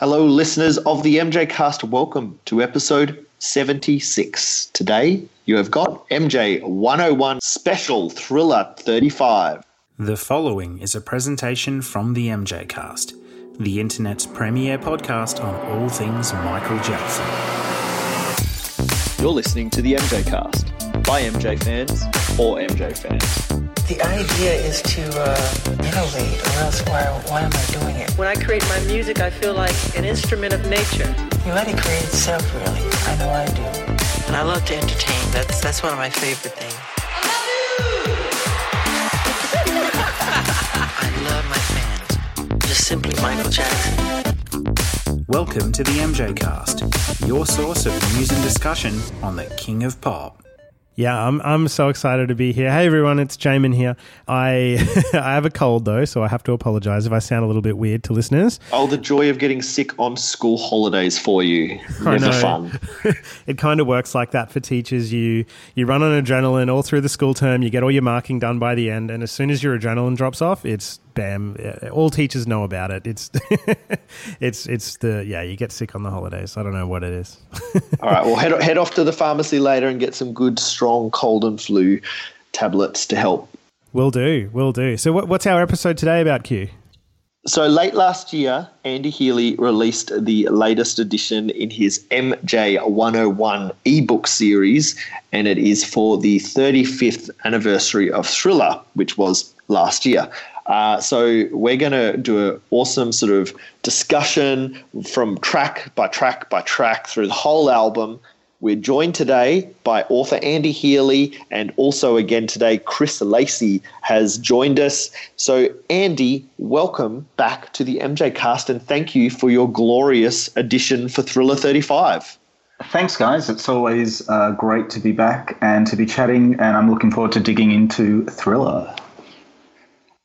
Hello, listeners of the MJ Cast. Welcome to episode 76. Today, you have got MJ 101 Special Thriller 35. The following is a presentation from the MJ Cast, the internet's premier podcast on all things Michael Jackson. You're listening to the MJ Cast by MJ fans for MJ fans. The idea is to uh, innovate, or else why, why am I doing it? When I create my music, I feel like an instrument of nature. You let it create itself, really. I know I do. And I love to entertain. That's that's one of my favorite things. I love my fans. Just simply Michael Jackson. Welcome to the MJ Cast, your source of news and discussion on the King of Pop. Yeah, I'm I'm so excited to be here. Hey everyone, it's Jamon here. I I have a cold though, so I have to apologize if I sound a little bit weird to listeners. Oh, the joy of getting sick on school holidays for you. Never fun. it kind of works like that for teachers. You you run on adrenaline all through the school term, you get all your marking done by the end, and as soon as your adrenaline drops off, it's bam. Uh, all teachers know about it. It's it's it's the yeah, you get sick on the holidays. I don't know what it is. all right, well head head off to the pharmacy later and get some good strong strong cold and flu tablets to help. Will do, will do. So, what, what's our episode today about Q? So, late last year, Andy Healy released the latest edition in his MJ 101 ebook series, and it is for the 35th anniversary of Thriller, which was last year. Uh, so we're going to do an awesome sort of discussion from track by track by track through the whole album we're joined today by author Andy Healy, and also again today, Chris Lacy has joined us. So, Andy, welcome back to the MJ cast, and thank you for your glorious edition for Thriller 35. Thanks, guys. It's always uh, great to be back and to be chatting, and I'm looking forward to digging into Thriller.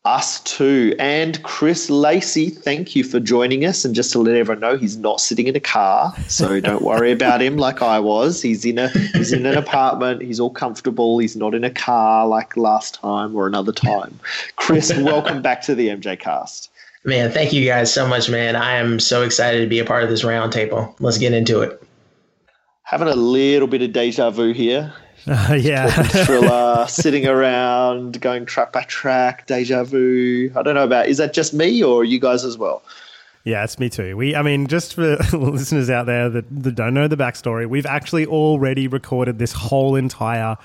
Us too. And Chris Lacy, thank you for joining us. And just to let everyone know, he's not sitting in a car, so don't worry about him like I was. He's in a he's in an apartment. He's all comfortable. He's not in a car like last time or another time. Chris, welcome back to the MJ Cast. Man, thank you guys so much, man. I am so excited to be a part of this roundtable. Let's get into it. Having a little bit of deja vu here. Uh, yeah. thriller, sitting around, going track by track, deja vu. I don't know about is that just me or you guys as well? Yeah, it's me too. We, I mean, just for listeners out there that, that don't know the backstory, we've actually already recorded this whole entire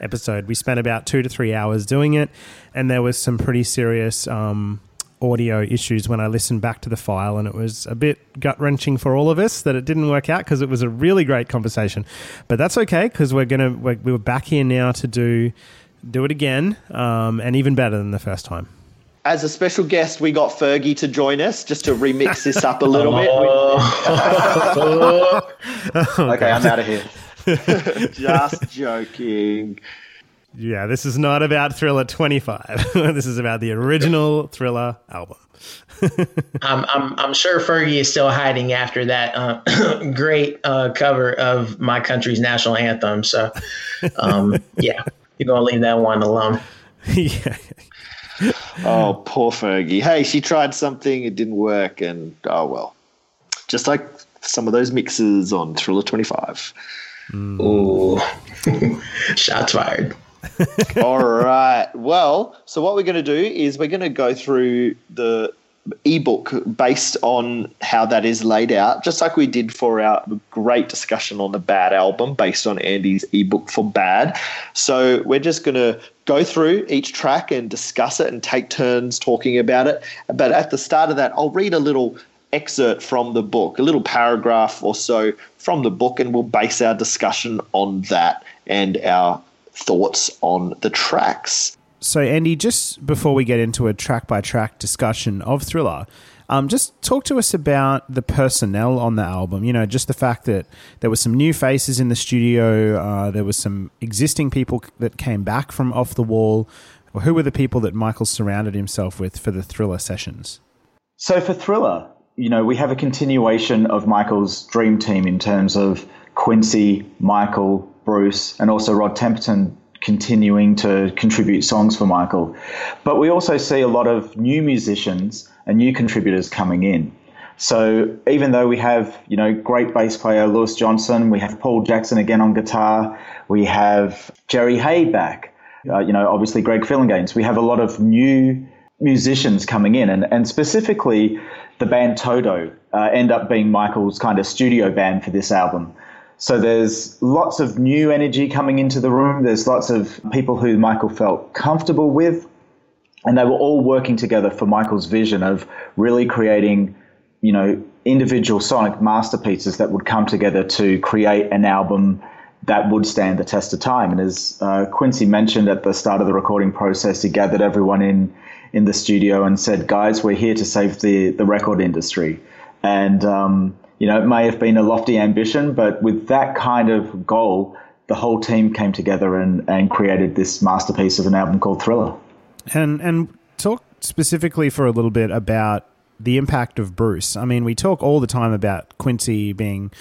episode. We spent about two to three hours doing it, and there was some pretty serious um, audio issues when I listened back to the file, and it was a bit gut wrenching for all of us that it didn't work out because it was a really great conversation. But that's okay because we're gonna we're, we're, back here now to do do it again, um, and even better than the first time. As a special guest, we got Fergie to join us just to remix this up a little bit. oh, okay, I'm out of here. just joking. Yeah, this is not about Thriller 25. this is about the original Thriller album. I'm, I'm, I'm sure Fergie is still hiding after that uh, great uh, cover of my country's national anthem. So, um, yeah, you're going to leave that one alone. yeah. oh, poor Fergie. Hey, she tried something, it didn't work, and oh well. Just like some of those mixes on Thriller 25. Mm. Oh, shots fired. All right. Well, so what we're going to do is we're going to go through the ebook based on how that is laid out, just like we did for our great discussion on the Bad album based on Andy's ebook for Bad. So we're just going to go through each track and discuss it and take turns talking about it. But at the start of that, I'll read a little excerpt from the book, a little paragraph or so from the book, and we'll base our discussion on that and our thoughts on the tracks. So, Andy, just before we get into a track by track discussion of Thriller, um, just talk to us about the personnel on the album. You know, just the fact that there were some new faces in the studio, uh, there was some existing people that came back from off the wall. Well, who were the people that Michael surrounded himself with for the Thriller sessions? So, for Thriller, you know, we have a continuation of Michael's dream team in terms of Quincy, Michael, Bruce, and also Rod Temperton continuing to contribute songs for Michael. But we also see a lot of new musicians and new contributors coming in. So even though we have, you know, great bass player Louis Johnson, we have Paul Jackson again on guitar, we have Jerry Hey back, uh, you know, obviously Greg Phillinganes. We have a lot of new musicians coming in, and, and specifically the band Toto uh, end up being Michael's kind of studio band for this album. So there's lots of new energy coming into the room. There's lots of people who Michael felt comfortable with, and they were all working together for Michael's vision of really creating, you know, individual sonic masterpieces that would come together to create an album that would stand the test of time. And as uh, Quincy mentioned at the start of the recording process, he gathered everyone in in the studio and said, "Guys, we're here to save the the record industry." And um, you know, it may have been a lofty ambition, but with that kind of goal, the whole team came together and, and created this masterpiece of an album called Thriller. And and talk specifically for a little bit about the impact of Bruce. I mean, we talk all the time about Quincy being,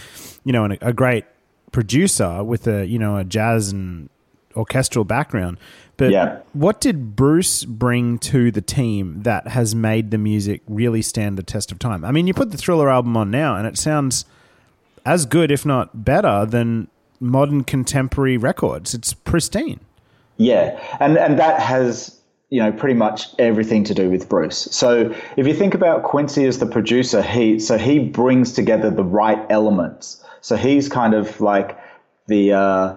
you know, a great producer with a you know a jazz and orchestral background. But yeah. what did Bruce bring to the team that has made the music really stand the test of time? I mean, you put the Thriller album on now, and it sounds as good, if not better, than modern contemporary records. It's pristine. Yeah, and and that has you know pretty much everything to do with Bruce. So if you think about Quincy as the producer, he so he brings together the right elements. So he's kind of like the uh,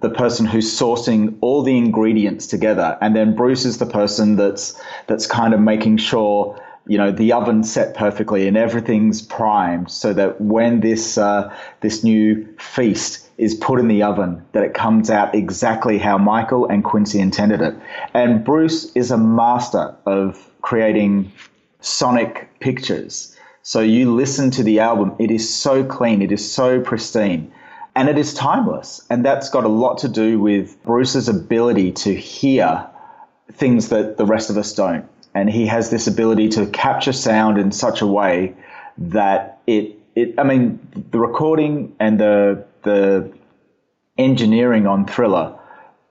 the person who's sourcing all the ingredients together, and then Bruce is the person that's that's kind of making sure you know the oven's set perfectly and everything's primed, so that when this uh, this new feast is put in the oven, that it comes out exactly how Michael and Quincy intended it. And Bruce is a master of creating sonic pictures. So you listen to the album, it is so clean, it is so pristine and it is timeless. And that's got a lot to do with Bruce's ability to hear things that the rest of us don't. And he has this ability to capture sound in such a way that it, it I mean, the recording and the, the engineering on Thriller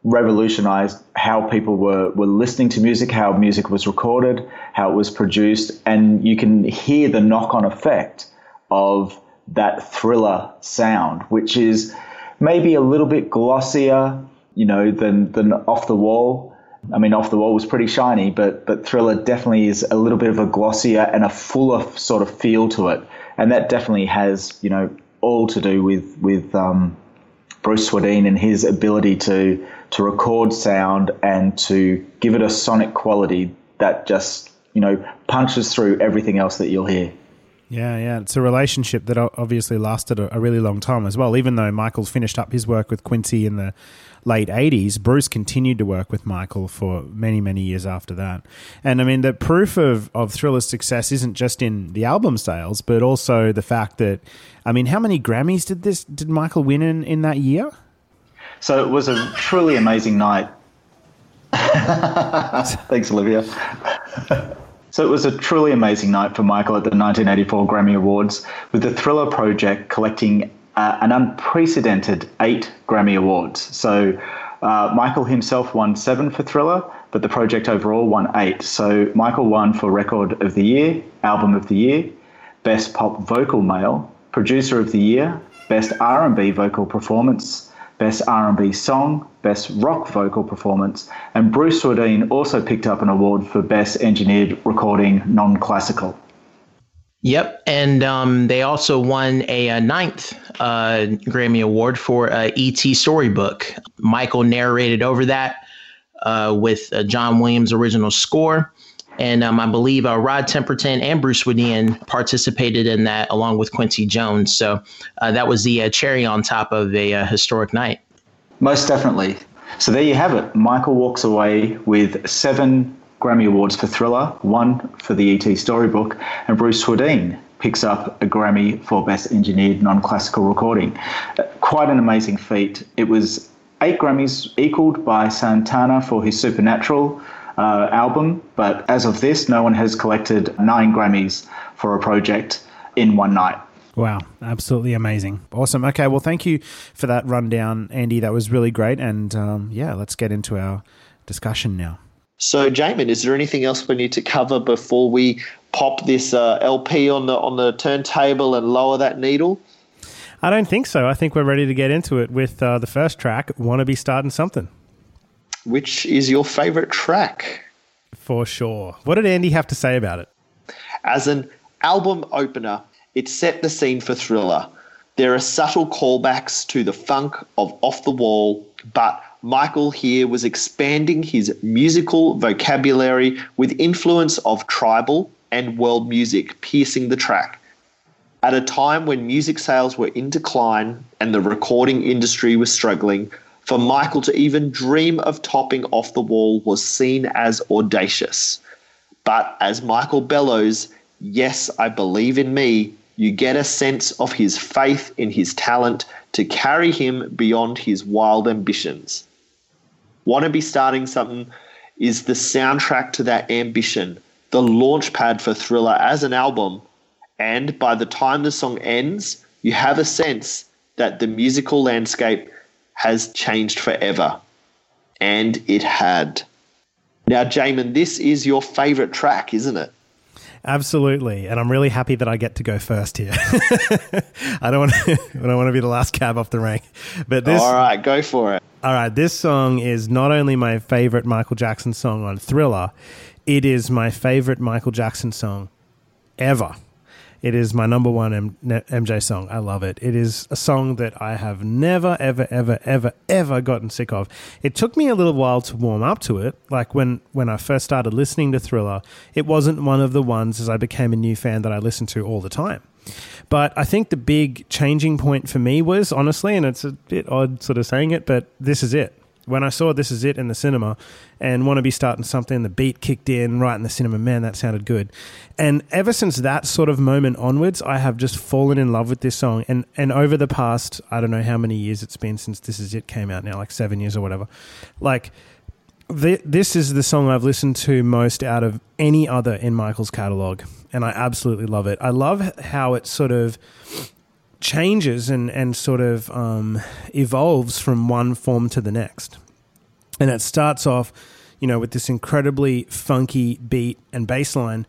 revolutionized how people were, were listening to music, how music was recorded, how it was produced. And you can hear the knock on effect of that thriller sound, which is maybe a little bit glossier, you know, than than off the wall. I mean, off the wall was pretty shiny, but but thriller definitely is a little bit of a glossier and a fuller sort of feel to it, and that definitely has you know all to do with with um, Bruce Swedien and his ability to to record sound and to give it a sonic quality that just you know punches through everything else that you'll hear. Yeah, yeah. It's a relationship that obviously lasted a, really long time as well. Even though Michael finished up his work with Quincy in the late 80s, Bruce continued to work with Michael for many, many years after that. And I mean, the proof of, of Thriller's success isn't just in the album sales, but also the fact that, I mean, how many Grammys did this, did Michael win in, in that year? So it was a truly amazing night. Thanks, Olivia. So it was a truly amazing night for Michael at the 1984 Grammy Awards, with the Thriller project collecting uh, an unprecedented eight Grammy Awards. So uh, Michael himself won seven for Thriller, but the project overall won eight. So Michael won for Record of the Year, Album of the Year, Best Pop Vocal Male, Producer of the Year, Best R&B Vocal Performance, Best R&B Song, Best Rock Vocal Performance, and Bruce Swedien also picked up an award for Best Engineered Recording Non-Classical. Yep, and um, they also won a, a ninth uh, Grammy Award for uh, E.T. Storybook. Michael narrated over that uh, with uh, John Williams' original score. And um, I believe uh, Rod Temperton and Bruce Swedien participated in that along with Quincy Jones. So uh, that was the uh, cherry on top of a uh, historic night. Most definitely. So there you have it. Michael walks away with seven Grammy Awards for Thriller, one for the ET Storybook, and Bruce Swedien picks up a Grammy for Best Engineered Non-Classical Recording. Uh, quite an amazing feat. It was eight Grammys equaled by Santana for his Supernatural, uh, album. But as of this, no one has collected nine Grammys for a project in one night. Wow, absolutely amazing. Awesome. Okay, well, thank you for that rundown, Andy. That was really great. And um, yeah, let's get into our discussion now. So, Jamon, is there anything else we need to cover before we pop this uh, LP on the on the turntable and lower that needle? I don't think so. I think we're ready to get into it with uh, the first track, "Wanna Be Starting Something." Which is your favorite track? For sure. What did Andy have to say about it? As an album opener, it set the scene for Thriller. There are subtle callbacks to the funk of Off the Wall, but Michael here was expanding his musical vocabulary with influence of tribal and world music piercing the track. At a time when music sales were in decline and the recording industry was struggling, for Michael to even dream of topping off the wall was seen as audacious. But as Michael bellows, Yes, I believe in me, you get a sense of his faith in his talent to carry him beyond his wild ambitions. Want to be starting something is the soundtrack to that ambition, the launch pad for Thriller as an album. And by the time the song ends, you have a sense that the musical landscape has changed forever. And it had. Now, Jamon, this is your favorite track, isn't it? Absolutely, and I'm really happy that I get to go first here. I don't want to, I don't want to be the last cab off the rank, but this. All right, go for it. All right, this song is not only my favorite Michael Jackson song on Thriller, it is my favorite Michael Jackson song ever. It is my number one M- MJ song. I love it. It is a song that I have never, ever, ever, ever, ever gotten sick of. It took me a little while to warm up to it. Like when, when I first started listening to Thriller, it wasn't one of the ones as I became a new fan that I listened to all the time. But I think the big changing point for me was honestly, and it's a bit odd sort of saying it, but this is it when I saw This Is It in the cinema and want to be starting something, the beat kicked in right in the cinema. Man, that sounded good. And ever since that sort of moment onwards, I have just fallen in love with this song. And and over the past, I don't know how many years it's been since This Is It came out now, like seven years or whatever. Like the, this is the song I've listened to most out of any other in Michael's catalog, and I absolutely love it. I love how it sort of changes and, and sort of um, evolves from one form to the next. And it starts off, you know, with this incredibly funky beat and bass line.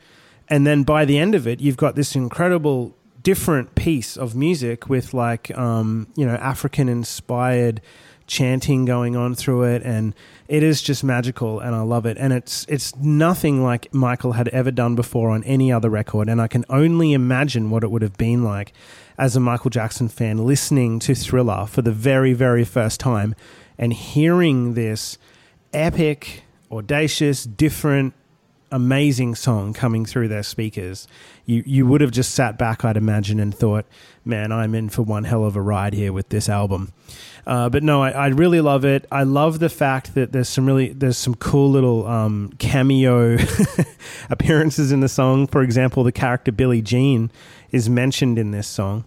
And then by the end of it, you've got this incredible different piece of music with like, um, you know, African inspired chanting going on through it. And it is just magical and I love it. And it's, it's nothing like Michael had ever done before on any other record. And I can only imagine what it would have been like as a Michael Jackson fan listening to Thriller for the very, very first time and hearing this epic, audacious, different, amazing song coming through their speakers, you, you would have just sat back, I'd imagine, and thought, man, I'm in for one hell of a ride here with this album. Uh, but no, I, I, really love it. I love the fact that there's some really there's some cool little um, cameo appearances in the song. For example, the character Billie Jean is mentioned in this song.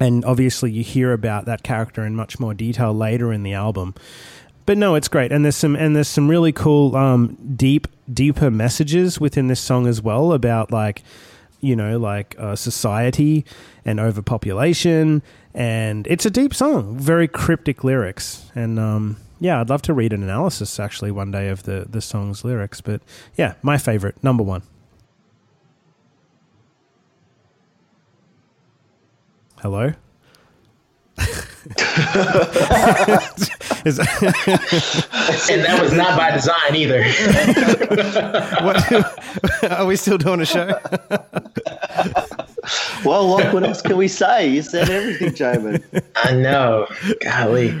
And obviously, you hear about that character in much more detail later in the album. But no, it's great, and there's some and there's some really cool, um, deep, deeper messages within this song as well about like, you know, like uh, society and overpopulation, and it's a deep song, very cryptic lyrics, and um, yeah, I'd love to read an analysis actually one day of the the song's lyrics. But yeah, my favorite, number one. Hello? And that was not by design either. what, are we still doing a show? well, what, what else can we say? You said everything, Jamon. I know. Golly.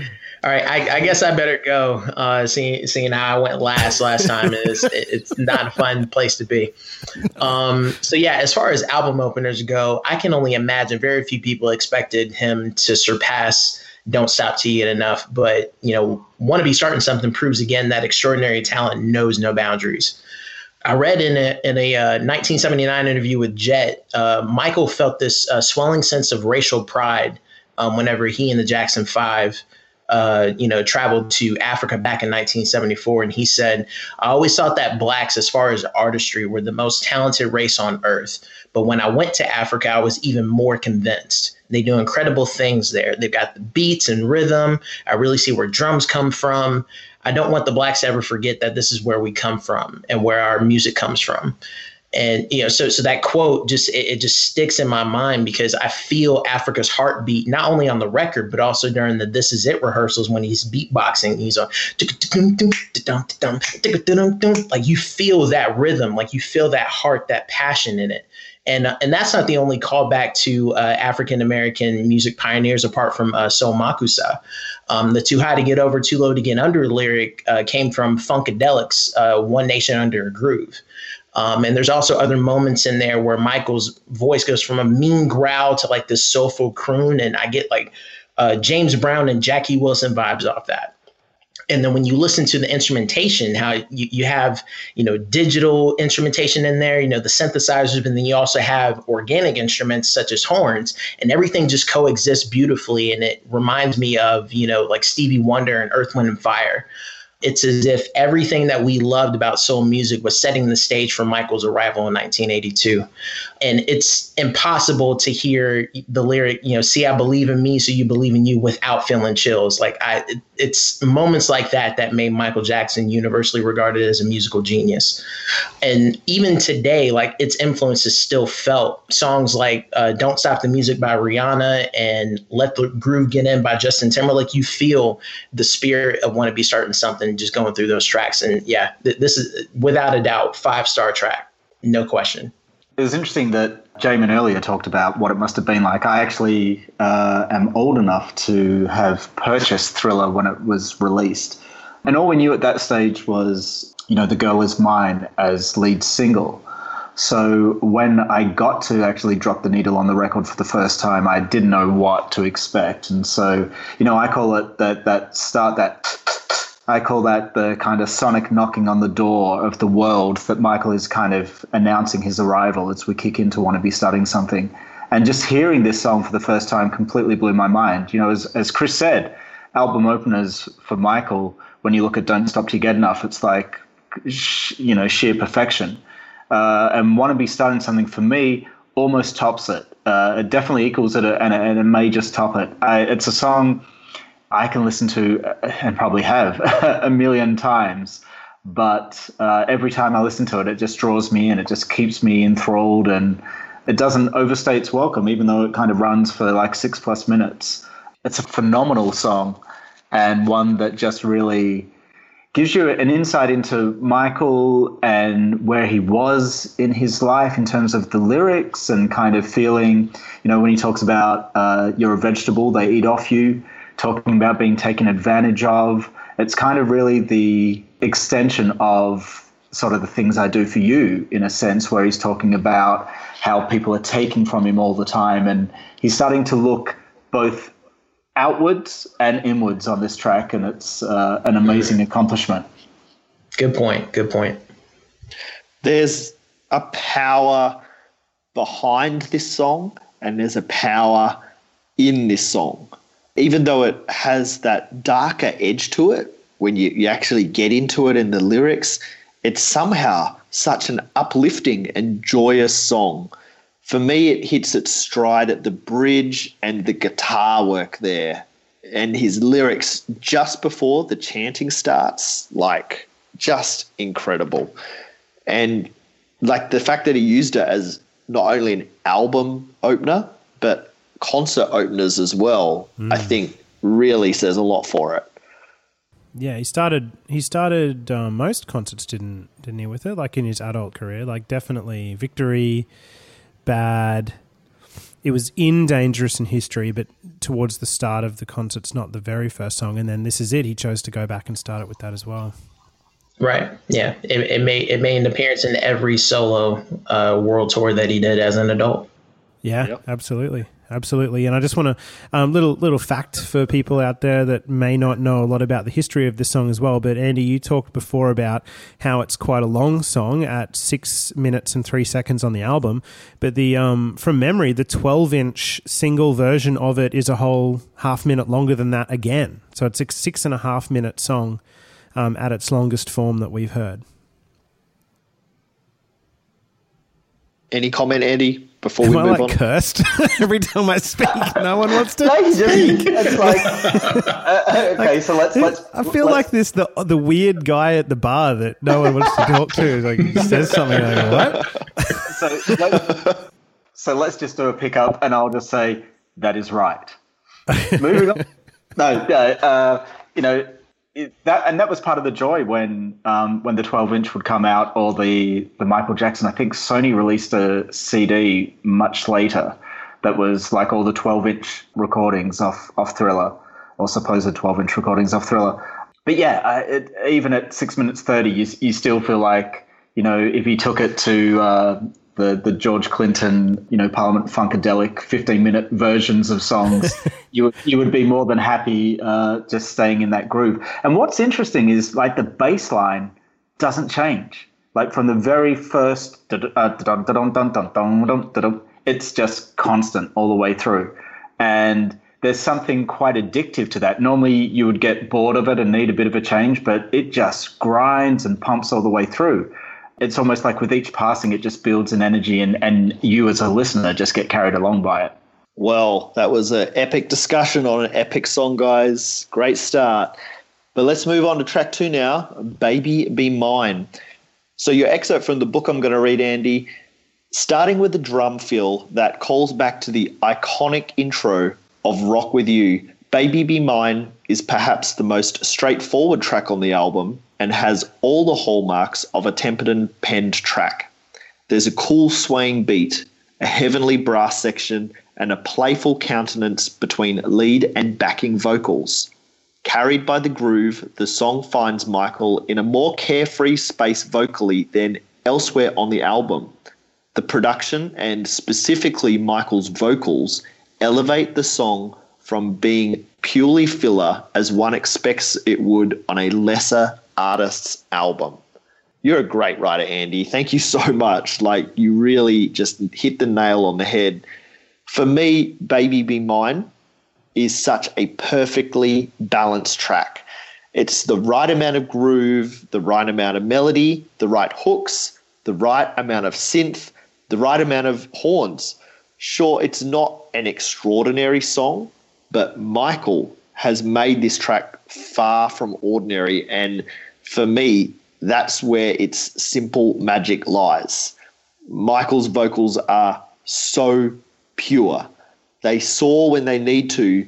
All right, I, I, guess I better go. Uh, seeing seeing how I went last last time is it's not a fun place to be. Um, so yeah, as far as album openers go, I can only imagine very few people expected him to surpass "Don't Stop Till You Get Enough." But you know, "Want to Be Starting Something" proves again that extraordinary talent knows no boundaries. I read in a in a uh, 1979 interview with Jet, uh, Michael felt this uh, swelling sense of racial pride um, whenever he and the Jackson Five uh, you know, traveled to Africa back in 1974, and he said, "I always thought that blacks, as far as artistry, were the most talented race on earth. But when I went to Africa, I was even more convinced. They do incredible things there. They've got the beats and rhythm. I really see where drums come from. I don't want the blacks to ever forget that this is where we come from and where our music comes from and you know so so that quote just it, it, just sticks in my mind because i feel africa's heartbeat not only on the record but also during the this is it rehearsals when he's beatboxing he's on like you feel that rhythm like you feel that heart that passion in it and uh, and that's not the only callback to uh, African American music pioneers apart from uh, Soul Makossa. Um, the too high to get over, too low to get under lyric uh, came from Funkadelic's, uh, One Nation Under a Groove. Um, and there's also other moments in there where Michael's voice goes from a mean growl to like this soulful croon, and I get like uh, James Brown and Jackie Wilson vibes off that. And then when you listen to the instrumentation, how you, you have you know digital instrumentation in there, you know the synthesizers, but then you also have organic instruments such as horns, and everything just coexists beautifully. And it reminds me of you know like Stevie Wonder and Earth, Wind and Fire it's as if everything that we loved about soul music was setting the stage for Michael's arrival in 1982. And it's impossible to hear the lyric, you know, see, I believe in me, so you believe in you without feeling chills. Like, I, it's moments like that that made Michael Jackson universally regarded as a musical genius. And even today, like, its influence is still felt. Songs like uh, Don't Stop the Music by Rihanna and Let the Groove Get In by Justin Timberlake, you feel the spirit of Want to Be Starting Something just going through those tracks. And yeah, th- this is without a doubt five star track, no question. It was interesting that Jamon earlier talked about what it must have been like. I actually uh, am old enough to have purchased Thriller when it was released. And all we knew at that stage was, you know, The Girl Is Mine as lead single. So when I got to actually drop the needle on the record for the first time, I didn't know what to expect. And so, you know, I call it that that start that I call that the kind of sonic knocking on the door of the world that Michael is kind of announcing his arrival as we kick into Want to Be Starting Something. And just hearing this song for the first time completely blew my mind. You know, as, as Chris said, album openers for Michael, when you look at Don't Stop Till You Get Enough, it's like, you know, sheer perfection. Uh, and Want to Be Starting Something for me almost tops it. Uh, it definitely equals it, and, and it may just top it. I, it's a song I can listen to uh, and probably have a million times. But uh, every time I listen to it, it just draws me in. It just keeps me enthralled, and it doesn't overstay its welcome, even though it kind of runs for like six plus minutes. It's a phenomenal song, and one that just really gives you an insight into Michael and where he was in his life in terms of the lyrics and kind of feeling, you know, when he talks about uh, you're a vegetable, they eat off you talking about being taken advantage of. It's kind of really the extension of sort of the things I do for you, in a sense, where he's talking about how people are taking from him all the time. And he's starting to look both outwards and inwards on this track, and it's uh, an amazing accomplishment. Good point. Good point. There's a power behind this song, and there's a power in this song even though it has that darker edge to it, when you, you actually get into it in the lyrics, it's somehow such an uplifting and joyous song. For me, it hits its stride at the bridge and the guitar work there. And his lyrics just before the chanting starts, like just incredible. And like the fact that he used it as not only an album opener, but concert openers as well, mm. I think really says a lot for it. Yeah, he started. He started uh, most concerts, didn't didn't he? With it, like in his adult career, like definitely Victory, Bad. It was in Dangerous in History, but towards the start of the concerts, not the very first song. And then this is it. He chose to go back and start it with that as well. Right. Yeah. It, it made it made an appearance in every solo uh, world tour that he did as an adult. Yeah, yep. absolutely absolutely. And I just want to um, little little fact for people out there that may not know a lot about the history of this song as well. But Andy, you talked before about how it's quite a long song at six minutes and three seconds on the album. But the um, from memory, the twelve inch single version of it is a whole half minute longer than that again. So it's a six and a half minute song um, at its longest form that we've heard. Any comment, Andy, before we I move like on? cursed every time I speak? No one wants to No, you it's like uh, okay. So let's let's. I feel let's- like this the the weird guy at the bar that no one wants to talk to. Like he says something like what? so, let, so let's just do a pickup, and I'll just say that is right. Moving on. No, no, uh, you know it, that, and that was part of the joy when um, when the 12 inch would come out, or the the Michael Jackson. I think Sony released a CD much later that was like all the 12 inch recordings off off Thriller, or supposed 12 inch recordings off Thriller. But yeah, uh, it, even at six minutes 30, you, you still feel like you know if you took it to uh, the the George Clinton, you know, Parliament funkadelic, fifteen minute versions of songs, you you would be more than happy uh, just staying in that groove. And what's interesting is like the bass line doesn't change. Like from the very first, it's just constant all the way through, and there's something quite addictive to that. Normally, you would get bored of it and need a bit of a change, but it just grinds and pumps all the way through it's almost like with each passing, it just builds an energy, and, and you as a listener just get carried along by it. Well, that was an epic discussion on an epic song, guys. Great start. But let's move on to track two now Baby Be Mine. So, your excerpt from the book I'm going to read, Andy, starting with the drum fill that calls back to the iconic intro of Rock With You. Baby Be Mine is perhaps the most straightforward track on the album and has all the hallmarks of a Temperton penned track. There's a cool swaying beat, a heavenly brass section, and a playful countenance between lead and backing vocals. Carried by the groove, the song finds Michael in a more carefree space vocally than elsewhere on the album. The production and specifically Michael's vocals elevate the song from being purely filler as one expects it would on a lesser artist's album. You're a great writer, Andy. Thank you so much. Like, you really just hit the nail on the head. For me, Baby Be Mine is such a perfectly balanced track. It's the right amount of groove, the right amount of melody, the right hooks, the right amount of synth, the right amount of horns. Sure, it's not an extraordinary song, but Michael has made this track far from ordinary. And for me, that's where its simple magic lies. Michael's vocals are so pure. They soar when they need to,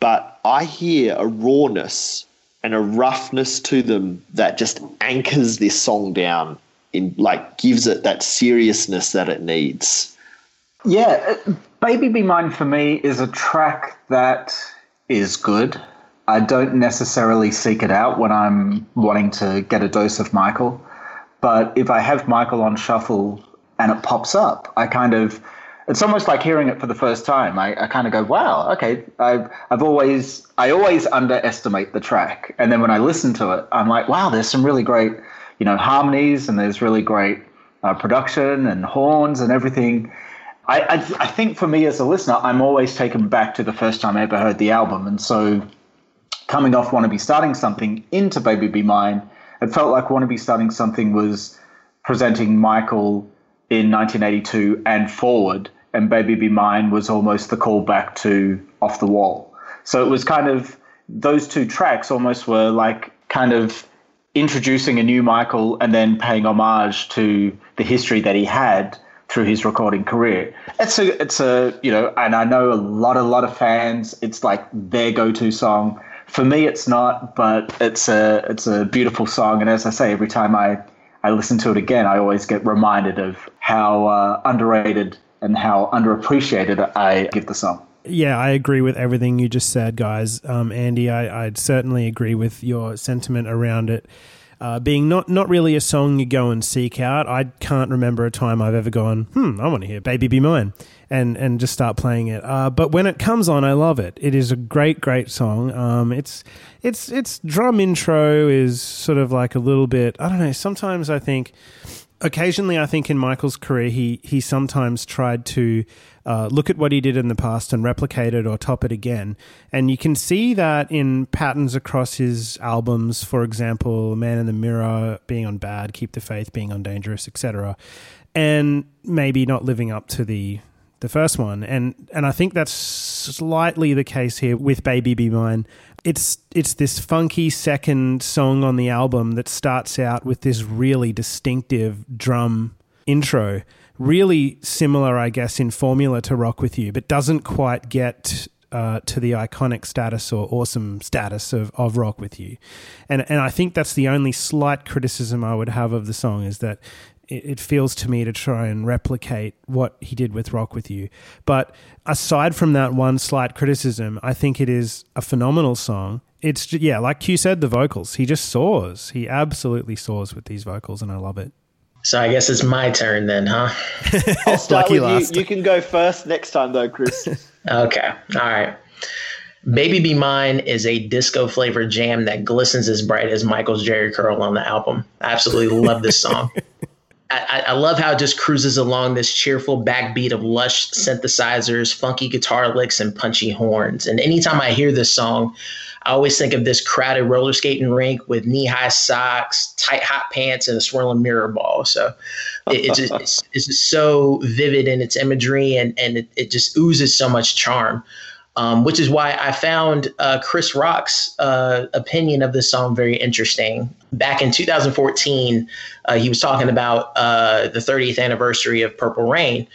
but I hear a rawness and a roughness to them that just anchors this song down in like gives it that seriousness that it needs. Yeah, uh, Baby Be Mine for me is a track that is good. I don't necessarily seek it out when I'm wanting to get a dose of Michael. But if I have Michael on shuffle and it pops up, I kind of, it's almost like hearing it for the first time. I, I kind of go, wow, okay. I've, I've always, I always underestimate the track. And then when I listen to it, I'm like, wow, there's some really great, you know, harmonies and there's really great uh, production and horns and everything. I, I, I think for me as a listener, I'm always taken back to the first time I ever heard the album. And so coming off Want to Be Starting Something into Baby Be Mine, it felt like Want to Be Starting Something was presenting Michael in 1982 and forward, and Baby Be Mine was almost the callback to Off the Wall. So it was kind of those two tracks almost were like kind of introducing a new Michael and then paying homage to the history that he had through his recording career. It's a, it's a, you know, and I know a lot, a lot of fans. It's like their go-to song. For me, it's not, but it's a, it's a beautiful song. And as I say, every time I, I listen to it again, I always get reminded of how uh, underrated and how underappreciated I give the song. Yeah, I agree with everything you just said, guys. Um, Andy, I, I'd certainly agree with your sentiment around it. Uh, being not, not really a song you go and seek out. I can't remember a time I've ever gone, hmm, I want to hear Baby Be Mine and, and just start playing it. Uh, but when it comes on, I love it. It is a great, great song. Um, it's, it's, its drum intro is sort of like a little bit, I don't know, sometimes I think, occasionally I think in Michael's career, he, he sometimes tried to uh, look at what he did in the past and replicate it or top it again. And you can see that in patterns across his albums. For example, Man in the Mirror being on Bad, Keep the Faith being on Dangerous, etc. and maybe not living up to the the first one. And and I think that's slightly the case here with Baby Be Mine. It's it's this funky second song on the album that starts out with this really distinctive drum intro. Really similar, I guess, in formula to Rock With You, but doesn't quite get uh, to the iconic status or awesome status of, of Rock With You. And, and I think that's the only slight criticism I would have of the song is that it, it feels to me to try and replicate what he did with Rock With You. But aside from that one slight criticism, I think it is a phenomenal song. It's, yeah, like Q said, the vocals. He just soars. He absolutely soars with these vocals, and I love it. So I guess it's my turn then, huh? I'll start with last. you. You can go first next time, though, Chris. okay. All right. Baby Be Mine is a disco flavored jam that glistens as bright as Michael's Jheri curl on the album. I absolutely love this song. I, I, love how it just cruises along this cheerful backbeat of lush synthesizers, funky guitar licks, and punchy horns. And anytime I hear this song, I always think of this crowded roller skating rink with knee high socks, tight hot pants, and a swirling mirror ball. So it, it's, just, it's, it's, just so vivid in its imagery and, and it, it just oozes so much charm. Um, which is why I found uh, Chris Rock's uh, opinion of this song very interesting. Back in 2014, uh, he was talking about uh, the 30th anniversary of Purple Rain,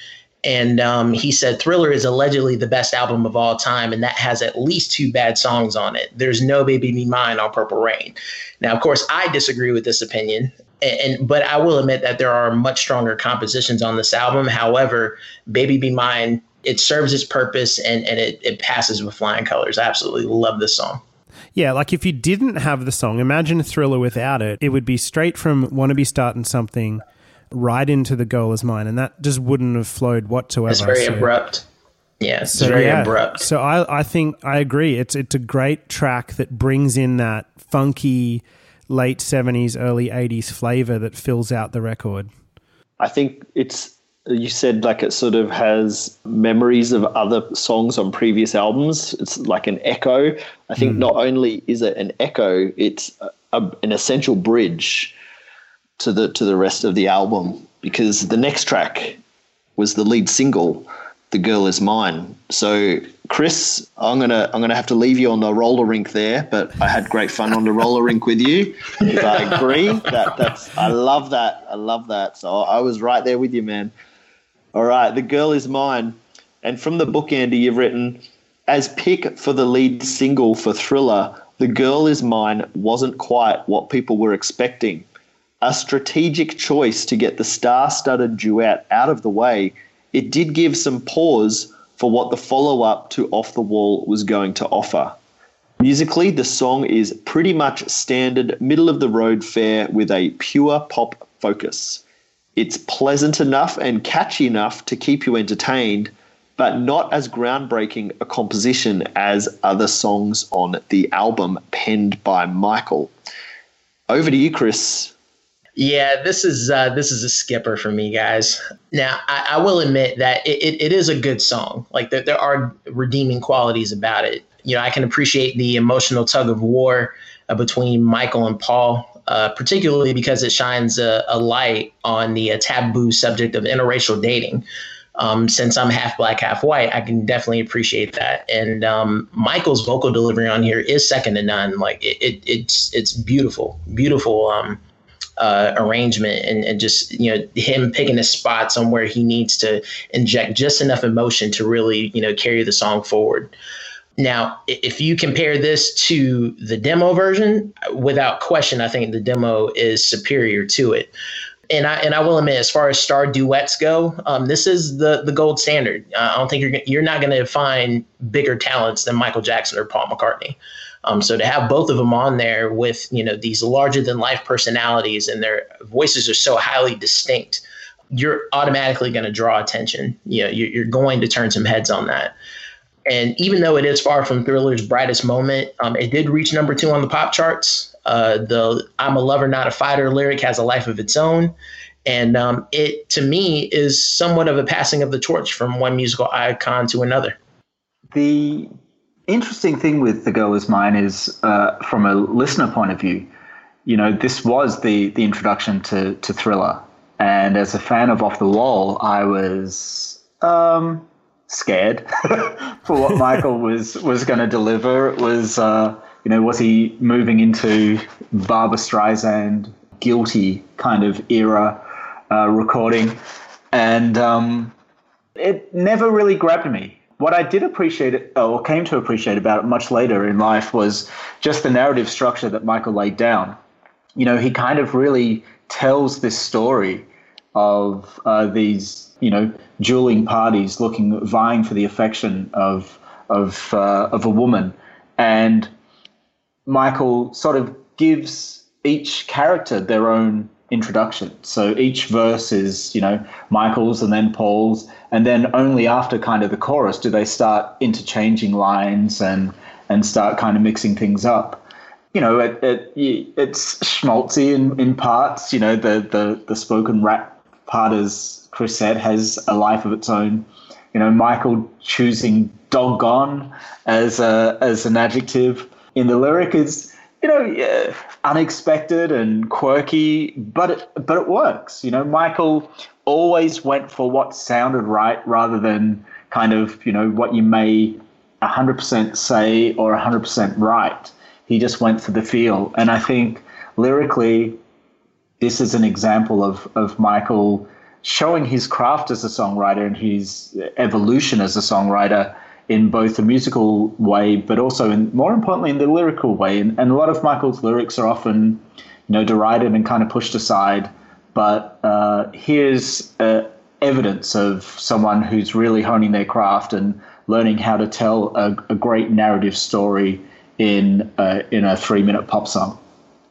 and um, he said Thriller is allegedly the best album of all time, and that has at least two bad songs on it. There's no Baby Be Mine on Purple Rain. Now, of course, I disagree with this opinion, and, and but I will admit that there are much stronger compositions on this album. However, Baby Be Mine it serves its purpose and and it, it passes with flying colors. I absolutely love this song. Yeah, like if you didn't have the song, imagine a Thriller without it. It would be straight from Wanna Be Starting Something right into The Girl Is Mine, and that just wouldn't have flowed whatsoever. It's very so. abrupt. Yeah, it's so, very yeah. abrupt. So I, I think I agree. It's it's a great track that brings in that funky late seventies, early eighties flavor that fills out the record. I think it's you said like it sort of has memories of other songs on previous albums. It's like an echo. I think mm. not only is it an echo, it's a, an essential bridge to the to the rest of the album because the next track was the lead single, "The Girl Is Mine." So, Chris, I'm gonna I'm gonna have to leave you on the roller rink there, but I had great fun on the roller rink with you. I agree that that's I love that I love that. So I was right there with you, man. All right, The Girl Is Mine. And from the book, Andy, you've written, as pick for the lead single for Thriller, The Girl Is Mine wasn't quite what people were expecting. A strategic choice to get the star studded duet out of the way, it did give some pause for what the follow up to Off the Wall was going to offer. Musically, the song is pretty much standard middle of the road fare with a pure pop focus. It's pleasant enough and catchy enough to keep you entertained, but not as groundbreaking a composition as other songs on the album penned by Michael. Over to you, Chris. Yeah, this is uh, this is a skipper for me, guys. Now, I, I will admit that it, it, it is a good song. Like there, there are redeeming qualities about it. You know, I can appreciate the emotional tug of war uh, between Michael and Paul uh, particularly because it shines a, a light on the uh, taboo subject of interracial dating. Um, since I'm half black, half white, I can definitely appreciate that. And um, Michael's vocal delivery on here is second to none. Like it, it it's it's beautiful, beautiful um, uh, arrangement, and, and just you know him picking his spots on where he needs to inject just enough emotion to really you know carry the song forward. Now, if you compare this to the demo version, without question, I think the demo is superior to it. And I and I will admit, as far as star duets go, um, this is the the gold standard. Uh, I don't think you're you're not going to find bigger talents than Michael Jackson or Paul McCartney. Um, so to have both of them on there with you know these larger than life personalities and their voices are so highly distinct, you're automatically going to draw attention. You know, you're, you're going to turn some heads on that. And even though it is far from Thriller's brightest moment, um, it did reach number two on the pop charts. Uh, the "I'm a lover, not a fighter" lyric has a life of its own, and um, it to me is somewhat of a passing of the torch from one musical icon to another. The interesting thing with "The Girl Is Mine" is, uh, from a listener point of view, you know, this was the the introduction to to Thriller, And as a fan of Off the Wall, I was um, scared for what Michael was was going to deliver. It was, uh, you know, was he moving into Barbra Streisand guilty kind of era uh, recording? And um, it never really grabbed me. What I did appreciate, or came to appreciate about it much later in life, was just the narrative structure that Michael laid down. You know, he kind of really tells this story of uh, these, you know, dueling parties looking, vying for the affection of of uh, of a woman, and Michael sort of gives each character their own introduction. So each verse is, you know, Michael's and then Paul's, and then only after kind of the chorus do they start interchanging lines and and start kind of mixing things up you know, it, it it's schmaltzy in, in parts. You know, the, the, the spoken rap part, as Chris said, has a life of its own. You know, Michael choosing doggone as a, as an adjective in the lyric is, you know, unexpected and quirky, but it, but it works. You know, Michael always went for what sounded right rather than kind of, you know, what you may 100% say or 100% right he just went for the feel. And I think lyrically, this is an example of, of Michael showing his craft as a songwriter and his evolution as a songwriter in both the musical way, but also in more importantly in the lyrical way. And, and a lot of Michael's lyrics are often, you know, derided and kind of pushed aside. But uh, here's uh, evidence of someone who's really honing their craft and learning how to tell a, a great narrative story in a, in a three minute pop song.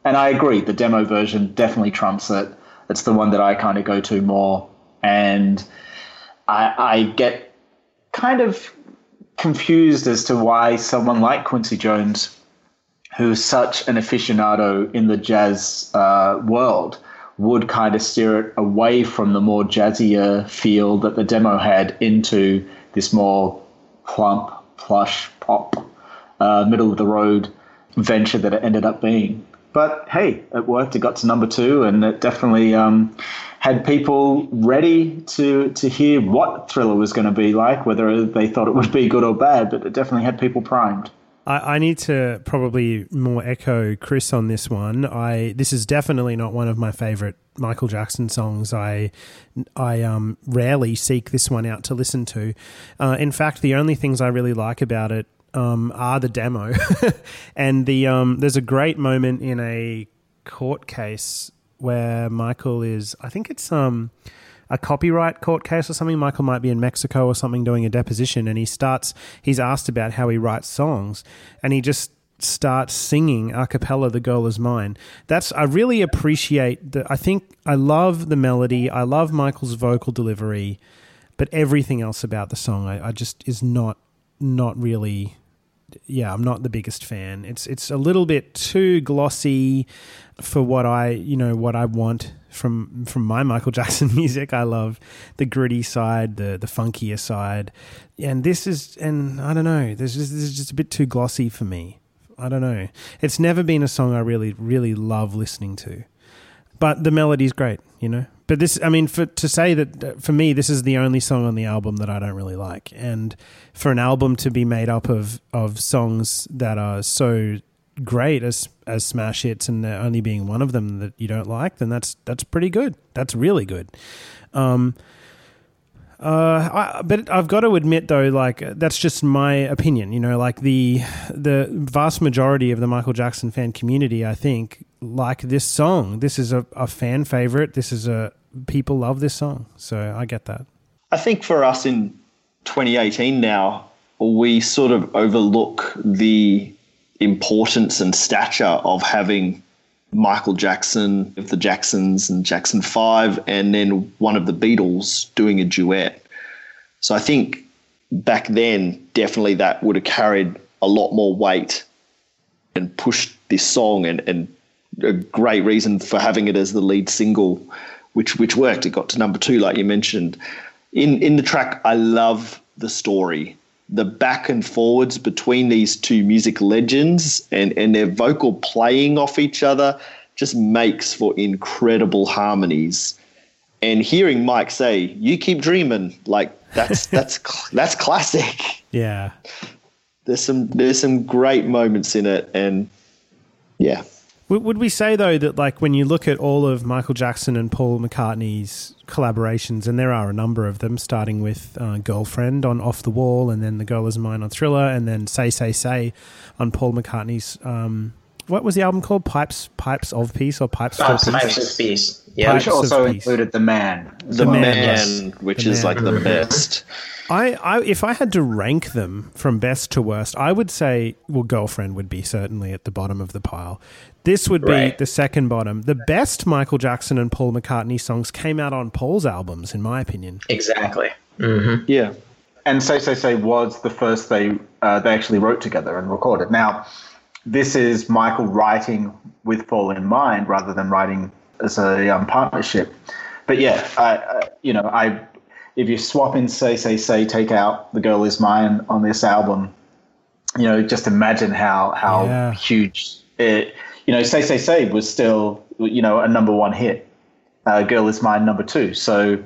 And I agree, the demo version definitely trumps it. It's the one that I kind of go to more. And I, I get kind of confused as to why someone like Quincy Jones, who's such an aficionado in the jazz uh, world, would kind of steer it away from the more jazzier feel that the demo had into this more plump, plush pop uh, middle of the road venture that it ended up being. But hey, it worked. It got to number two, and it definitely um, had people ready to to hear what Thriller was going to be like, whether they thought it would be good or bad. But it definitely had people primed. I, need to probably more echo Chris on this one. I this is definitely not one of my favorite Michael Jackson songs. I I um, rarely seek this one out to listen to. Uh, in fact, the only things I really like about it um, are the demo, and the um, there's a great moment in a court case where Michael is. I think it's um a copyright court case or something. Michael might be in Mexico or something doing a deposition, and he starts. He's asked about how he writes songs, and he just starts singing a cappella "The Girl Is Mine." That's I really appreciate the. I think I love the melody. I love Michael's vocal delivery, but everything else about the song, I, I just is not not really yeah, I'm not the biggest fan. It's it's a little bit too glossy for what I you know what I want from from my Michael Jackson music. I love the gritty side, the the funkier side, and this is and I don't know. This is this is just a bit too glossy for me. I don't know. It's never been a song I really really love listening to, but the melody's great. You know, but this, I mean, for to say that uh, for me, this is the only song on the album that I don't really like, and for an album to be made up of of songs that are so great as as smash hits, and only being one of them that you don't like, then that's that's pretty good. That's really good. Um, uh, I, but I've got to admit though, like that's just my opinion. You know, like the the vast majority of the Michael Jackson fan community, I think, like this song. This is a, a fan favorite. This is a people love this song, so I get that. I think for us in 2018 now, we sort of overlook the importance and stature of having Michael Jackson of the Jacksons and Jackson 5, and then one of the Beatles doing a duet. So I think back then, definitely that would have carried a lot more weight and pushed this song, and, and a great reason for having it as the lead single, which which worked. It got to number two, like you mentioned. In in the track, I love the story the back and forwards between these two music legends and, and their vocal playing off each other just makes for incredible harmonies. and hearing Mike say, "You keep dreaming," like that's that's that's classic. Yeah. There's some there's some great moments in it, and yeah. Would, would we say though that like when you look at all of Michael Jackson and Paul McCartney's collaborations, and there are a number of them, starting with uh, "Girlfriend" on "Off the Wall," and then "The Girl Is Mine" on "Thriller," and then "Say Say Say" on Paul McCartney's. Um, what was the album called? Pipes, Pipes of Peace, or Pipes, Pipes, for Peace? Of Peace. Yeah. Which Pipes of also included the man. The Man, man, yes. which The is Man. like the best. I, I, if I had to rank them from best to worst, I would say, well, "Girlfriend" would be certainly at the bottom of the pile. This would be Right. the second bottom. The best Michael Jackson and Paul McCartney songs came out on Paul's albums, in my opinion. Exactly. hmm Yeah. and Say Say Say was the first they uh, they actually wrote together and recorded. Now, this is Michael writing with Paul in mind rather than writing as a um, partnership. But yeah, I, I, you know, I if you swap in Say Say Say, take out The Girl Is Mine on this album, you know, just imagine how how Yeah. huge it. You know, Say Say Say was still you know a number one hit. Uh, Girl Is Mine number two. So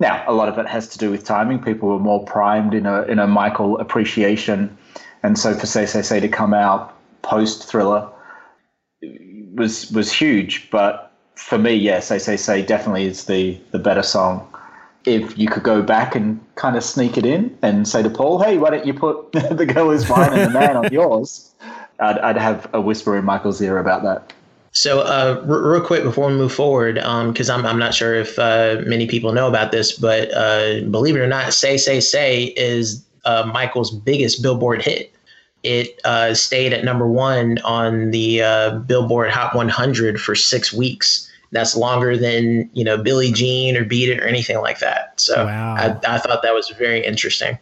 now, a lot of it has to do with timing. People were more primed in a in a Michael appreciation, and so for Say Say Say to come out post Thriller was was huge. But for me, yeah, Say Say Say definitely is the the better song. If you could go back and kind of sneak it in and say to Paul, "Hey, why don't you put the girl is mine and the man on yours?" I'd, I'd have a whisper in Michael's ear about that. So, uh, r- real quick before we move forward, because I'm, I'm not sure if uh, many people know about this, but uh, believe it or not, Say, Say, Say is uh, Michael's biggest Billboard hit. It uh, stayed at number one on the uh, Billboard Hot 100 for six weeks. That's longer than, you know, Billie Jean or Beat It or anything like that. So Wow. I, I thought that was very interesting.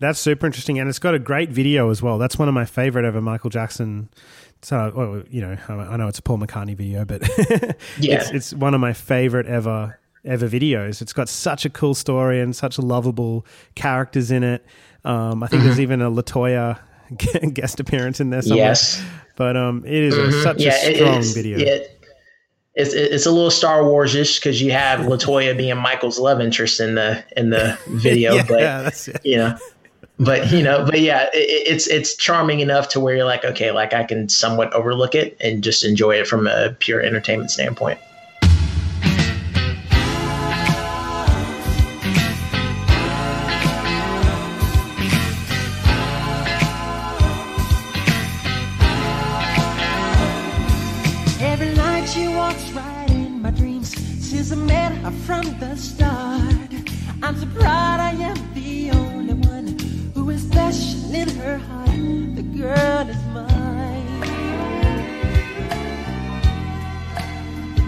That's super interesting, and it's got a great video as well. That's one of my favorite ever Michael Jackson. So, well, you know, I know it's a Paul McCartney video, but Yeah. it's, it's one of my favorite ever ever videos. It's got such a cool story and such lovable characters in it. Um, I think there's even a Latoya guest appearance in there somewhere. Yes. but um, it is a, such yeah, a strong video. It, it's it's a little Star Wars ish because you have Latoya being Michael's love interest in the in the video, yeah, but it. you know, but you know, but yeah, it, it's it's charming enough to where you're like, okay, like I can somewhat overlook it and just enjoy it from a pure entertainment standpoint. The start. I'm so proud I am the only one who is special in her heart. The girl is mine.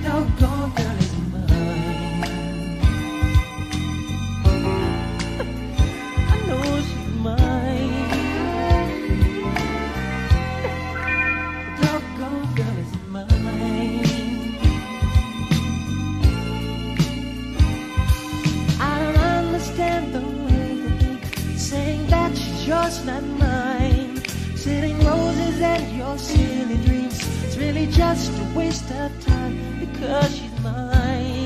Doggone yours, not mine. Sitting roses and your silly dreams. It's really just a waste of time because she's mine.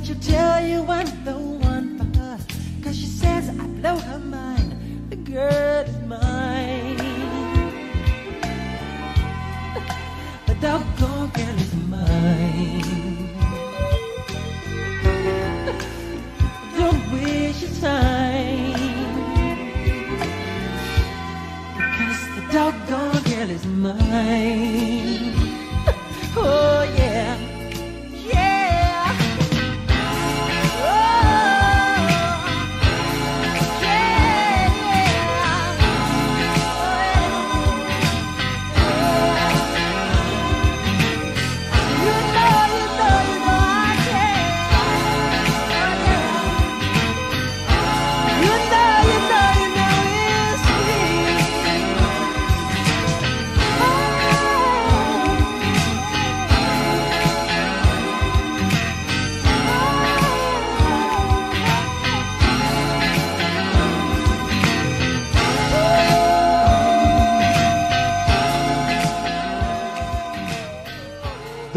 That she'll tell you I'm the one for her. Cause she says I blow her mind, the girl is mine. The doggone girl is mine. Don't waste your time. Because the doggone girl is mine.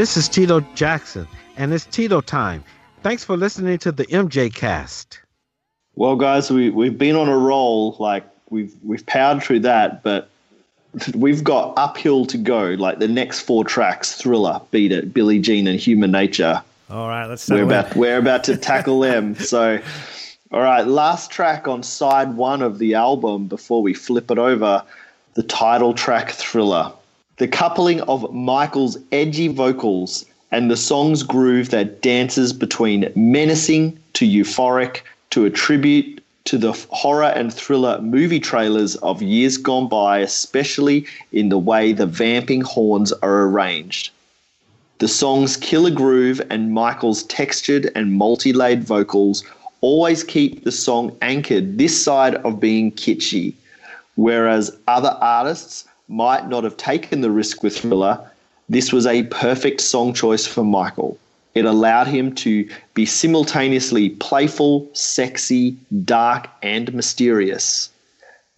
This is Tito Jackson, and it's Tito time. Thanks for listening to the MJ Cast. Well, guys, we we've been on a roll. Like we've we've powered through that, but we've got uphill to go. Like the next four tracks: Thriller, Beat It, Billie Jean, and Human Nature. All right, let's We're settle in. about we're about to tackle them. So, all right, last track on side one of the album before we flip it over, the title track Thriller. The coupling of Michael's edgy vocals and the song's groove that dances between menacing to euphoric to a tribute to the horror and thriller movie trailers of years gone by, especially in the way the vamping horns are arranged. The song's killer groove and Michael's textured and multi laid vocals always keep the song anchored this side of being kitschy, whereas other artists might not have taken the risk with Thriller. This was a perfect song choice for Michael. It allowed him to be simultaneously playful, sexy, dark, and mysterious.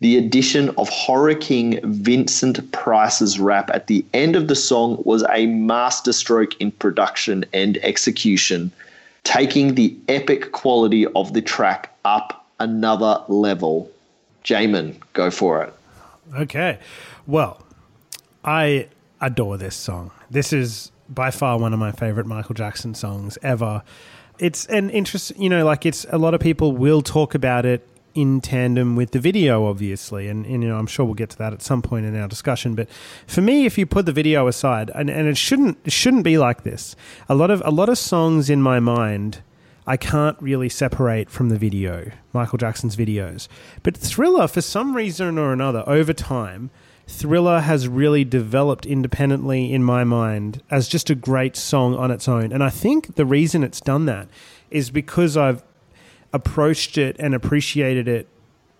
The addition of horror king Vincent Price's rap at the end of the song was a masterstroke in production and execution, taking the epic quality of the track up another level. Jamon, go for it. Okay. Well, I adore this song. This is by far one of my favorite Michael Jackson songs ever. It's an interest, you know, like it's a lot of people will talk about it in tandem with the video, obviously, and, and you know I'm sure we'll get to that at some point in our discussion. But for me, if you put the video aside, and, and it shouldn't it shouldn't be like this. A lot of a lot of songs in my mind I can't really separate from the video, Michael Jackson's videos. But Thriller, for some reason or another, over time, Thriller has really developed independently in my mind as just a great song on its own. And I think the reason it's done that is because I've approached it and appreciated it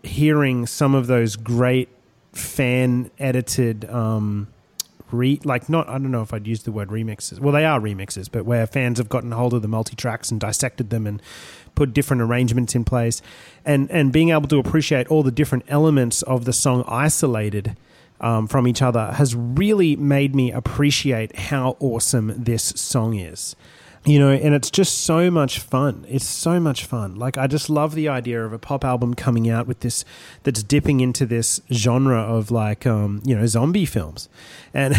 hearing some of those great fan edited um re like not I don't know if I'd use the word remixes. Well, they are remixes, but where fans have gotten hold of the multi tracks and dissected them and put different arrangements in place, and and being able to appreciate all the different elements of the song isolated um, from each other has really made me appreciate how awesome this song is you know, and it's just so much fun. It's so much fun. Like I just love the idea of a pop album coming out with this that's dipping into this genre of like um, you know, zombie films. And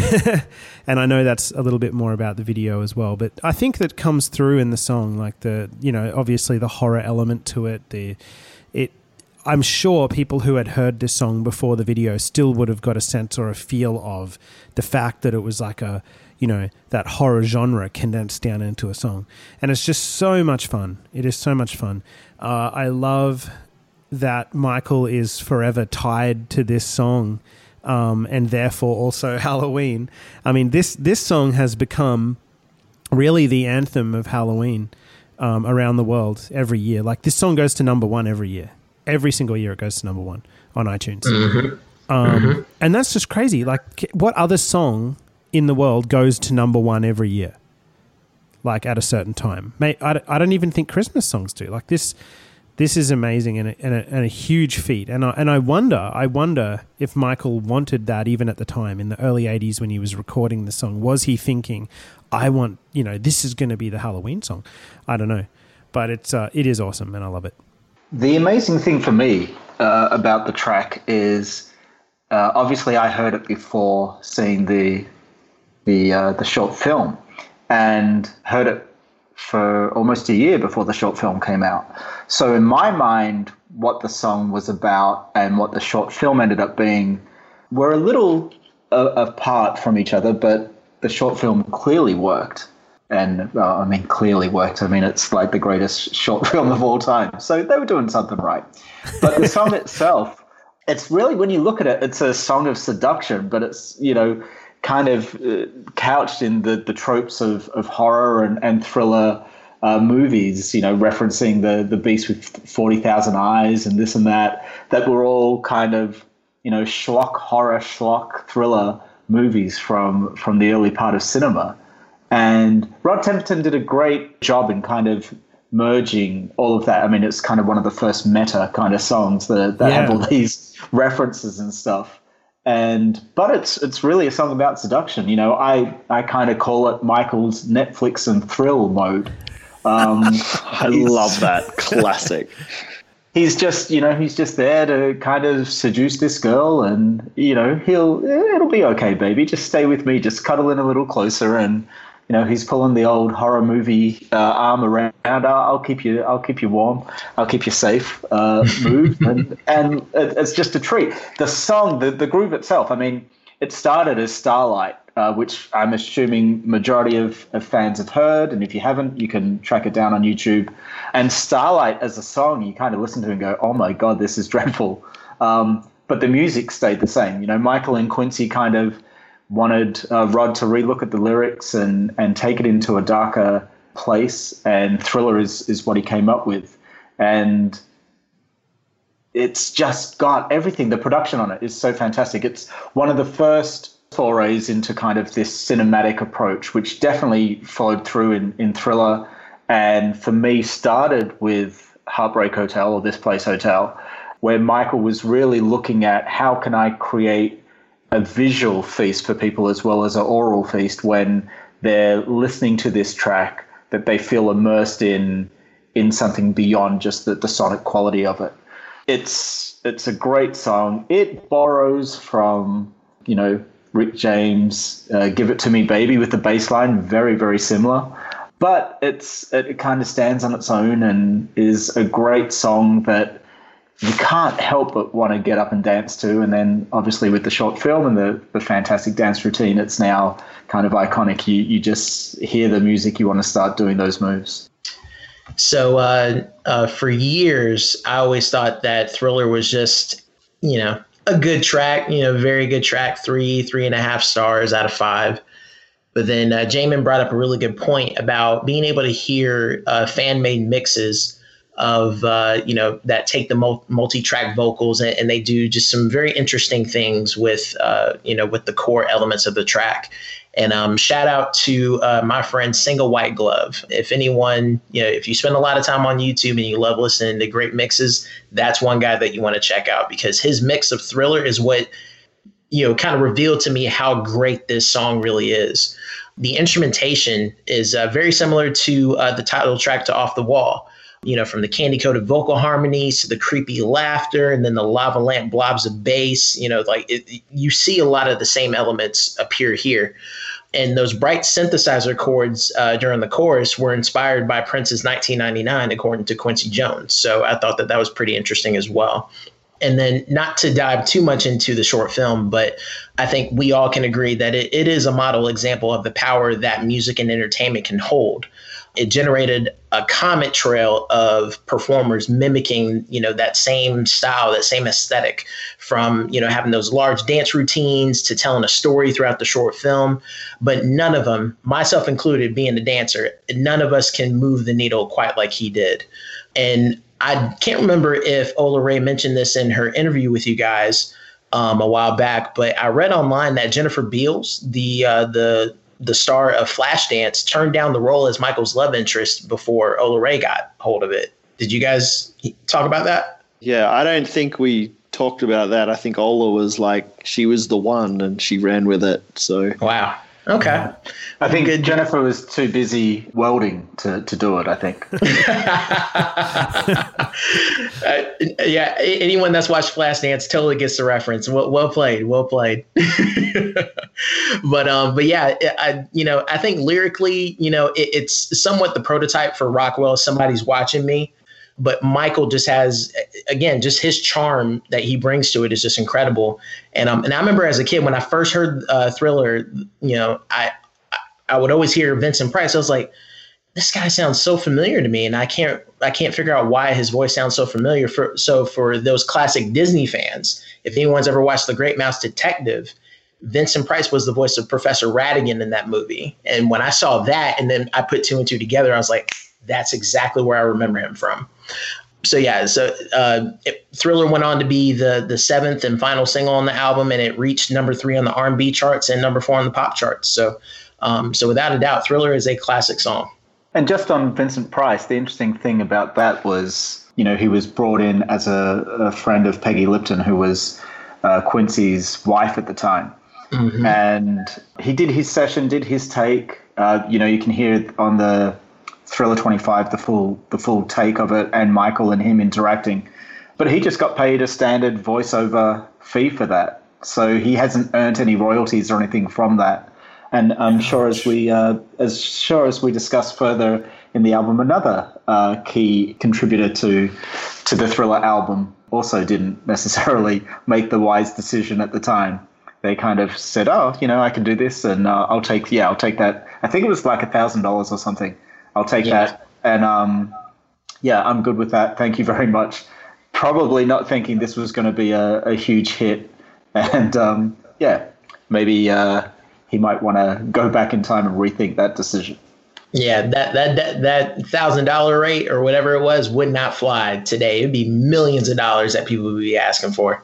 and I know that's a little bit more about the video as well, but I think that comes through in the song like the, you know, obviously the horror element to it, the it I'm sure people who had heard this song before the video still would have got a sense or a feel of the fact that it was like a you know that horror genre condensed down into a song. And it's just so much fun. It is so much fun. Uh, i love that michael is forever tied to this song um, and therefore also halloween. I mean this this song has become really the anthem of halloween um, around the world every year. Like this song goes to number one every year every single year it goes to number one on itunes um, and that's just crazy like what other song in the world goes to number one every year, like at a certain time. Mate, I, I don't even think Christmas songs do. Like this, this is amazing and a, and a, and a huge feat. And I, and I wonder, I wonder if Michael wanted that even at the time in the early '80s when he was recording the song. Was he thinking, I want, you know, this is going to be the Halloween song? I don't know, but it's uh, it is awesome and I love it. The amazing thing for me uh, about the track is uh, obviously I heard it before seeing the the uh, the short film and heard it for almost a year before the short film came out. So in my mind, what the song was about and what the short film ended up being were a little uh, apart from each other, but the short film clearly worked. And I mean, clearly worked. I mean, it's like the greatest short film of all time. So they were doing something right. But the song itself, it's really, when you look at it, it's a song of seduction, but it's, you know, kind of uh, couched in the, the tropes of, of horror and, and thriller uh, movies, you know, referencing the, the beast with 40,000 eyes and this and that, that were all kind of, you know, schlock horror, schlock thriller movies from, from the early part of cinema. And Rod Temperton did a great job in kind of merging all of that. I mean, it's kind of one of the first meta kind of songs that, that have all these references and stuff. And but it's it's really a song about seduction. You know, I I kind of call it Michael's Netflix and thrill mode. Um, I love that. Classic. he's just you know he's just there to kind of seduce this girl and you know he'll it'll be okay baby just stay with me just cuddle in a little closer and you know he's pulling the old horror movie uh, arm around. I'll, I'll keep you I'll keep you warm. I'll keep you safe uh, move. And and it, it's just a treat. The song the, the groove itself I mean it started as Starlight uh, which I'm assuming majority of, of fans have heard, and if you haven't, you can track it down on YouTube. And Starlight as a song, you kind of listen to and go, "Oh my god, this is dreadful," um, but the music stayed the same. You know, Michael and Quincy kind of wanted uh, Rod to relook at the lyrics and and take it into a darker place, and Thriller is is what he came up with, and it's just got everything. The production on it is so fantastic. It's one of the first forays into kind of this cinematic approach, which definitely followed through in, in Thriller. And for me, started with Heartbreak Hotel or This Place Hotel, where Michael was really looking at how can I create a visual feast for people as well as an oral feast when they're listening to this track that they feel immersed in in something beyond just the, the sonic quality of it. It's it's a great song. It borrows from you know Rick James, uh, "Give It to Me, Baby" with the bass line, very very similar. But it's it, it kind of stands on its own and is a great song that you can't help but want to get up and dance to. And then obviously with the short film and the, the fantastic dance routine, it's now kind of iconic. You you just hear the music, you want to start doing those moves. So uh, uh, for years, I always thought that Thriller was just, you know, a good track, you know, very good track, three, three and a half stars out of five. But then uh, Jamon brought up a really good point about being able to hear uh, fan made mixes of, uh, you know, that take the multi track vocals and, and they do just some very interesting things with, uh, you know, with the core elements of the track. And um, shout out to uh, my friend Single White Glove. If anyone, you know, if you spend a lot of time on YouTube and you love listening to great mixes, that's one guy that you want to check out because his mix of Thriller is what, you know, kind of revealed to me how great this song really is. The instrumentation is uh, very similar to uh, the title track to Off the Wall. You know, from the candy coated vocal harmonies to the creepy laughter, and then the lava lamp blobs of bass. You know, like it, you see a lot of the same elements appear here and those bright synthesizer chords uh, during the chorus were inspired by Prince's 1999, according to Quincy Jones. So I thought that that was pretty interesting as well. And then, not to dive too much into the short film, but I think we all can agree that it, it is a model example of the power that music and entertainment can hold. It generated a comet trail of performers mimicking, you know, that same style, that same aesthetic, from you know having those large dance routines to telling a story throughout the short film. But none of them, myself included, being a dancer, none of us can move the needle quite like he did. And I can't remember if Ola Ray mentioned this in her interview with you guys um, a while back, but I read online that Jennifer Beals, the uh, the the star of Flashdance, turned down the role as Michael's love interest before Ola Ray got hold of it. Did you guys talk about that? Yeah, I don't think we talked about that. I think Ola was like she was the one and she ran with it. So Wow. Okay. I think Jennifer was too busy welding to, to do it. I think. Uh, yeah, anyone that's watched Flashdance totally gets the reference. Well, well played, well played. but um, but yeah, I you know I think lyrically, you know, it, it's somewhat the prototype for Rockwell. Somebody's watching me. But Michael just has, again, just his charm that he brings to it is just incredible. And um, and I remember as a kid when I first heard uh, Thriller, you know, I I would always hear Vincent Price. I was like, this guy sounds so familiar to me, and I can't I can't figure out why his voice sounds so familiar. For so for those classic Disney fans, if anyone's ever watched The Great Mouse Detective, Vincent Price was the voice of Professor Ratigan in that movie. And when I saw that, and then I put two and two together, I was like, that's exactly where I remember him from. So yeah, so uh, it, Thriller went on to be the the seventh and final single on the album, and it reached number three on the R&B charts and number four on the pop charts. So, um, so without a doubt, Thriller is a classic song. And just on Vincent Price, the interesting thing about that was, you know, he was brought in as a, a friend of Peggy Lipton, who was uh, Quincy's wife at the time. And he did his session, did his take. Uh, you know, you can hear it on the Thriller 25, the full the full take of it, and Michael and him interacting. But he just got paid a standard voiceover fee for that, so he hasn't earned any royalties or anything from that. And I'm sure as we uh, as sure as we discuss further in the album, another uh, key contributor to to the Thriller album also didn't necessarily make the wise decision at the time. They kind of said, "Oh, you know, I can do this, and uh, I'll take yeah, I'll take that." I think it was like a thousand dollars or something. I'll take Yeah. that, and um, yeah, I'm good with that. Thank you very much. Probably not thinking this was going to be a, a huge hit, and um, yeah, maybe uh, he might want to go back in time and rethink that decision. Yeah, that that that that thousand dollar rate or whatever it was would not fly today. It'd be millions of dollars that people would be asking for.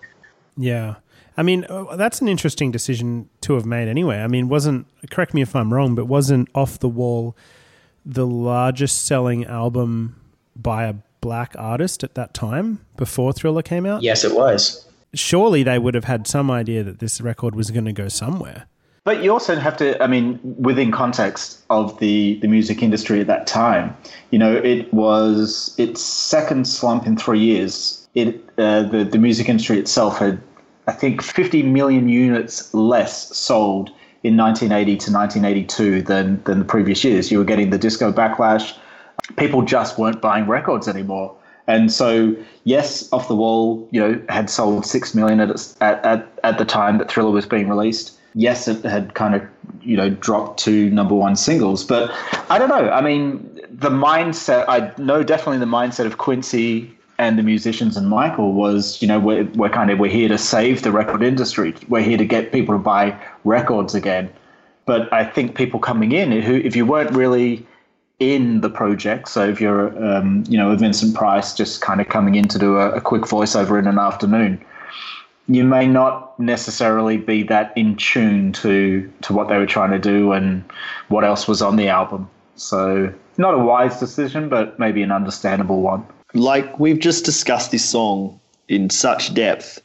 Yeah. I mean, uh, that's an interesting decision to have made anyway. I mean, wasn't, correct me if I'm wrong, but wasn't Off the Wall the largest selling album by a black artist at that time before Thriller came out? Yes, it was. Surely they would have had some idea that this record was going to go somewhere. But you also have to, I mean, within context of the, the music industry at that time, you know, it was its second slump in three years. It uh, the the music industry itself had, I think, 50 million units less sold in 1980 to 1982 than than the previous years. You were getting the disco backlash. People just weren't buying records anymore. And so, yes, Off the Wall, you know, had sold six million at, at, at, at the time that Thriller was being released. Yes, it had kind of, you know, dropped to number one singles. But I don't know. I mean, the mindset, I know definitely the mindset of Quincy and the musicians and Michael was, you know, we're, we're kind of, we're here to save the record industry. We're here to get people to buy records again. But I think people coming in who, if you weren't really in the project. So if you're, um, you know, a Vincent Price just kind of coming in to do a, a quick voiceover in an afternoon, you may not necessarily be that in tune to to what they were trying to do and what else was on the album. So not a wise decision, but maybe an understandable one. Like we've just discussed this song in such depth,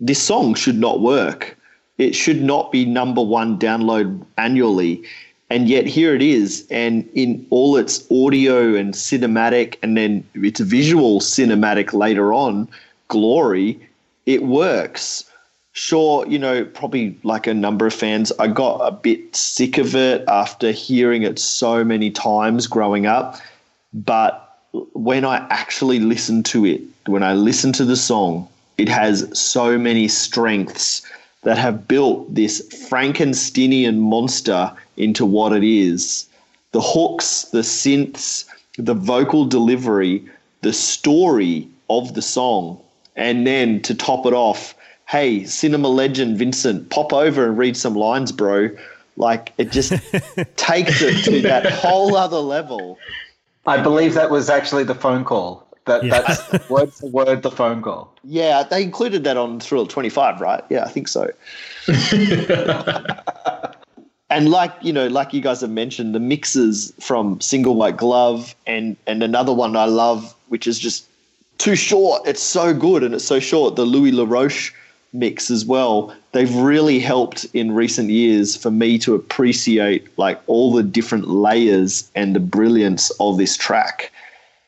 this song should not work. It should not be number one download annually. And yet here it is. And in all its audio and cinematic, and then its visual cinematic later on, glory, it works. Sure, you know, probably like a number of fans, I got a bit sick of it after hearing it so many times growing up. But when I actually listen to it, when I listen to the song, it has so many strengths that have built this Frankensteinian monster into what it is. The hooks, the synths, the vocal delivery, the story of the song. And then to top it off, hey, cinema legend Vincent, pop over and read some lines, bro. Like it just takes it to that whole other level. I believe that was actually the phone call. That Yeah. that's word for word the phone call. Yeah, they included that on Thrill 25, right? Yeah, I think so. and like, you know, like you guys have mentioned, the mixes from Single White Glove and and another one I love, which is just too short. It's so good and it's so short. The Louis LaRoche mix as well. They've really helped in recent years for me to appreciate like all the different layers and the brilliance of this track.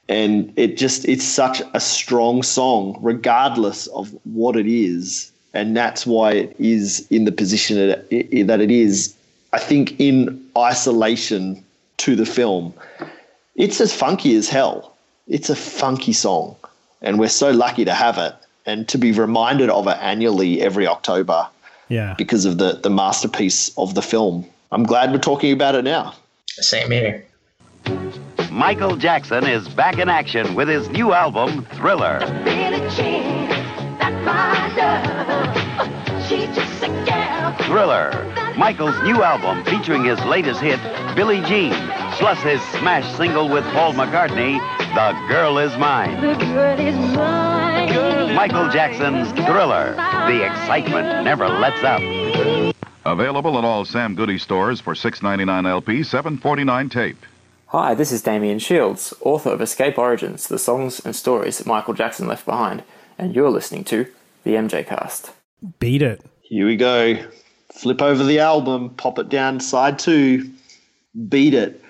And it just it's such a strong song regardless of what it is. And that's why it is in the position that it, that it is i think in isolation to the film. It's as funky as hell. It's a funky song, and we're so lucky to have it and to be reminded of it annually every October Yeah. because of the, the masterpiece of the film. I'm glad we're talking about it now. Same here. Michael Jackson is back in action with his new album, Thriller. Thriller, Michael's new album featuring his latest hit, Billie Jean, plus his smash single with Paul McCartney, The Girl Is Mine. The girl is mine. Michael Jackson's Thriller. The excitement never lets up. Available at all Sam Goody stores for $6.99 LP, $7.49 tape. Hi, this is Damien Shields, author of Xscape Origins, the songs and stories that Michael Jackson left behind, and you're listening to the MJ Cast. Beat it. Here we go. Flip over the album, pop it down side two, beat it.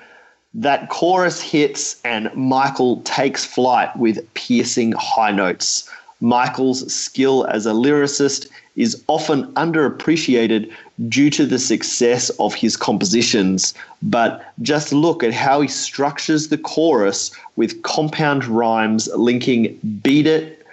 That chorus hits and Michael takes flight with piercing high notes. Michael's skill as a lyricist is often underappreciated due to the success of his compositions, but just look at how he structures the chorus with compound rhymes linking beat it,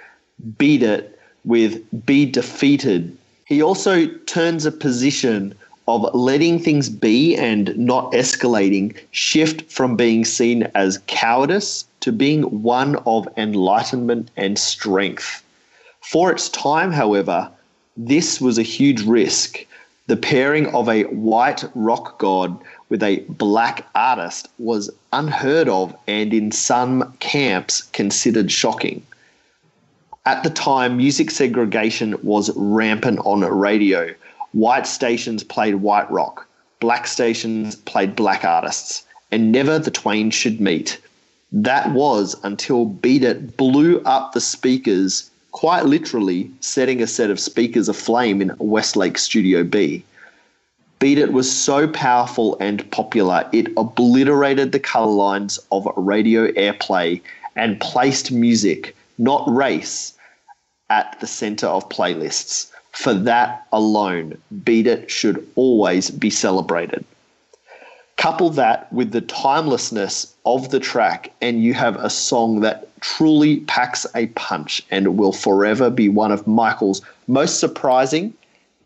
beat it with be defeated. He also turns a position of letting things be and not escalating shift from being seen as cowardice to being one of enlightenment and strength. For its time, however, this was a huge risk. The pairing of a white rock god with a black artist was unheard of and in some camps considered shocking. At the time, music segregation was rampant on radio. White stations played white rock, black stations played black artists, and never the twain should meet. That was until Beat It blew up the speakers, quite literally setting a set of speakers aflame in Westlake Studio B. Beat It was so powerful and popular, it obliterated the color lines of radio airplay and placed music, not race, at the center of playlists. For that alone, Beat It should always be celebrated. Couple that with the timelessness of the track, and you have a song that truly packs a punch and will forever be one of Michael's most surprising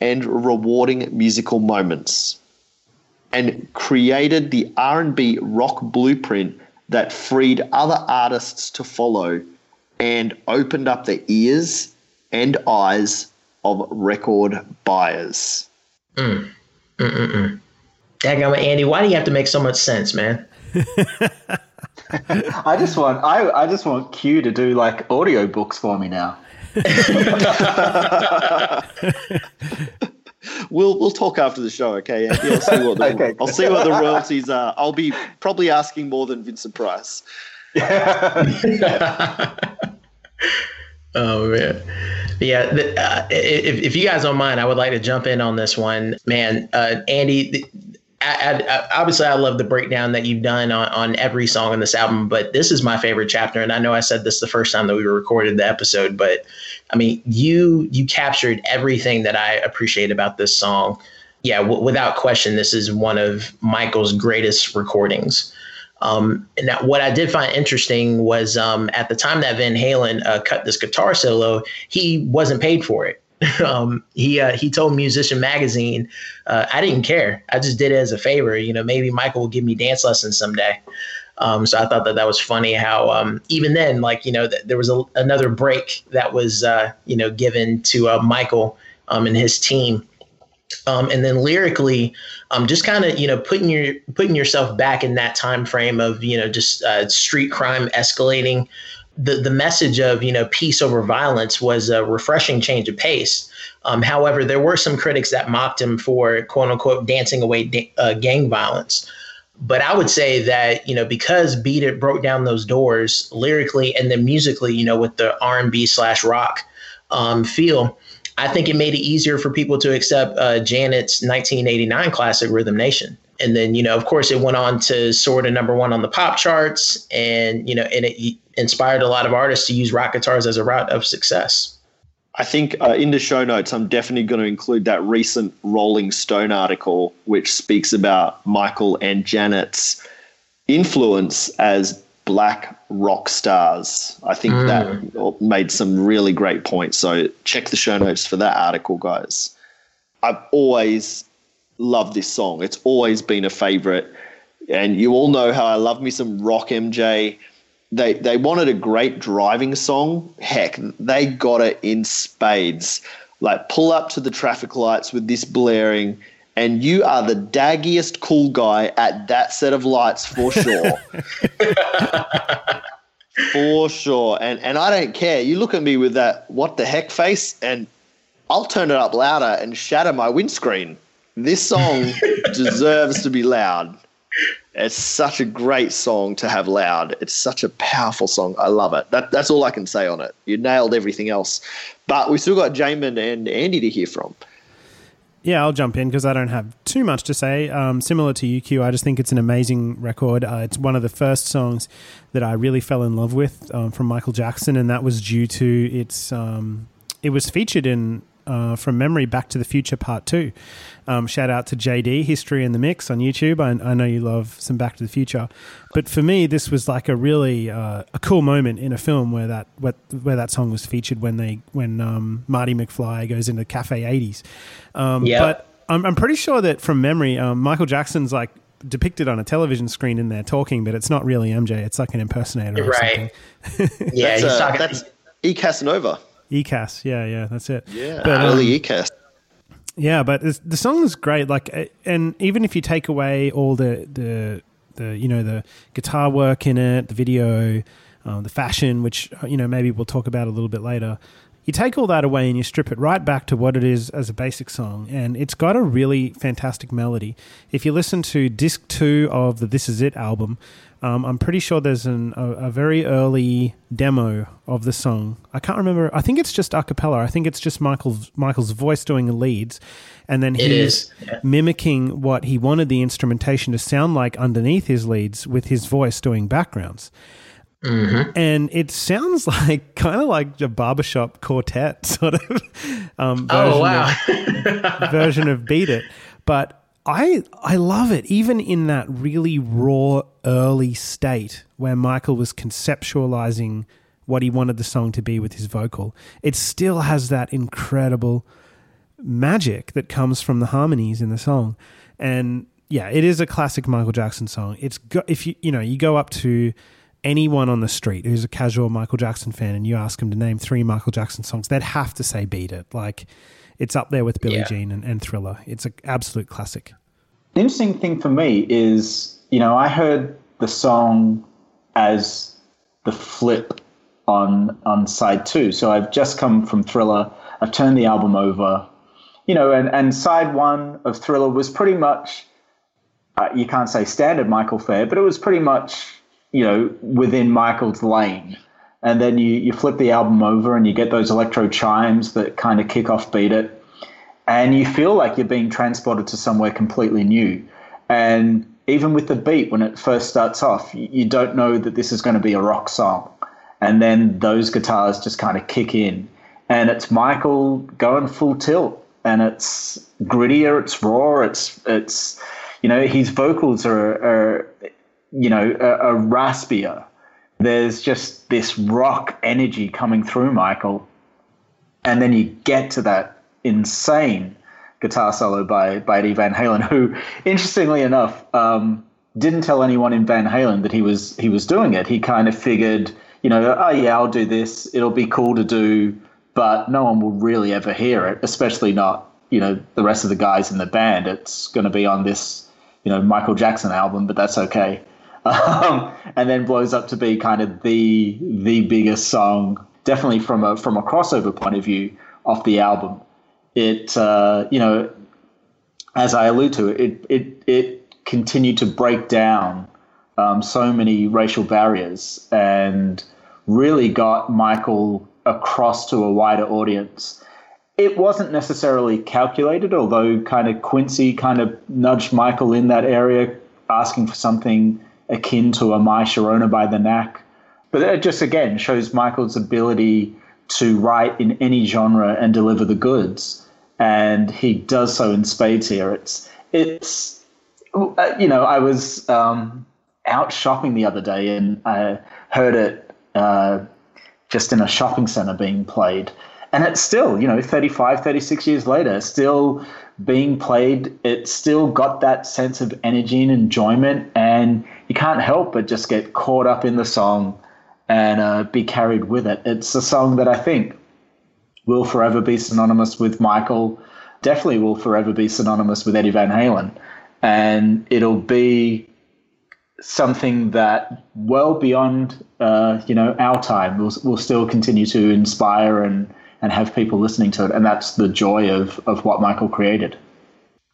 and rewarding musical moments and created the R&B rock blueprint that freed other artists to follow and opened up their ears and eyes of record buyers. Mm. Mm-mm-mm. Daggum, Andy, why do you have to make so much sense, man? I just want I, I just want Q to do like audiobooks for me now. We'll we'll talk after the show, okay? Andy? I'll see what the, Okay. I'll see what the royalties are. I'll be probably asking more than Vincent Price. Oh man, yeah. The, uh, if, if you guys don't mind, I would like to jump in on this one, man. Uh, Andy, the, I, I, obviously, I love the breakdown that you've done on, on every song on this album, but this is my favorite chapter, and I know I said this the first time that we recorded the episode, but I mean, you you captured everything that I appreciate about this song. Yeah, w- without question, this is one of Michael's greatest recordings. Um, and that, what I did find interesting was um, at the time that Van Halen uh, cut this guitar solo, he wasn't paid for it. um, he uh, he told Musician Magazine, uh, "I didn't care. I just did it as a favor. You know, maybe Michael will give me dance lessons someday." Um, so I thought that that was funny how um, even then, like you know, th- there was a, another break that was uh, you know given to uh, Michael um, and his team. Um, and then lyrically, um, just kind of you know putting your putting yourself back in that time frame of you know just uh, street crime escalating. The the message of you know peace over violence was a refreshing change of pace. Um, however, there were some critics that mocked him for quote unquote dancing away da- uh, gang violence. But I would say that you know because Beat It broke down those doors lyrically and then musically, you know, with the R and B slash rock um, feel. I think it made it easier for people to accept uh, Janet's 1989 classic Rhythm Nation. And then, you know, of course, it went on to soar to number one on the pop charts, and you know, and it inspired a lot of artists to use rock guitars as a route of success. I think uh, in the show notes, I'm definitely going to include that recent Rolling Stone article, which speaks about Michael and Janet's influence as black rock stars. I think mm. that made some really great points. So check the show notes for that article, guys. I've always loved this song. It's always been a favorite. And you all know how I love me some rock MJ. They they wanted a great driving song. Heck, they got it in spades. Like pull up to the traffic lights with this blaring and you are the daggiest cool guy at that set of lights for sure. for sure. And and I don't care. You look at me with that what the heck face and I'll turn it up louder and shatter my windscreen. This song deserves to be loud. It's such a great song to have loud. It's such a powerful song. I love it. That, that's all I can say on it. You nailed everything else. But we still got Jamon and Andy to hear from. Yeah, I'll jump in because I don't have too much to say. Um, similar to UQ, I just think it's an amazing record. Uh, it's one of the first songs that I really fell in love with um, from Michael Jackson, and that was due to its. Um, it was featured in uh, From Memory Back to the Future Part 2. Um, shout out to JD, History in the Mix on YouTube. I, I know you love some Back to the Future. But for me, this was like a really uh, a cool moment in a film where that where, where that song was featured when they when um, Marty McFly goes into Cafe 80s. Um, Yeah. But I'm, I'm pretty sure that from memory, um, Michael Jackson's like depicted on a television screen in there talking, but it's not really MJ. It's like an impersonator or Right. something. Yeah, that's, he's uh, talking. that's E Casanova. ECAS, yeah, yeah, that's it. Yeah, But, um, early E Cas. Yeah, but the song is great. Like, uh, and even if you take away all the the the you know the guitar work in it, the video, um, the fashion, which uh, you know maybe we'll talk about a little bit later. You take all that away and you strip it right back to what it is as a basic song, and it's got a really fantastic melody. If you listen to disc two of the "This Is It" album, um, I'm pretty sure there's an, a, a very early demo of the song. I can't remember. I think it's just a cappella. I think it's just Michael's Michael's voice doing the leads, and then he's yeah. mimicking what he wanted the instrumentation to sound like underneath his leads with his voice doing backgrounds. Mm-hmm. And it sounds like kind of like a barbershop quartet sort of um, version, Oh wow! of, version of Beat It. But I I love it, even in that really raw early state where Michael was conceptualizing what he wanted the song to be with his vocal. It still has that incredible magic that comes from the harmonies in the song. And yeah, it is a classic Michael Jackson song. It's go, if you you know you go up to anyone on the street who's a casual Michael Jackson fan and you ask them to name three Michael Jackson songs, they'd have to say "Beat It." Like it's up there with Billie Yeah. Jean and, and Thriller. It's an absolute classic. The interesting thing for me is, you know, I heard the song as the flip on on side two. So I've just come from Thriller. I've turned the album over, you know, and, and side one of Thriller was pretty much, uh, you can't say standard Michael fare, but it was pretty much, you know, within Michael's lane. And then you, you flip the album over and you get those electro chimes that kind of kick off Beat It and you feel like you're being transported to somewhere completely new. And even with the beat, when it first starts off, you, don't know that this is going to be a rock song. And then those guitars just kind of kick in. And it's Michael going full tilt. And it's grittier, it's raw, it's, it's you know, his vocals are, are you know, are raspier. There's just this rock energy coming through Michael and then you get to that insane guitar solo by by Eddie Van Halen, who, interestingly enough, um, didn't tell anyone in Van Halen that he was he was doing it. He kind of figured, you know, oh yeah, I'll do this. It'll be cool to do, but no one will really ever hear it, especially not you know the rest of the guys in the band. It's going to be on this you know Michael Jackson album, but that's okay. Um, and then blows up to be kind of the the biggest song, definitely from a from a crossover point of view, off the album. It uh, you know, as I allude to, it it it continued to break down um, so many racial barriers and really got Michael across to a wider audience. It wasn't necessarily calculated, although kind of Quincy kind of nudged Michael in that area, asking for something akin to a My Sharona by the Knack. But it just again shows Michael's ability to write in any genre and deliver the goods, and he does so in spades here. It's it's uh, you know I was um, out shopping the other day and I heard it uh, just in a shopping center being played. And it's still, you know, 35, 36 years later, still being played. It's still got that sense of energy and enjoyment. And you can't help but just get caught up in the song and uh, be carried with it. It's a song that I think will forever be synonymous with Michael, definitely will forever be synonymous with Eddie Van Halen. And it'll be something that well beyond uh, you know our time will will still continue to inspire and and have people listening to it and that's the joy of of what Michael created.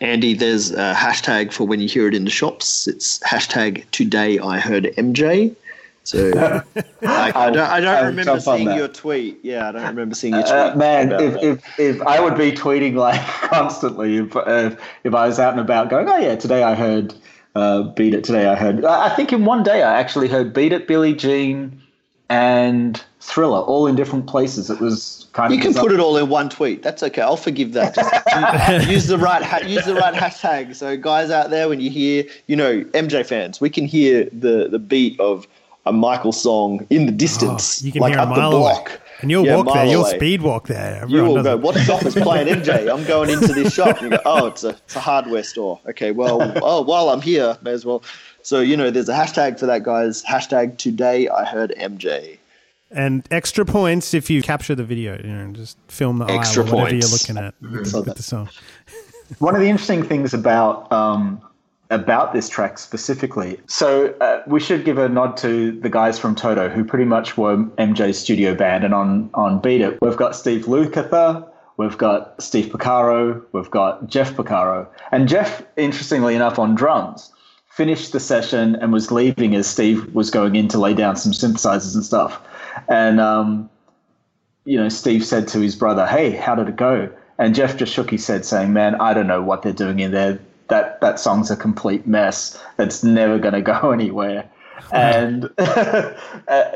Andy, there's a hashtag for when you hear it in the shops. It's hashtag today I heard MJ. So I, I don't, I don't I'll remember seeing your tweet. Yeah, I don't remember seeing your tweet. Uh, man, if, that. if if I would be tweeting like constantly if uh, if I was out and about going, oh yeah, today I heard uh, Beat It. Today I heard. I I think in one day I actually heard Beat It, Billie Jean, and Thriller, all in different places. It was kind You of can put it all in one tweet. That's okay. I'll forgive that. Just use the right ha- use the right hashtag. So guys out there, when you hear, you know, MJ fans, we can hear the the beat of a Michael song in the distance, Oh, you can like hear a up the mile away. block. And you'll Yeah, walk there. mile You'll away. speed walk there. You Everyone will go. it. What shop is playing MJ? I'm going into this shop. You go. Oh, it's a it's a hardware store. Okay. Well, oh, while I'm here, may as well. So you know, there's a hashtag for that, guys. Hashtag today I heard MJ. And extra points if you capture the video. You know, just film the Extra aisle or whatever you're looking at with the, with the song. one of the interesting things about um, about this track specifically. So uh, we should give a nod to the guys from Toto, who pretty much were MJ's studio band, and on on Beat It, we've got Steve Lukather. We've got Steve Porcaro, we've got Jeff Porcaro. And Jeff, interestingly enough, on drums, finished the session and was leaving as Steve was going in to lay down some synthesizers and stuff. And um, you know, Steve said to his brother, "Hey, how did it go?" And Jeff just shook his head, saying, "Man, I don't know what they're doing in there. That that song's a complete mess. That's never going to go anywhere." And uh,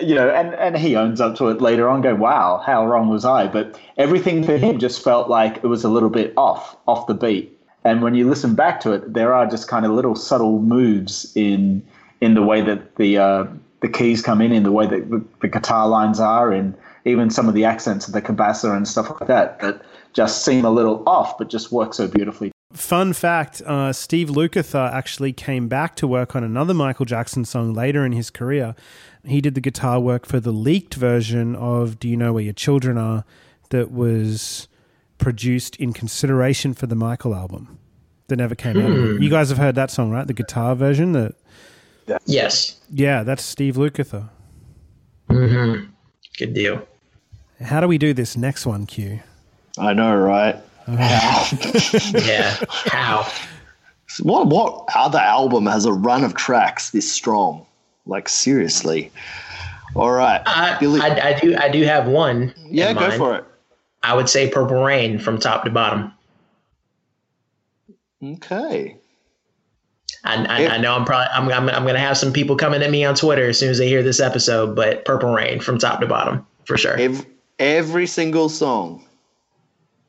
you know, and and he owns up to it later on, going, "Wow, how wrong was I?" But everything for him just felt like it was a little bit off, off the beat. And when you listen back to it, there are just kind of little subtle moves in in the way that the uh, the keys come in, in the way that the, the guitar lines are, and even some of the accents of the cabasa and stuff like that that just seem a little off, but just work so beautifully. Fun fact uh, Steve Lukather actually came back to work on another Michael Jackson song later in his career. He did the guitar work for the leaked version of Do You Know Where Your Children Are that was produced in consideration for the Michael album that never came out. Hmm. You guys have heard that song, right? The guitar version that Yes. Yeah, that's Steve Lukather. Mm-hmm. Good deal. How do we do this next one, Q? I know, right? Yeah. How? What what other album has a run of tracks this strong? Like seriously. All right. I, I, I do. I do have one. yeah, go for it. I would say Purple Rain from top to bottom. Okay. I, I, I know I'm probably I'm, I'm I'm gonna have some people coming at me on Twitter as soon as they hear this episode, but Purple Rain from top to bottom for sure. Every, every single song.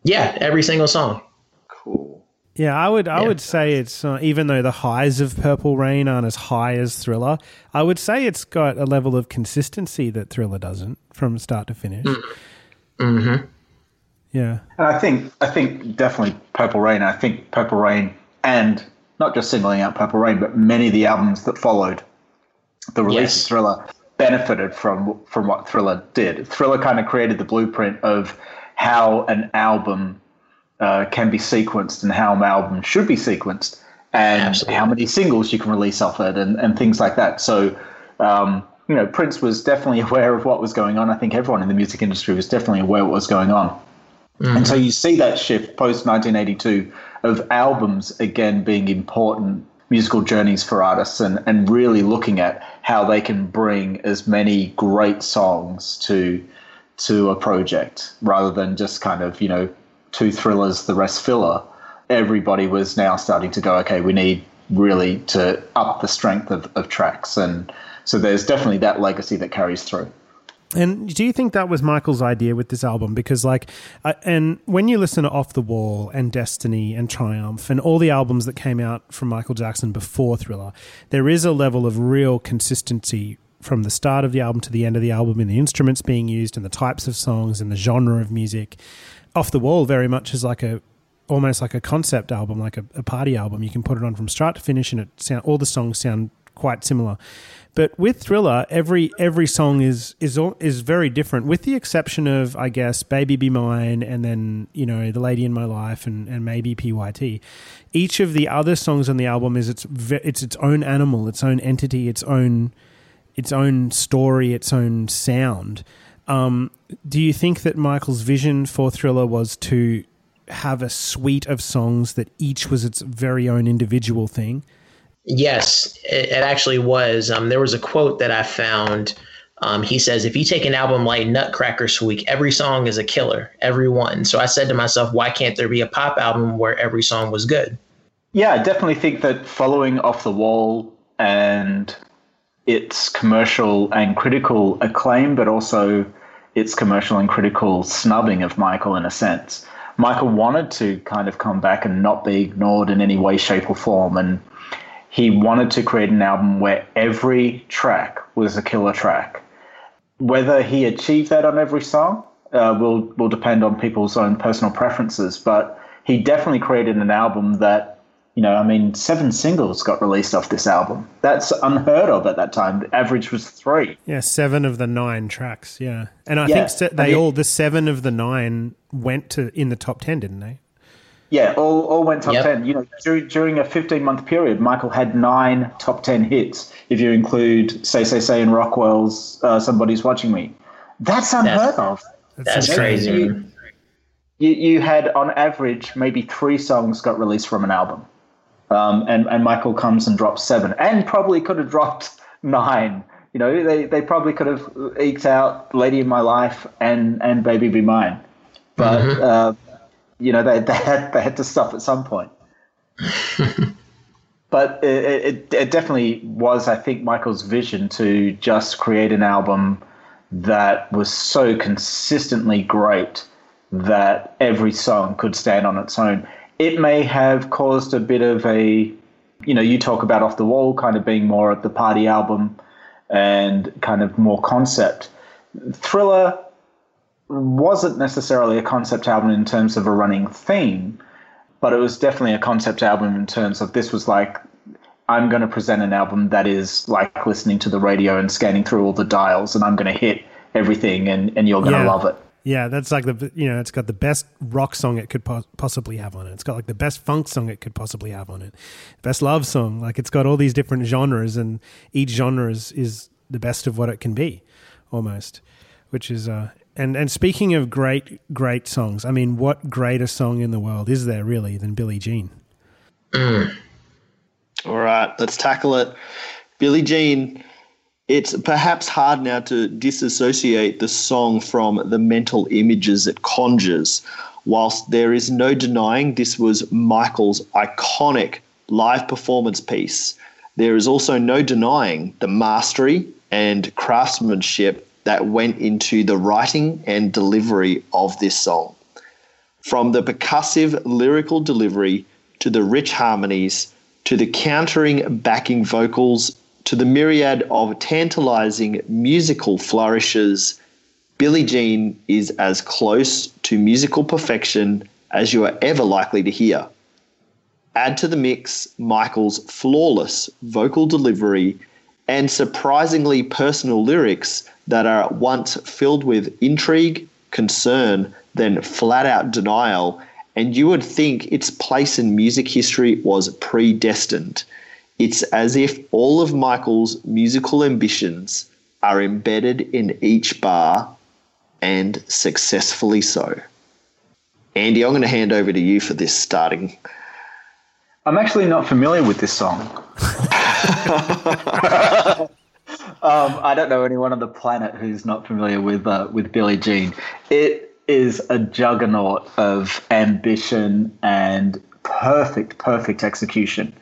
Yeah, every single song. Cool. Yeah, I would. I Yeah. would say it's uh, even though the highs of Purple Rain aren't as high as Thriller. I would say it's got a level of consistency that Thriller doesn't from start to finish. Mm-hmm. Yeah, And I think I think definitely Purple Rain. I think Purple Rain and not just singling out Purple Rain, but many of the albums that followed the release Yes. of Thriller benefited from from what Thriller did. Thriller kind of created the blueprint of how an album uh, can be sequenced and how an album should be sequenced, and Absolutely. how many singles you can release off it, and, and things like that. So. Um, you know, Prince was definitely aware of what was going on. I think everyone in the music industry was definitely aware of what was going on. And so you see that shift post 1982 of albums again being important musical journeys for artists and, and really looking at how they can bring as many great songs to to a project rather than just kind of, you know, two thrillers, the rest filler. Everybody was now starting to go, okay, we need really to up the strength of, of tracks. And so there's definitely that legacy that carries through. And do you think that was Michael's idea with this album? Because, like, uh, and when you listen to Off the Wall and Destiny and Triumph and all the albums that came out from Michael Jackson before Thriller, there is a level of real consistency from the start of the album to the end of the album in the instruments being used and the types of songs and the genre of music. Off the Wall very much is like a almost like a concept album, like a, a party album. You can put it on from start to finish, and it sound all the songs sound quite similar. But with Thriller, every every song is is is very different, with the exception of I guess "Baby Be Mine" and then you know "The Lady in My Life" and, and maybe "PYT." Each of the other songs on the album is its it's its own animal, its own entity, its own its own story, its own sound. Um, do you think that Michael's vision for Thriller was to have a suite of songs that each was its very own individual thing? Yes, it, it actually was. Um, there was a quote that I found. Um, he says, if you take an album like Nutcracker Suite, every song is a killer, every one. So I said to myself, why can't there be a pop album where every song was good? Yeah, I definitely think that following Off the Wall and its commercial and critical acclaim, but also its commercial and critical snubbing of Michael in a sense. Michael wanted to kind of come back and not be ignored in any way, shape, or form. And he wanted to create an album where every track was a killer track. Whether he achieved that on every song uh, will will depend on people's own personal preferences, but he definitely created an album that you know, I mean, seven singles got released off this album. That's unheard of at that time. The average was three. Yeah, seven of the nine tracks. Yeah, and I Yeah, think they and it- all the seven of the nine went to in the top ten, didn't they? Yeah, all, all went top Yep. 10. You know, during, during a 15 month period, Michael had nine top 10 hits, if you include Say, Say, Say and Rockwell's uh, Somebody's Watching Me. That's unheard of. That's You know, crazy. You, you, you had, on average, maybe three songs got released from an album. Um, and, and Michael comes and drops seven, and probably could have dropped nine. You know, they, they probably could have eked out Lady in My Life and, and Baby Be Mine. But, uh, you know, they, they, had, they had to stop at some point. but it, it, it definitely was, I think, Michael's vision to just create an album that was so consistently great that every song could stand on its own. It may have caused a bit of a, you know, you talk about Off the Wall kind of being more of the party album and kind of more concept. Thriller wasn't necessarily a concept album in terms of a running theme, but it was definitely a concept album in terms of this was like, I'm going to present an album that is like listening to the radio and scanning through all the dials, and I'm going to hit everything, and, and you're going to love it. Yeah, that's like the you know it's got the best rock song it could pos- possibly have on it. It's got like the best funk song it could possibly have on it, best love song. Like it's got all these different genres, and each genre is is the best of what it can be, almost. Which is uh and and speaking of great great songs, I mean, what greater song in the world is there really than Billie Jean? All right, let's tackle it. Billie Jean. It's perhaps hard now to disassociate the song from the mental images it conjures, whilst there is no denying this was Michael's iconic live performance piece. There is also no denying the mastery and craftsmanship that went into the writing and delivery of this song. From the percussive lyrical delivery to the rich harmonies to the countering backing vocals to the myriad of tantalizing musical flourishes, Billie Jean is as close to musical perfection as you are ever likely to hear. Add to the mix Michael's flawless vocal delivery and surprisingly personal lyrics that are at once filled with intrigue, concern, then flat out denial, and you would think its place in music history was predestined. It's as if all of Michael's musical ambitions are embedded in each bar, and successfully so. Andy, I'm going to hand over to you for this starting. I'm actually not familiar with this song. um, I don't know anyone on the planet who's not familiar with uh, with Billie Jean. It is a juggernaut of ambition and perfect, perfect execution.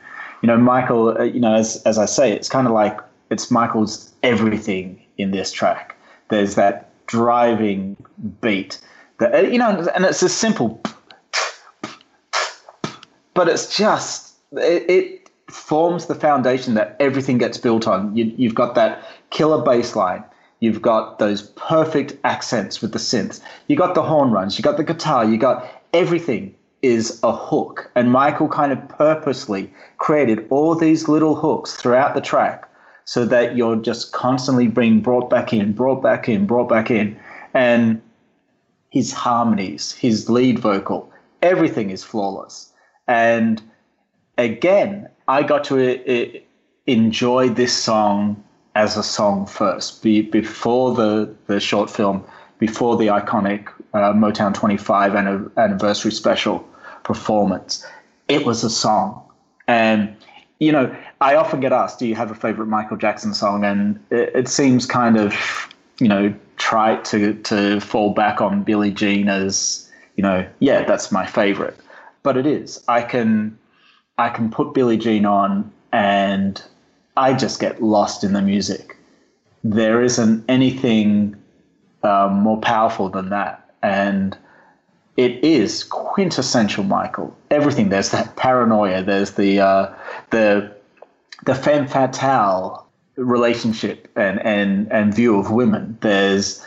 You know, Michael. Uh, you know, as as I say, it's kind of like it's Michael's everything in this track. There's that driving beat that you know, and it's a simple, but it's just it, it forms the foundation that everything gets built on. You, you've got that killer bass line. You've got those perfect accents with the synths. You got the horn runs. You got the guitar. You got everything is a hook. And Michael kind of purposely created all these little hooks throughout the track so that you're just constantly being brought back in, brought back in, brought back in. And his harmonies, his lead vocal, everything is flawless. And again, I got to uh, enjoy this song as a song first, be, before the, the short film, before the iconic uh, Motown 25 anni- anniversary special performance. It was a song. And, you know, I often get asked, do you have a favorite Michael Jackson song? And it, it seems kind of, you know, trite to, to fall back on Billie Jean as, you know, yeah, that's my favorite. But it is. I can I can put Billie Jean on and I just get lost in the music. There isn't anything um, more powerful than that. And it is quintessential Michael. Everything there's that paranoia. There's the uh, the the femme fatale relationship and and and view of women. There's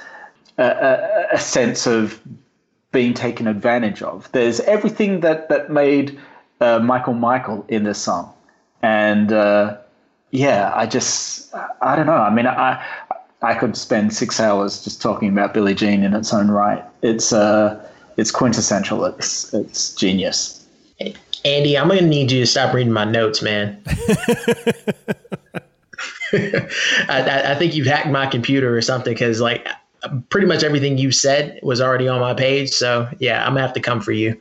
a, a, a sense of being taken advantage of. There's everything that that made uh, Michael Michael in this song, and uh, yeah, I just I don't know. I mean, I I could spend six hours just talking about Billie Jean in its own right. It's uh it's quintessential. It's it's genius. Andy, I'm gonna need you to stop reading my notes, man. I, I think you've hacked my computer or something because like pretty much everything you said was already on my page. So yeah, I'm gonna have to come for you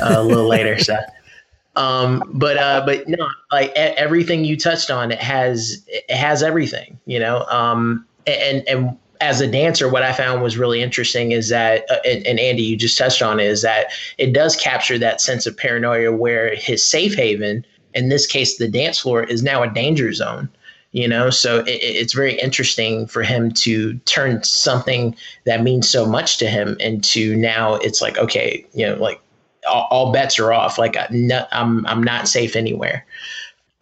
uh, a little later. So, um, but uh, but no, like e- everything you touched on, it has it has everything, you know. Um, and and as a dancer, what I found was really interesting is that, uh, and, and Andy, you just touched on, it, is that it does capture that sense of paranoia where his safe haven, in this case, the dance floor, is now a danger zone you know? So it, it's very interesting for him to turn something that means so much to him into now it's like okay you know like all, all bets are off like i'm i'm not safe anywhere.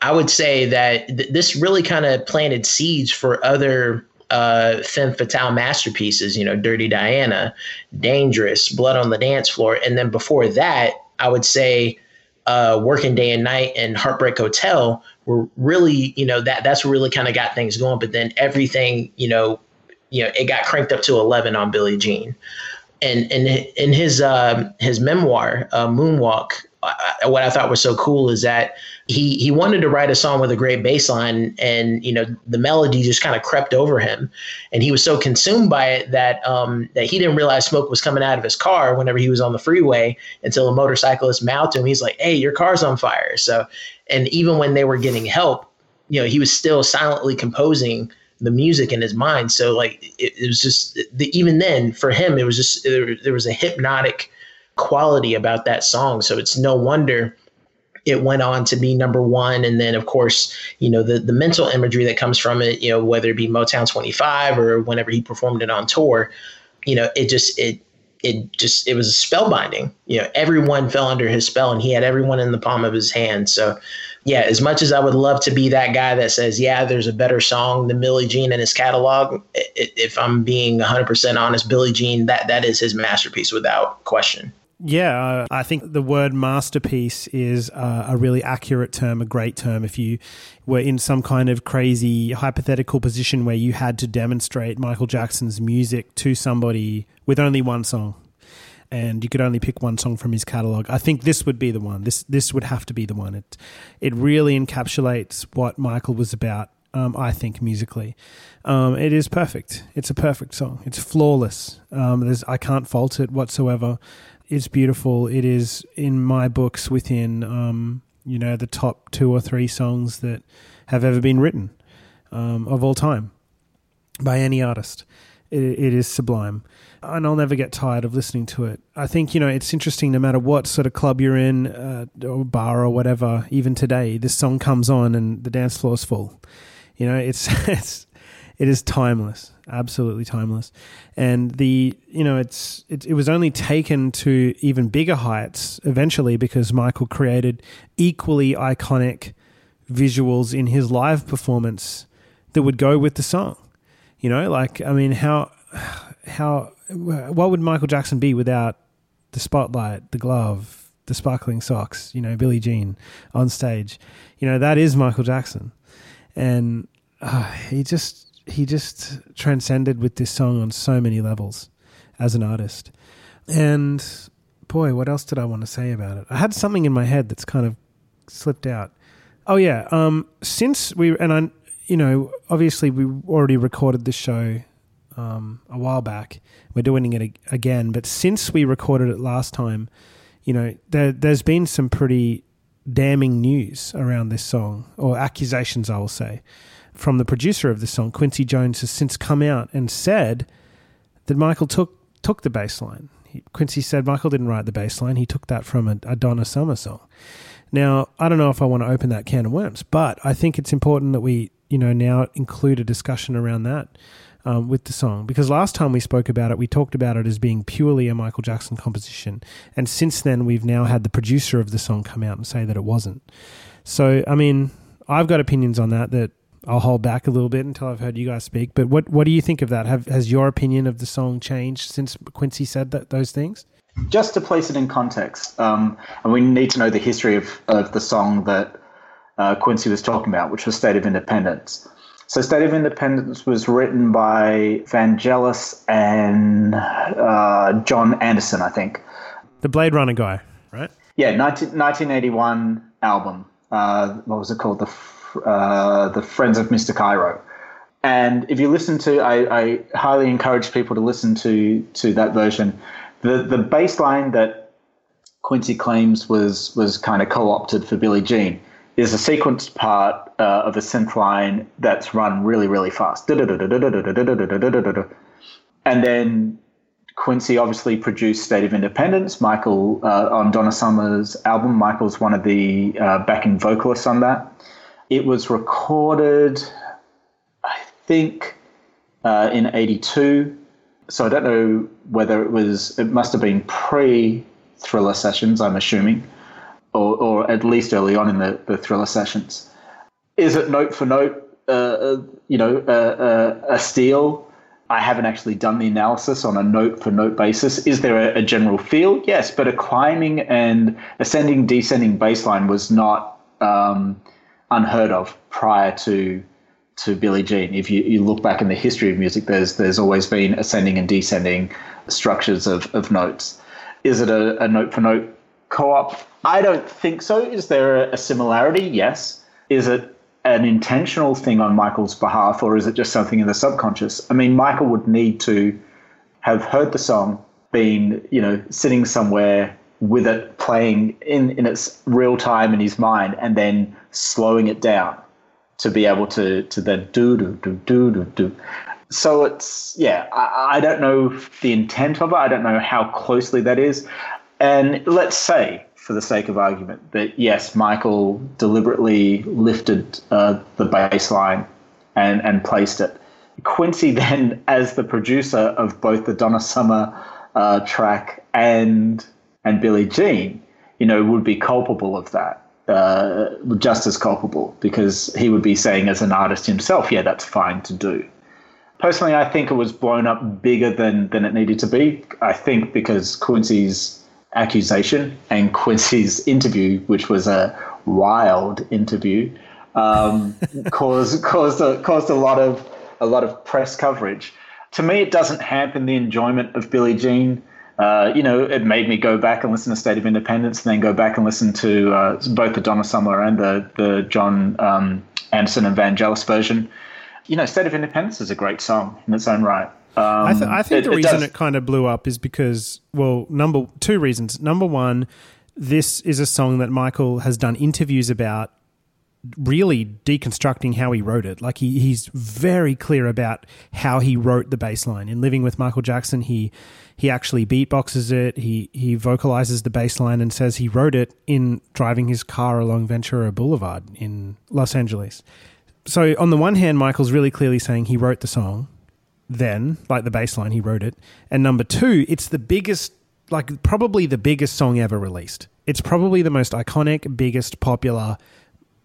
I would say that th- this really kind of planted seeds for other uh, femme fatale masterpieces, you know, Dirty Diana, Dangerous, Blood on the Dance Floor. And then before that, I would say uh, Working Day and Night and Heartbreak Hotel were really, you know, that that's what really kind of got things going. But then everything, you know, you know, it got cranked up to eleven on Billie Jean. And and in his uh, his memoir, uh, Moonwalk, I, what I thought was so cool is that he he wanted to write a song with a great bass line, and you know the melody just kind of crept over him, and he was so consumed by it that um, that he didn't realize smoke was coming out of his car whenever he was on the freeway until a motorcyclist mouthed him. He's like, "Hey, your car's on fire!" So, and even when they were getting help, you know, he was still silently composing the music in his mind. So like it, it was just the, even then for him, it was just there, there was a hypnotic quality about that song. So it's no wonder it went on to be number one. And then, of course, you know, the, the mental imagery that comes from it, you know, whether it be Motown 25 or whenever he performed it on tour, you know, it just, it, it just, it was spellbinding. You know, everyone fell under his spell and he had everyone in the palm of his hand. So, yeah, as much as I would love to be that guy that says, yeah, there's a better song than Billie Jean in his catalog, if I'm being 100% honest, Billie Jean, that, that is his masterpiece without question. Yeah, uh, I think the word masterpiece is uh, a really accurate term, a great term. If you were in some kind of crazy hypothetical position where you had to demonstrate Michael Jackson's music to somebody with only one song, and you could only pick one song from his catalog, I think this would be the one. This this would have to be the one. It it really encapsulates what Michael was about. Um, I think musically, um, it is perfect. It's a perfect song. It's flawless. Um, there's I can't fault it whatsoever it's beautiful. It is in my books within um, you know the top two or three songs that have ever been written um, of all time by any artist. It, it is sublime, and I'll never get tired of listening to it. I think you know it's interesting. No matter what sort of club you're in, uh, or bar or whatever, even today, this song comes on and the dance floor's full. You know, it's it's It is timeless, absolutely timeless. And the you know it's it, it was only taken to even bigger heights eventually because Michael created equally iconic visuals in his live performance that would go with the song. You know, like I mean, how how what would Michael Jackson be without the spotlight, the glove, the sparkling socks? You know, Billie Jean on stage. You know, that is Michael Jackson, and uh, he just he just transcended with this song on so many levels as an artist. And boy, what else did I want to say about it? I had something in my head that's kind of slipped out. Oh yeah, um, since we and I, you know, obviously we already recorded this show um, a while back. We're doing it again, but since we recorded it last time, you know, there, there's been some pretty damning news around this song, or accusations, I will say, from the producer of the song. Quincy Jones has since come out and said that Michael took took the bass line. He, Quincy said Michael didn't write the bass line; he took that from a, a Donna Summer song. Now, I don't know if I want to open that can of worms, but I think it's important that we, you know, now include a discussion around that um, with the song because last time we spoke about it, we talked about it as being purely a Michael Jackson composition, and since then we've now had the producer of the song come out and say that it wasn't. So, I mean, I've got opinions on that that I'll hold back a little bit until I've heard you guys speak. But what what do you think of that? Have has your opinion of the song changed since Quincy said that those things? Just to place it in context, um, and we need to know the history of, of the song that uh, Quincy was talking about, which was State of Independence. So, State of Independence was written by Vangelis and uh, Jon Anderson, I think. The Blade Runner guy, right? Yeah, 19, 1981 album. Uh, what was it called? The uh, the Friends of Mr. Cairo. And if you listen to, I, I highly encourage people to listen to to that version. The the bass line that Quincy claims was was kind of co-opted for Billie Jean is a sequenced part uh, of a synth line that's run really really fast. And then Quincy obviously produced State of Independence. Michael uh, on Donna Summer's album. Michael's one of the uh, backing vocalists on that. It was recorded, I think, uh, in '82. So I don't know whether it was. It must have been pre Thriller sessions. I'm assuming, or, or at least early on in the, the Thriller sessions. Is it note for note? Uh, you know, uh, a steal. I haven't actually done the analysis on a note for note basis. Is there a, a general feel? Yes, but a climbing and ascending, descending baseline was not um, unheard of prior to to Billie Jean. If you, you look back in the history of music, there's there's always been ascending and descending structures of, of notes. Is it a, a note for note co-op? I don't think so. Is there a, a similarity? Yes. Is it an intentional thing on Michael's behalf, or is it just something in the subconscious? I mean, Michael would need to have heard the song, been you know sitting somewhere with it playing in in its real time in his mind, and then slowing it down to be able to to then do do do do do do. So it's yeah, I, I don't know the intent of it. I don't know how closely that is, and let's say for the sake of argument, that yes, Michael deliberately lifted uh, the bass line and, and placed it. Quincy then, as the producer of both the Donna Summer uh, track and and Billie Jean, you know, would be culpable of that, uh, just as culpable, because he would be saying as an artist himself, yeah, that's fine to do. Personally, I think it was blown up bigger than than it needed to be. I think because Quincy's accusation and Quincy's interview, which was a wild interview, um, caused caused a, caused a lot of a lot of press coverage. To me, it doesn't hamper the enjoyment of Billie Jean. Uh, you know, it made me go back and listen to State of Independence, and then go back and listen to uh, both the Donna Summer and the the Jon um, Anderson and Vangelis version. You know, State of Independence is a great song in its own right. Um, I, th- I think it- the reason does- it kind of blew up is because, well, number two reasons. Number one, this is a song that Michael has done interviews about, really deconstructing how he wrote it. Like he, he's very clear about how he wrote the bass line. In Living with Michael Jackson, he he actually beatboxes it. He he vocalizes the bass line and says he wrote it in driving his car along Ventura Boulevard in Los Angeles. so on the one hand, Michael's really clearly saying he wrote the song, then like the bass line, he wrote it, and number two, it's the biggest, like probably the biggest song ever released. It's probably the most iconic, biggest, popular,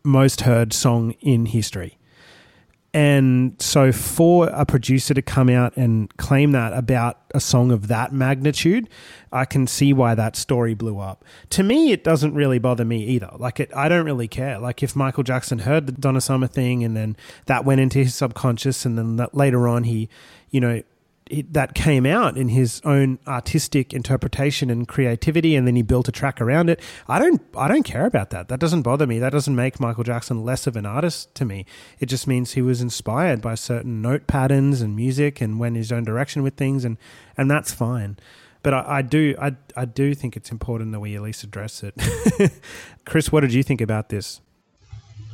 most heard song in history. And so, for a producer to come out and claim that about a song of that magnitude, I can see why that story blew up. To me, it doesn't really bother me either. Like, it, I don't really care. Like, if Michael Jackson heard the Donna Summer thing and then that went into his subconscious, and then later on he, you know, that came out in his own artistic interpretation and creativity, and then he built a track around it. I don't, I don't care about that. That doesn't bother me. That doesn't make Michael Jackson less of an artist to me. It just means he was inspired by certain note patterns and music, and went his own direction with things, and and that's fine. But I, I do, I, I do think it's important that we at least address it. Chris, what did you think about this?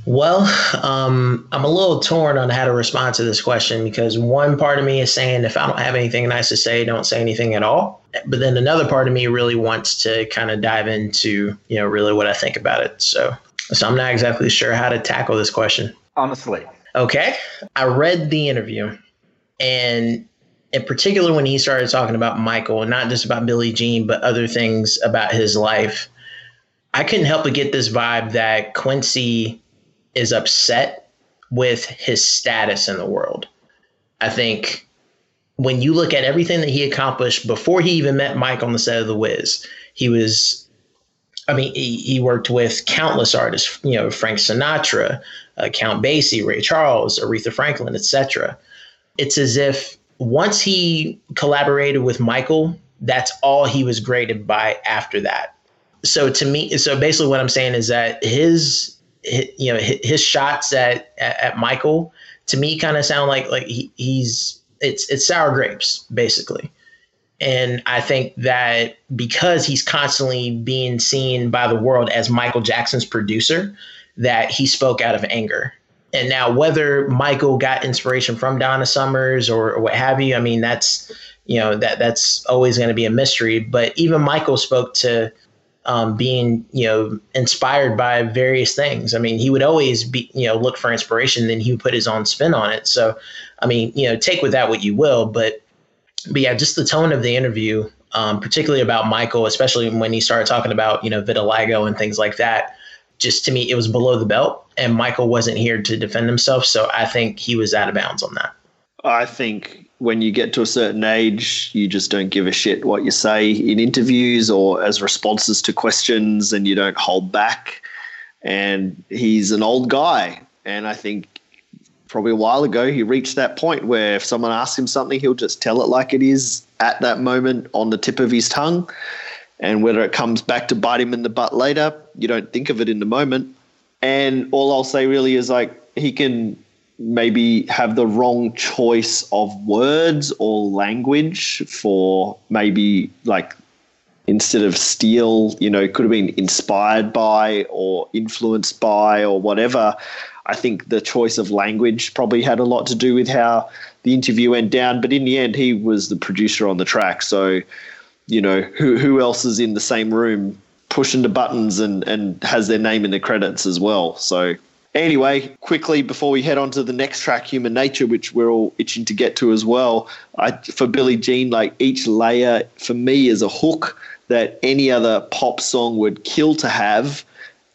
Well, um, I'm a little torn on how to respond to this question because one part of me is saying if I don't have anything nice to say, don't say anything at all. But then another part of me really wants to kind of dive into, you know, really what I think about it. So, so I'm not exactly sure how to tackle this question. Honestly. Okay. I read the interview and in particular when he started talking about Michael and not just about Billie Jean, but other things about his life, I couldn't help but get this vibe that Quincy is upset with his status in the world. I think when you look at everything that he accomplished before he even met Mike on the set of The Wiz, he was, I mean, he, he worked with countless artists, you know, Frank Sinatra, uh, Count Basie, Ray Charles, Aretha Franklin, etc. It's as if once he collaborated with Michael, that's all he was graded by after that. So to me, so basically what I'm saying is that his, his you know, his, shots at, at, at Michael to me kind of sound like like he, he's it's it's sour grapes basically. And I think that because he's constantly being seen by the world as Michael Jackson's producer, that he spoke out of anger. And now, whether Michael got inspiration from Donna Summers or, or what have you, I mean, that's you know that that's always going to be a mystery. But even Michael spoke to um, being you know inspired by various things. I mean, he would always be you know look for inspiration, then he would put his own spin on it. So, I mean, you know, take with that what you will, but but yeah, just the tone of the interview, um, particularly about Michael, especially when he started talking about you know vitiligo and things like that. Just to me, it was below the belt, and Michael wasn't here to defend himself. So I think he was out of bounds on that. I think when you get to a certain age, you just don't give a shit what you say in interviews or as responses to questions, and you don't hold back. And he's an old guy, and I think probably a while ago he reached that point where if someone asks him something, he'll just tell it like it is at that moment on the tip of his tongue. And whether it comes back to bite him in the butt later, you don't think of it in the moment. And all I'll say really is like he can maybe have the wrong choice of words or language for maybe like instead of steal, you know, could have been inspired by or influenced by or whatever. I think the choice of language probably had a lot to do with how the interview went down. But in the end, he was the producer on the track. So, you know, who, who else is in the same room pushing the buttons and, and has their name in the credits as well? So, Anyway, quickly before we head on to the next track, Human Nature, which we're all itching to get to as well, I, for Billie Jean, like each layer for me is a hook that any other pop song would kill to have.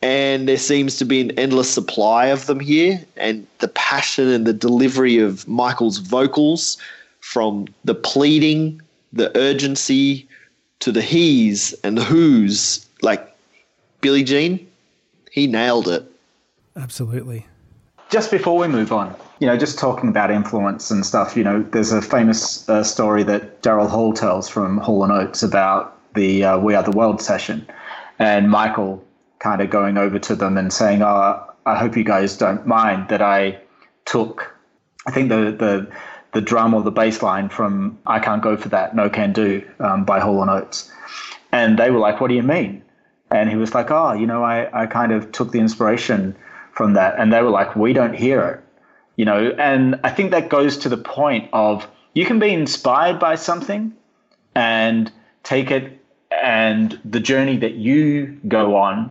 And there seems to be an endless supply of them here. And the passion and the delivery of Michael's vocals, from the pleading, the urgency, to the he's and the who's, like Billie Jean, he nailed it. Absolutely. Just before we move on, you know, just talking about influence and stuff, you know, there's a famous uh, story that Daryl Hall tells from Hall and Oates about the uh, We Are the World session, and Michael kind of going over to them and saying, "Oh, I hope you guys don't mind that I took, I think the the the drum or the bass line from I Can't Go for That, No Can Do um, by Hall and Oates," and they were like, "What do you mean?" And he was like, "Oh, you know, I I kind of took the inspiration." From that and they were like we don't hear it you know and i think that goes to the point of you can be inspired by something and take it and the journey that you go on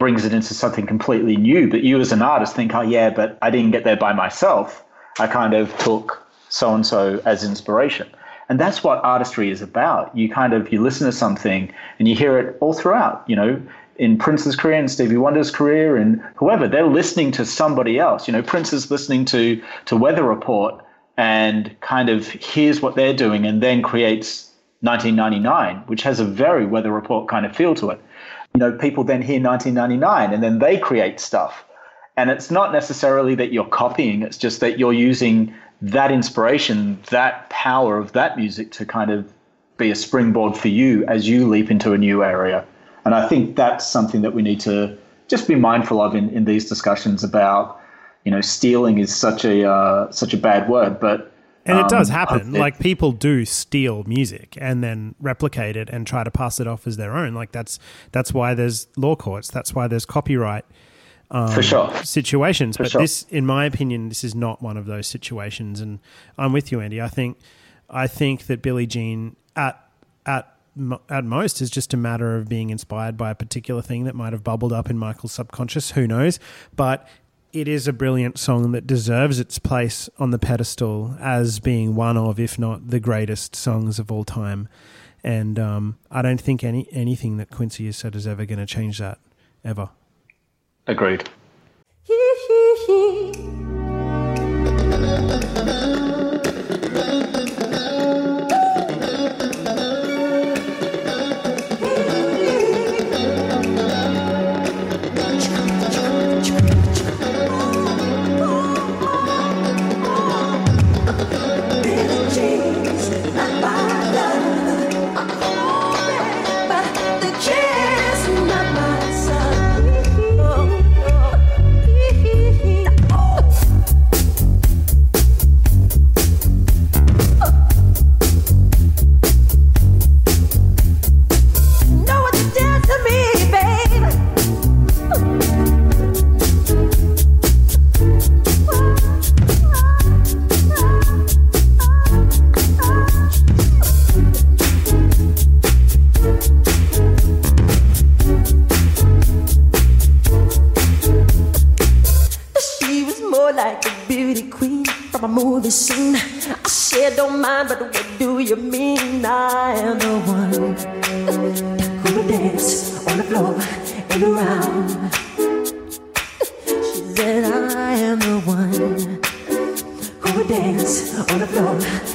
brings it into something completely new. But you as an artist think, oh yeah, but I didn't get there by myself. I kind of took so and so as inspiration. And that's what artistry is about. You kind of you listen to something and you hear it all throughout, you know, in Prince's career and Stevie Wonder's career and whoever, they're listening to somebody else. You know, Prince is listening to to Weather Report and kind of hears what they're doing and then creates 1999, which has a very Weather Report kind of feel to it. You know, people then hear 1999 and then they create stuff. And it's not necessarily that you're copying, it's just that you're using that inspiration, that power of that music to kind of be a springboard for you as you leap into a new area. And I think that's something that we need to just be mindful of in, in these discussions about, you know, stealing is such a uh, such a bad word, but And it does um, happen. it- like people do steal music and then replicate it and try to pass it off as their own. Like that's that's why there's law courts. That's why there's copyright um, For sure. situations. For but sure. this, in my opinion, this is not one of those situations. And I'm with you, Andy. I think I think that Billie Jean at at at most is just a matter of being inspired by a particular thing that might have bubbled up in Michael's subconscious. Who knows? But it is a brilliant song that deserves its place on the pedestal as being one of, if not the greatest songs of all time. And um, I don't think any anything that Quincy has said is ever going to change that, ever. Agreed. From a movie scene. I said, don't mind, but what do you mean? I am the one who would dance on the floor and around. She said, I am the one who would dance on the floor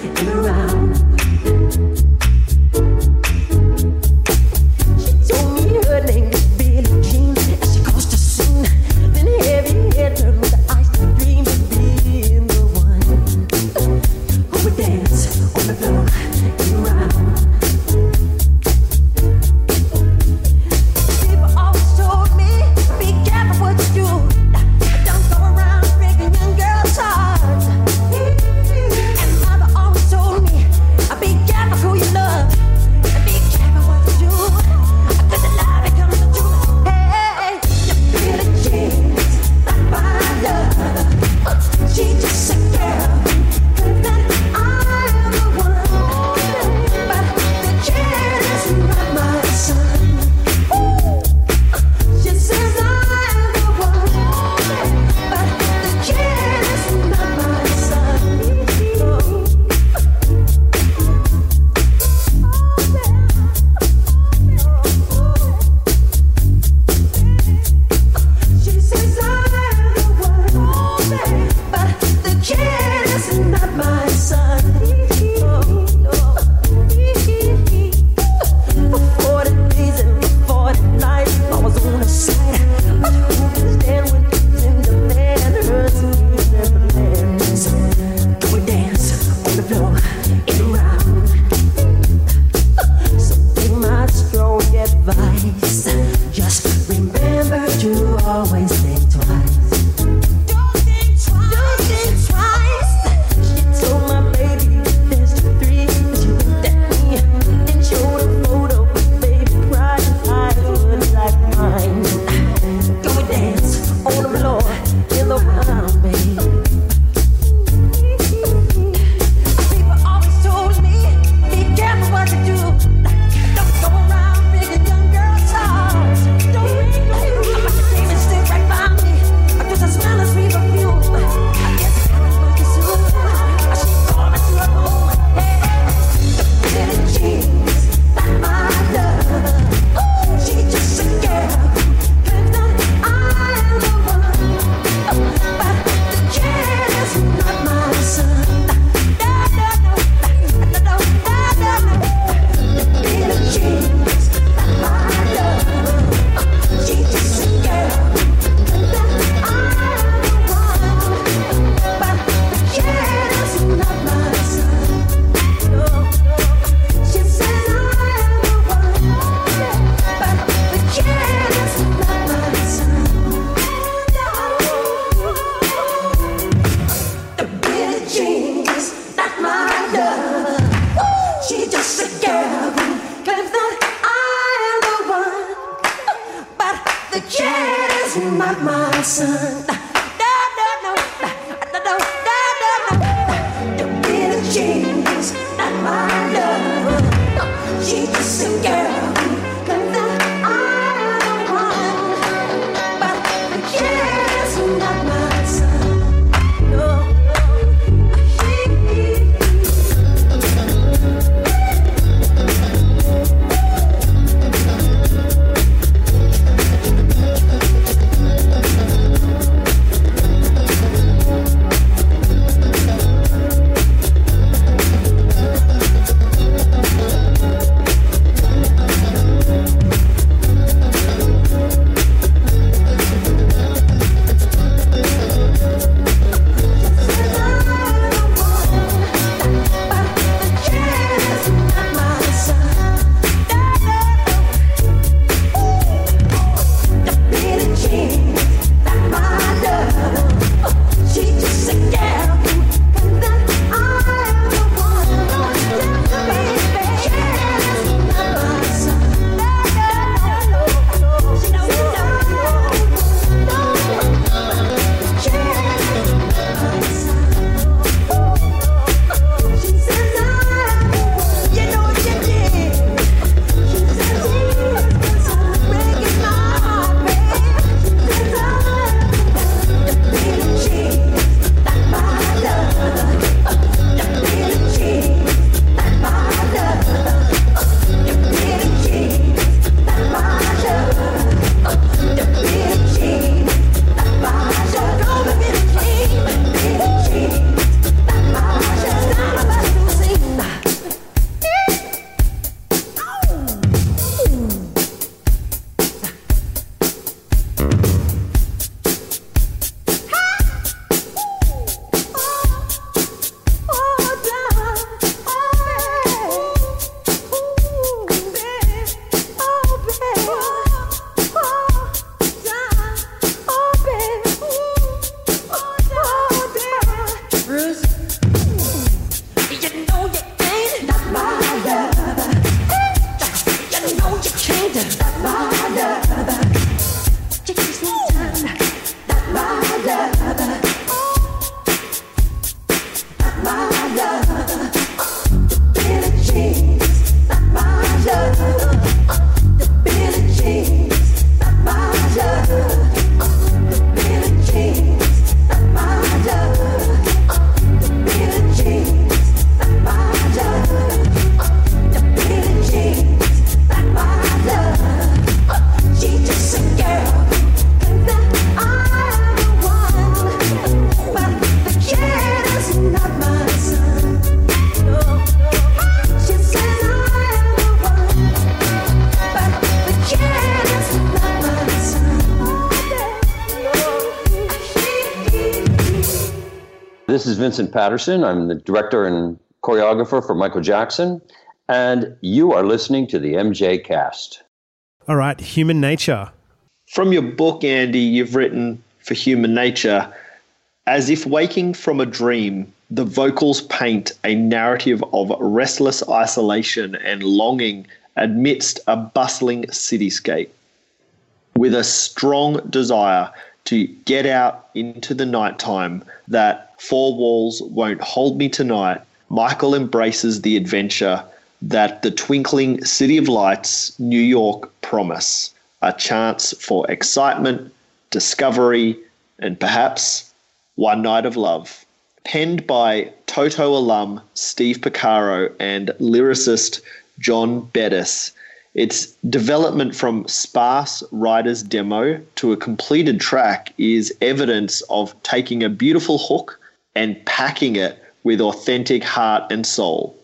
is Vincent Patterson. I'm the director and choreographer for Michael Jackson, and you are listening to the MJ Cast. All right, human nature. From your book, Andy, you've written for Human Nature as if waking from a dream, the vocals paint a narrative of restless isolation and longing amidst a bustling cityscape. With a strong desire to get out into the nighttime that four walls won't hold me tonight, Michael embraces the adventure that the twinkling City of Lights, New York promise a chance for excitement, discovery, and perhaps one night of love. Penned by Toto alum Steve Porcaro and lyricist John Bettis, its development from sparse writer's demo to a completed track is evidence of taking a beautiful hook and packing it with authentic heart and soul.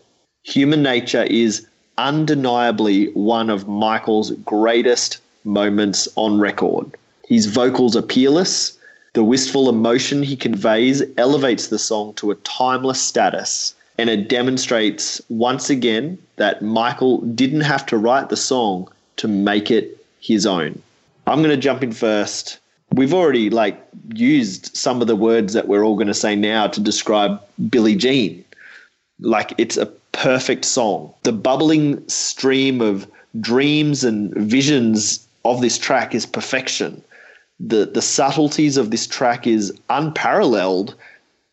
Human Nature is undeniably one of Michael's greatest moments on record. His vocals are peerless. The wistful emotion he conveys elevates the song to a timeless status, and it demonstrates once again that Michael didn't have to write the song to make it his own. I'm going to jump in first. We've already like used some of the words that we're all going to say now to describe Billie Jean. Like it's a perfect song. The bubbling stream of dreams and visions of this track is perfection. the the subtleties of this track is unparalleled,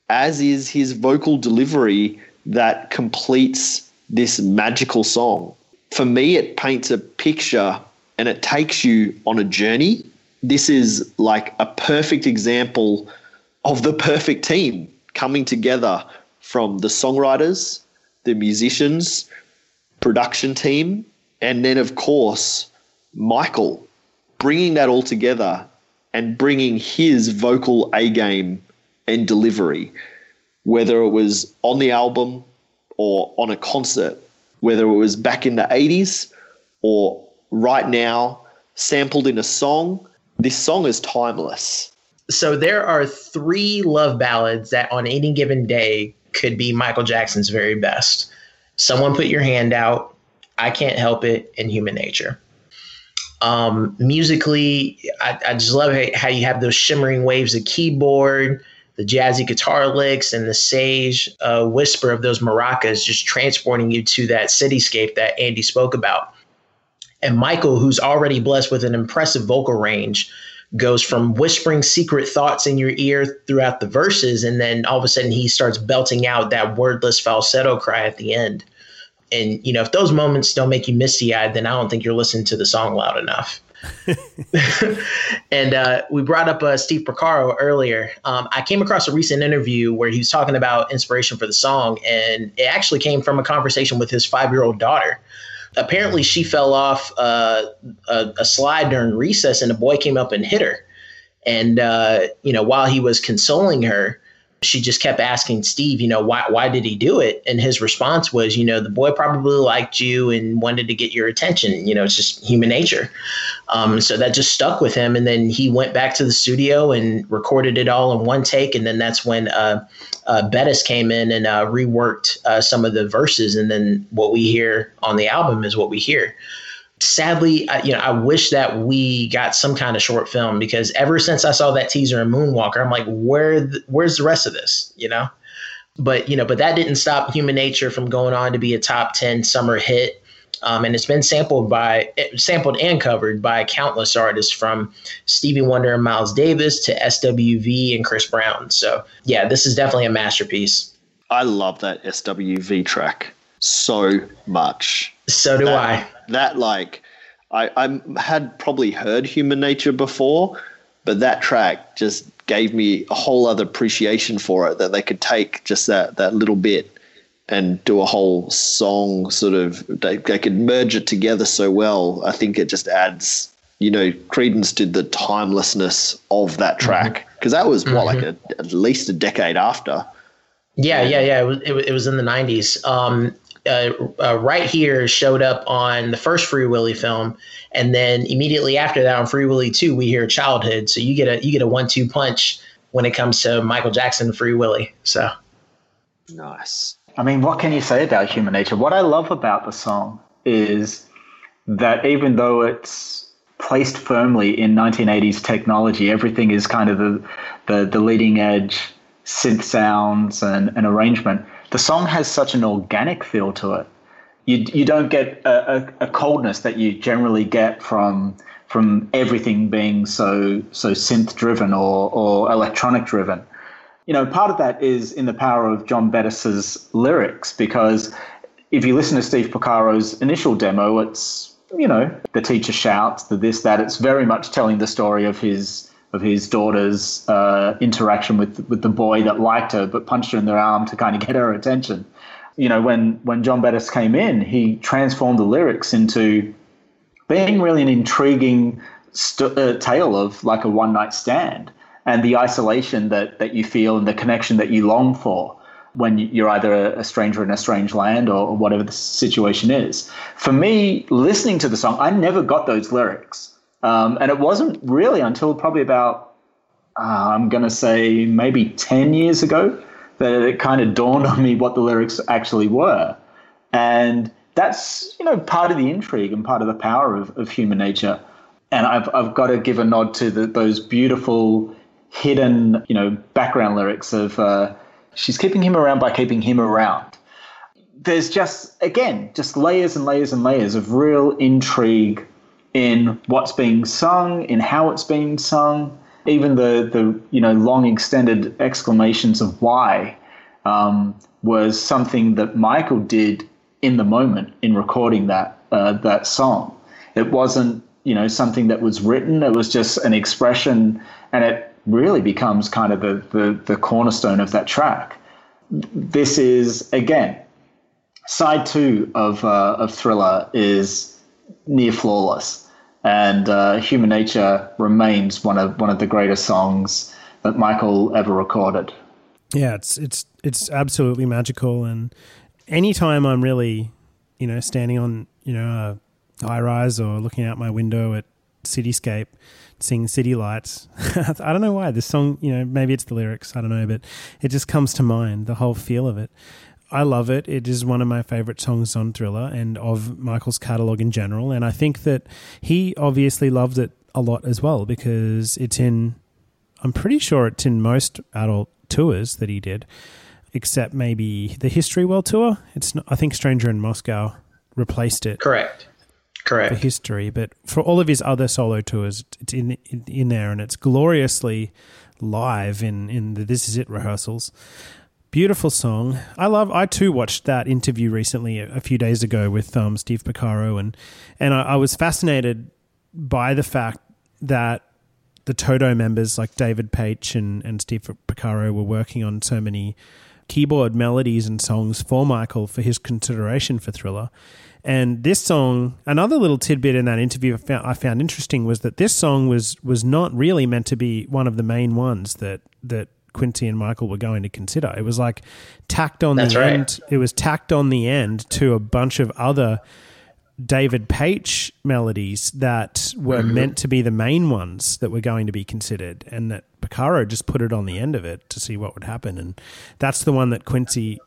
as is his vocal delivery that completes this magical song. For me, it paints a picture and it takes you on a journey. This is like a perfect example of the perfect team coming together from the songwriters, the musicians, production team, and then, of course, Michael bringing that all together and bringing his vocal A game and delivery, whether it was on the album or on a concert, whether it was back in the 80s or right now, sampled in a song. This song is timeless. So there are three love ballads that on any given day could be Michael Jackson's very best. Someone put your hand out, I can't help it, and human nature. Um, musically, I, I just love how you have those shimmering waves of keyboard, the jazzy guitar licks, and the sage uh, whisper of those maracas just transporting you to that cityscape that Andy spoke about. And Michael, who's already blessed with an impressive vocal range, goes from whispering secret thoughts in your ear throughout the verses, and then all of a sudden he starts belting out that wordless falsetto cry at the end. And you know, if those moments don't make you misty eyed, then I don't think you're listening to the song loud enough. and uh, we brought up uh, Steve Porcaro earlier. Um, I came across a recent interview where he was talking about inspiration for the song, and it actually came from a conversation with his five year old daughter. Apparently, she fell off uh, a, a, slide during recess, and a boy came up and hit her. And uh, you know, while he was consoling her, she just kept asking Steve, you know, why why did he do it? And his response was, you know, the boy probably liked you and wanted to get your attention. You know, it's just human nature. Um, so that just stuck with him. And then he went back to the studio and recorded it all in one take. And then that's when uh, uh, Bettis came in and uh, reworked uh, some of the verses. And then what we hear on the album is what we hear sadly, I, you know, I wish that we got some kind of short film because ever since I saw that teaser in Moonwalker, I'm like, where, where's the rest of this? You know, but you know, but that didn't stop Human Nature from going on to be a top ten summer hit. Um, and it's been sampled by sampled and covered by countless artists from Stevie Wonder and Miles Davis to SWV and Chris Brown. So yeah, this is definitely a masterpiece. I love that SWV track so much. So do that, I. That like, I I had probably heard Human Nature before, but that track just gave me a whole other appreciation for it. That they could take just that that little bit and do a whole song. Sort of, they they could merge it together so well. I think it just adds. You know, Credence did the timelessness of that track because that was what Mm-hmm. like a, at least a decade after. Yeah, yeah, yeah. It was, it, was- it was in the 90s. Um, uh, uh, right here showed up on the first Free Willy film, and then immediately after that on Free Willy 2, we hear Childhood. So you get a you get a one two punch when it comes to Michael Jackson Free Willy. So Nice. I mean, what can you say about human nature? What I love about the song is that even though it's placed firmly in 1980s technology, everything is kind of the, the, the leading edge synth sounds and, and arrangement. The song has such an organic feel to it. You, you don't get a, a, a coldness that you generally get from from everything being so so synth driven or, or electronic driven you know, part of that is in the power of John Bettis's lyrics, because if you listen to Steve Porcaro's initial demo, it's, you know, the teacher shouts, the this, that. It's very much telling the story of his of his daughter's uh, interaction with with the boy that liked her but punched her in the arm to kind of get her attention. You know, when when John Bettis came in, he transformed the lyrics into being really an intriguing st- uh, tale of like a one night stand and the isolation that, that you feel and the connection that you long for when you're either a, stranger in a strange land or whatever the situation is. For me, listening to the song, I never got those lyrics. Um, and it wasn't really until probably about, uh, I'm going to say maybe 10 years ago that it kind of dawned on me what the lyrics actually were. And that's, you know, part of the intrigue and part of the power of, of human nature. And I've, I've got to give a nod to the, those beautiful hidden, you know, background lyrics of uh, she's keeping him around by keeping him around. There's just, again, just layers and layers and layers of real intrigue in what's being sung, in how it's being sung, even the the you know long extended exclamations of why um, was something that Michael did in the moment in recording that uh, that song. It wasn't you know something that was written. It was just an expression, and it really becomes kind of the the, the cornerstone of that track. This is again side two of uh, of Thriller is near flawless, and uh, Human Nature remains one of one of the greatest songs that Michael ever recorded. Yeah, it's it's it's absolutely magical, and anytime I'm really, you know, standing on you know a high rise or looking out my window at cityscape, seeing city lights, I don't know why this song. You know, maybe it's the lyrics. I don't know, but it just comes to mind. The whole feel of it. I love it. It is one of my favorite songs on Thriller and of Michael's catalog in general. And I think that he obviously loved it a lot as well because it's in. I'm pretty sure it's in most adult tours that he did, except maybe the History World tour. It's not, I think Stranger in Moscow replaced it. Correct. Correct. For history, but for all of his other solo tours, it's in in, in there and it's gloriously live in in the This Is It rehearsals. Beautiful song. I love. I too watched that interview recently, a, few days ago, with um, Steve Porcaro, and and I, I was fascinated by the fact that the Toto members like David Paich and, and Steve Porcaro were working on so many keyboard melodies and songs for Michael for his consideration for Thriller. And this song, another little tidbit in that interview I found, I found interesting was that this song was was not really meant to be one of the main ones that that Quincy and Michael were going to consider. It was like tacked on That's the right. end. It was tacked on the end to a bunch of other David Paich melodies that were Mhm. meant to be the main ones that were going to be considered, and that Porcaro just put it on the end of it to see what would happen, and that's the one that Quincy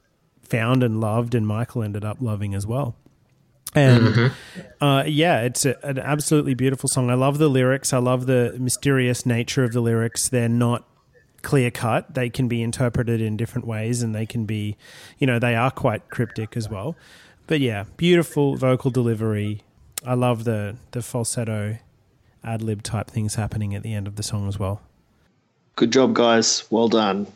found and loved, and Michael ended up loving as well. And Mhm. uh, yeah, it's a, an absolutely beautiful song. I love the lyrics. I love the mysterious nature of the lyrics. They're not clear cut. They can be interpreted in different ways, and they can be, you know, they are quite cryptic as well. But yeah, beautiful vocal delivery. I love the the falsetto ad lib type things happening at the end of the song as well. Good job, guys. Well done.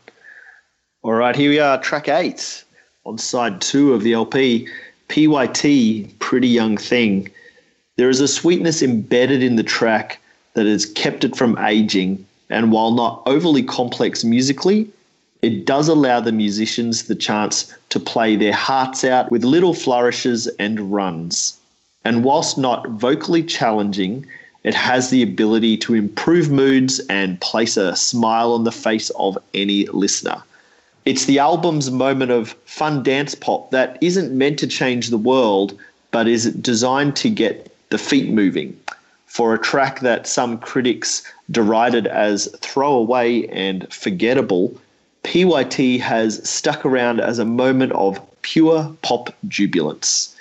All right, here we are, track eight on side two of the LP. PYT, Pretty Young Thing. There is a sweetness embedded in the track that has kept it from aging, and while not overly complex musically, it does allow the musicians the chance to play their hearts out with little flourishes and runs. And whilst not vocally challenging, it has the ability to improve moods and place a smile on the face of any listener. It's the album's moment of fun dance pop that isn't meant to change the world, but is designed to get the feet moving. For a track that some critics derided as throwaway and forgettable, PYT has stuck around as a moment of pure pop jubilance.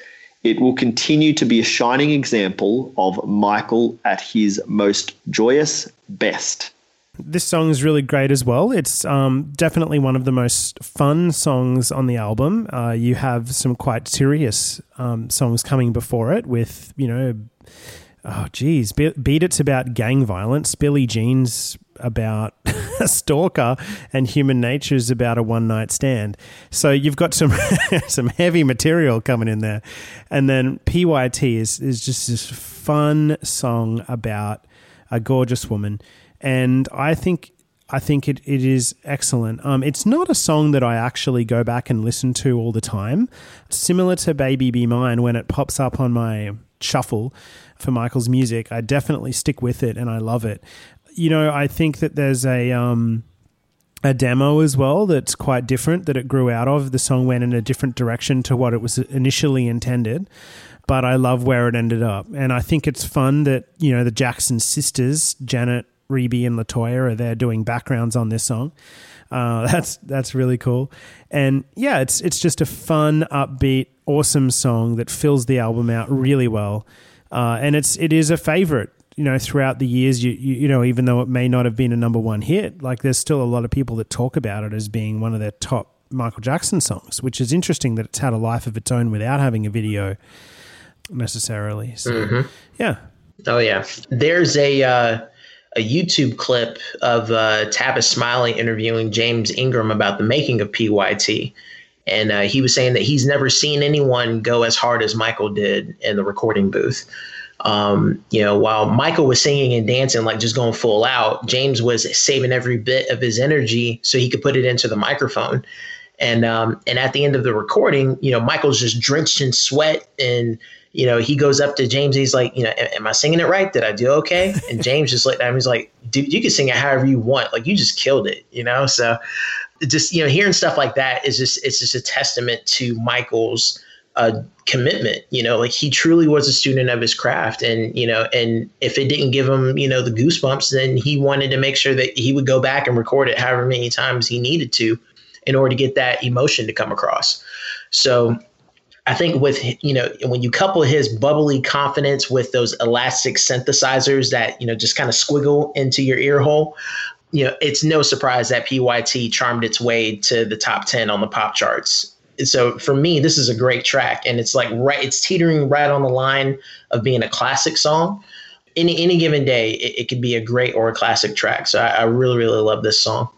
It will continue to be a shining example of Michael at his most joyous best. This song is really great as well. It's um, definitely one of the most fun songs on the album. Uh, you have some quite serious um, songs coming before it with, you know, oh, geez, Be- Beat It's about gang violence, Billie Jean's about a stalker, and Human Nature's about a one night stand. So you've got some some heavy material coming in there. And then PYT is, is just this fun song about a gorgeous woman and I think I think it, it is excellent. Um, it's not a song that I actually go back and listen to all the time. Similar to "Baby Be Mine," when it pops up on my shuffle for Michael's music, I definitely stick with it and I love it. You know, I think that there's a um, a demo as well that's quite different that it grew out of. The song went in a different direction to what it was initially intended but I love where it ended up. And I think it's fun that, you know, the Jackson sisters, Janet, Rebbie, and Latoya are there doing backgrounds on this song. Uh, that's that's really cool. And yeah, it's it's just a fun, upbeat, awesome song that fills the album out really well. Uh, and it's it is a favorite. You know, throughout the years, you, you you know, even though it may not have been a number one hit, like there's still a lot of people that talk about it as being one of their top Michael Jackson songs, which is interesting that it's had a life of its own without having a video necessarily. So, Mhm. yeah, Oh yeah, there's a uh, a YouTube clip of uh, Tavis Smiley interviewing James Ingram about the making of PYT, and uh, he was saying that he's never seen anyone go as hard as Michael did in the recording booth. Um, you know, while Michael was singing and dancing, like just going full out, James was saving every bit of his energy so he could put it into the microphone. And um, and at the end of the recording, you know, Michael's just drenched in sweat and you know, he goes up to James. He's like, you know, am I singing it right? Did I do okay? And James just like, he's like, dude, you can sing it however you want. Like, you just killed it, you know? So just, you know, hearing stuff like that is just, it's just a testament to Michael's uh, commitment, you know, like he truly was a student of his craft. And, you know, and if it didn't give him, you know, the goosebumps, then he wanted to make sure that he would go back and record it however many times he needed to in order to get that emotion to come across. So, I think with you know when you couple his bubbly confidence with those elastic synthesizers that you know just kind of squiggle into your ear hole, you know it's no surprise that PYT charmed its way to the top ten on the pop charts. So for me, this is a great track, and it's like right, it's teetering right on the line of being a classic song. Any any given day, it, it could be a great or a classic track. So I, I really really love this song.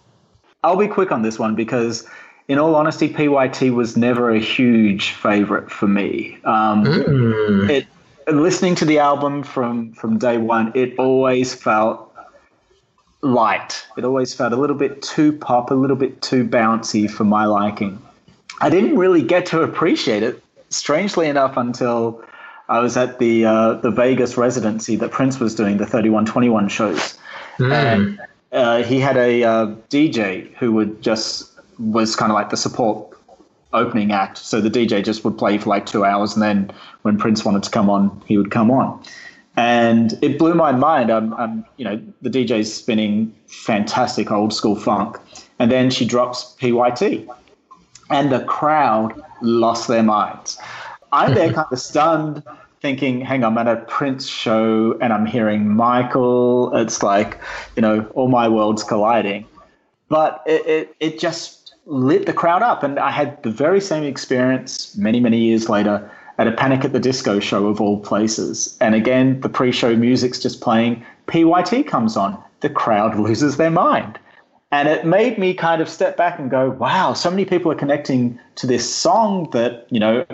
I'll be quick on this one because in all honesty, PYT was never a huge favorite for me. Um, Mm. It listening to the album from from day one, it always felt light. It always felt a little bit too pop, a little bit too bouncy for my liking. I didn't really get to appreciate it, strangely enough, until I was at the uh, the Vegas residency that Prince was doing, the 3121 shows. And uh, he had a uh, DJ who would just was kind of like the support opening act. So the DJ just would play for like two hours, and then when Prince wanted to come on, he would come on. And it blew my mind. I'm, I'm you know, the DJ's spinning fantastic old school funk, and then she drops PYT, and the crowd lost their minds. I'm there kind of stunned, thinking, hang on, I'm at a Prince show and I'm hearing Michael. It's like, you know, all my worlds colliding. But it, it, it just lit the crowd up. And I had the very same experience many, many years later at a Panic at the Disco show of all places. And again, the pre show music's just playing. PYT comes on. The crowd loses their mind. And it made me kind of step back and go, wow, so many people are connecting to this song that, you know,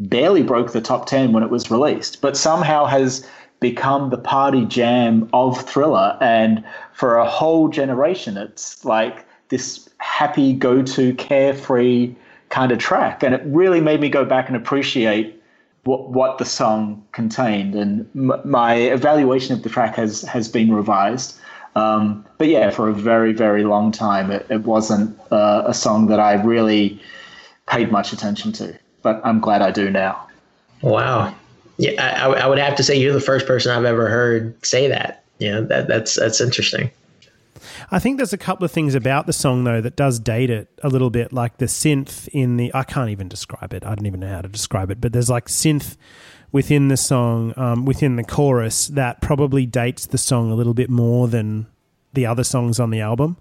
barely broke the top 10 when it was released, but somehow has become the party jam of Thriller. And for a whole generation, it's like this happy, go to, carefree kind of track. And it really made me go back and appreciate what, what the song contained. And m- my evaluation of the track has, has been revised. Um, but yeah, for a very, very long time, it, it wasn't uh, a song that I really paid much attention to. But I'm glad I do now. Wow. Yeah, I, I would have to say you're the first person I've ever heard say that. Yeah, that, that's that's interesting. I think there's a couple of things about the song though that does date it a little bit, like the synth in the. I can't even describe it. I don't even know how to describe it, but there's like synth within the song, um, within the chorus, that probably dates the song a little bit more than the other songs on the album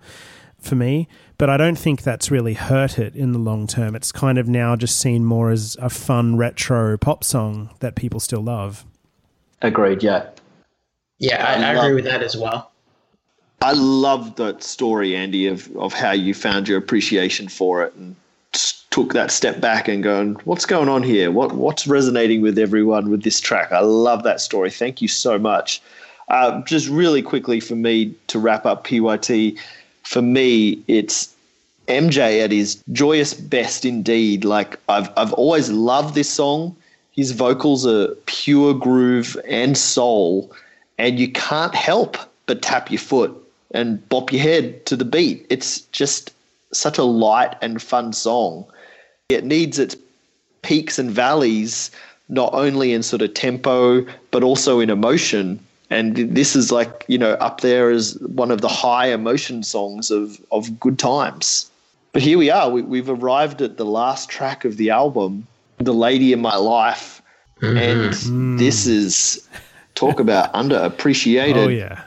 for me. But I don't think that's really hurt it in the long term. It's kind of now just seen more as a fun retro pop song that people still love. Agreed. Yeah. Yeah, I, I, love- agree with that as well. I love that story, Andy, of, of how you found your appreciation for it and took that step back and going, what's going on here? What what's resonating with everyone with this track? I love that story. Thank you so much. Uh, just really quickly for me to wrap up PYT, for me it's MJ at his joyous best indeed. Like I've I've always loved this song. His vocals are pure groove and soul, and you can't help but tap your foot and bop your head to the beat. It's just such a light and fun song. It needs its peaks and valleys, not only in sort of tempo, but also in emotion. And this is like, you know, up there as one of the high emotion songs of, of good times. But here we are. We, we've arrived at the last track of the album, The Lady in My Life. Mm-hmm. And this is talk about underappreciated. Oh, yeah.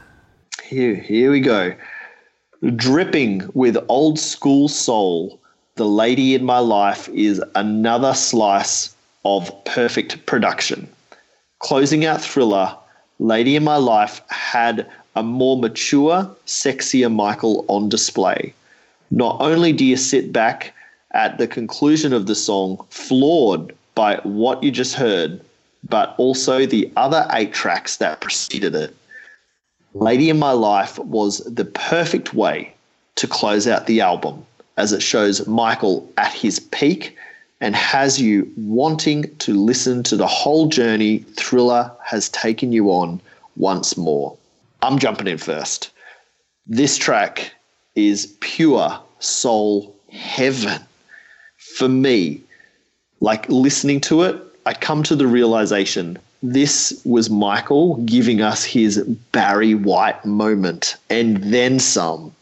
Here, here we go. Dripping with old school soul, The Lady in My Life is another slice of perfect production. Closing out Thriller Lady in My Life had a more mature, sexier Michael on display. Not only do you sit back at the conclusion of the song floored by what you just heard, but also the other eight tracks that preceded it. Lady in My Life was the perfect way to close out the album as it shows Michael at his peak and has you wanting to listen to the whole journey Thriller has taken you on once more. I'm jumping in first. This track is pure soul heaven. For me, like listening to it, I come to the realization this was Michael giving us his Barry White moment and then some.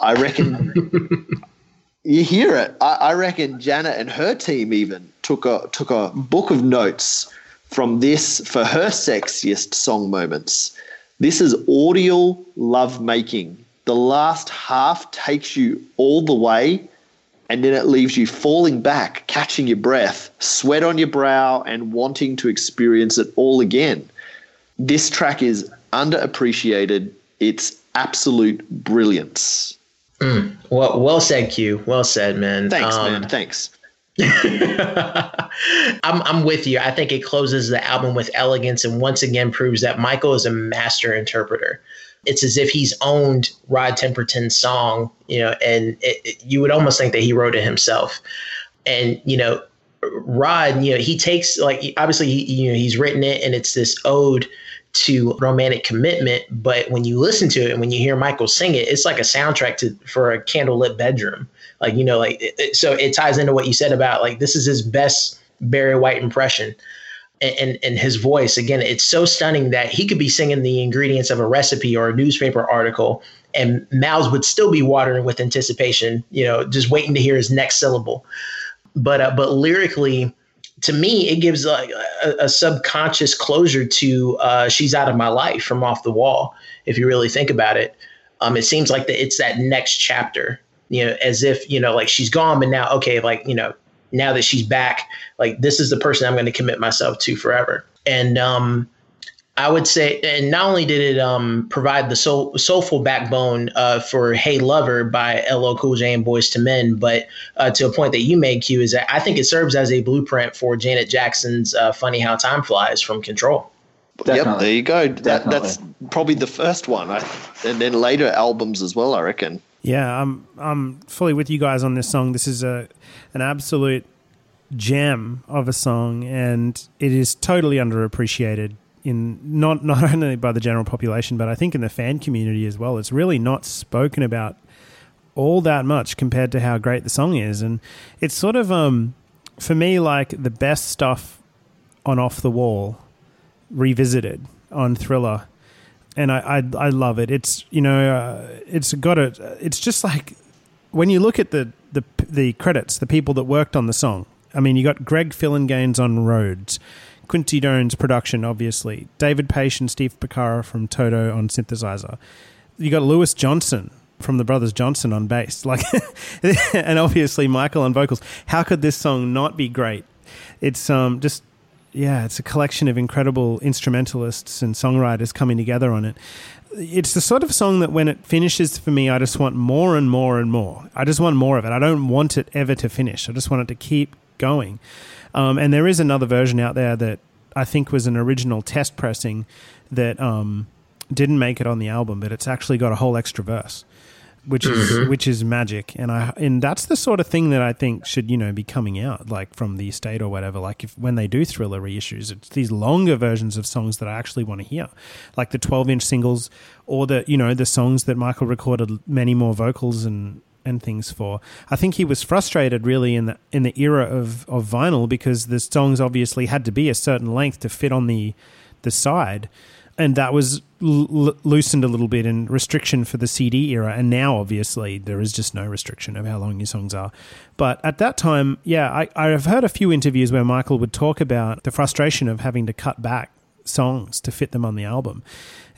I reckon you hear it. I, I reckon Janet and her team even took a took a book of notes from this for her sexiest song moments. This is audio love making. The last half takes you all the way, and then it leaves you falling back, catching your breath, sweat on your brow, and wanting to experience it all again. This track is underappreciated. It's absolute brilliance. Mm. Well, well said, Q. Well said, man. Thanks, Um, man. Thanks. I'm I'm with you. I think it closes the album with elegance and once again proves that Michael is a master interpreter. It's as if he's owned Rod Temperton's song, you know, and it, it- you would almost think that he wrote it himself. And you know, Rod, you know, he takes like obviously he, you know he's written it and it's this ode to romantic commitment. But when you listen to it and when you hear Michael sing it, it's like a soundtrack to for a candlelit bedroom. Like you know, like it, it- so it ties into what you said about like this is his best Barry White impression. And, and and his voice again, it's so stunning that he could be singing the ingredients of a recipe or a newspaper article, and mouths would still be watering with anticipation. You know, just waiting to hear his next syllable but uh, but lyrically to me it gives like a, a subconscious closure to uh, she's out of my life from off the wall if you really think about it. Um, it seems like that it's that next chapter you know as if you know like she's gone but now okay like you know now that she's back like this is the person i'm going to commit myself to forever. And um I would say, and not only did it um, provide the soul, soulful backbone uh, for "Hey Lover" by LL Cool J and Boyz II Men, but uh, to a point that you made, Q, is that I think it serves as a blueprint for Janet Jackson's uh, "Funny How Time Flies" from Control. Yep, there you go. That, that's probably the first one, I, and then later albums as well. I reckon. Yeah, I'm I'm fully with you guys on this song. This is a an absolute gem of a song, and it is totally underappreciated in not not only by the general population, but I think in the fan community as well. It's really not spoken about all that much compared to how great the song is, and it's sort of um for me like the best stuff on Off the Wall revisited on Thriller and I, I I love it. It's you know uh, it's got a it's just like when you look at the the the credits, the people that worked on the song. I mean, you got Greg Phillinganes on Rhodes, Quincy Jones production, obviously, David Paich and Steve Porcaro from Toto on synthesizer. You got Louis Johnson from the Brothers Johnson on bass, like, and obviously Michael on vocals. How could this song not be great? It's um just yeah, it's a collection of incredible instrumentalists and songwriters coming together on it. It's the sort of song that when it finishes for me, I just want more and more and more. I just want more of it. I don't want it ever to finish. I just want it to keep going. Um, and there is another version out there that I think was an original test pressing that um, didn't make it on the album, but it's actually got a whole extra verse. Which is Mhm. which is magic, and I and that's the sort of thing that I think should you know be coming out like from the estate or whatever. Like if when they do thriller reissues, it's these longer versions of songs that I actually want to hear, like the twelve inch singles or the you know the songs that Michael recorded many more vocals and and things for. I think he was frustrated really in the in the era of of vinyl because the songs obviously had to be a certain length to fit on the the side and that was l- loosened a little bit in restriction for the CD era. And now, obviously, there is just no restriction of how long your songs are. But at that time, yeah, I, I've heard a few interviews where Michael would talk about the frustration of having to cut back songs to fit them on the album.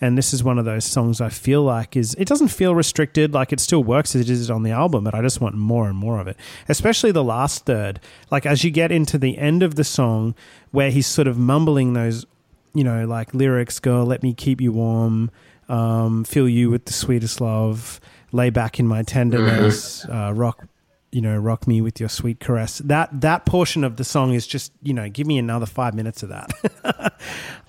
And this is one of those songs I feel like is it doesn't feel restricted, like it still works as it is on the album, but I just want more and more of it. Especially the last third. Like as you get into the end of the song where he's sort of mumbling those you know, like lyrics, girl, let me keep you warm, um, fill you with the sweetest love, lay back in my tenderness, uh, rock, you know, rock me with your sweet caress. That that portion of the song is just, you know, give me another five minutes of that.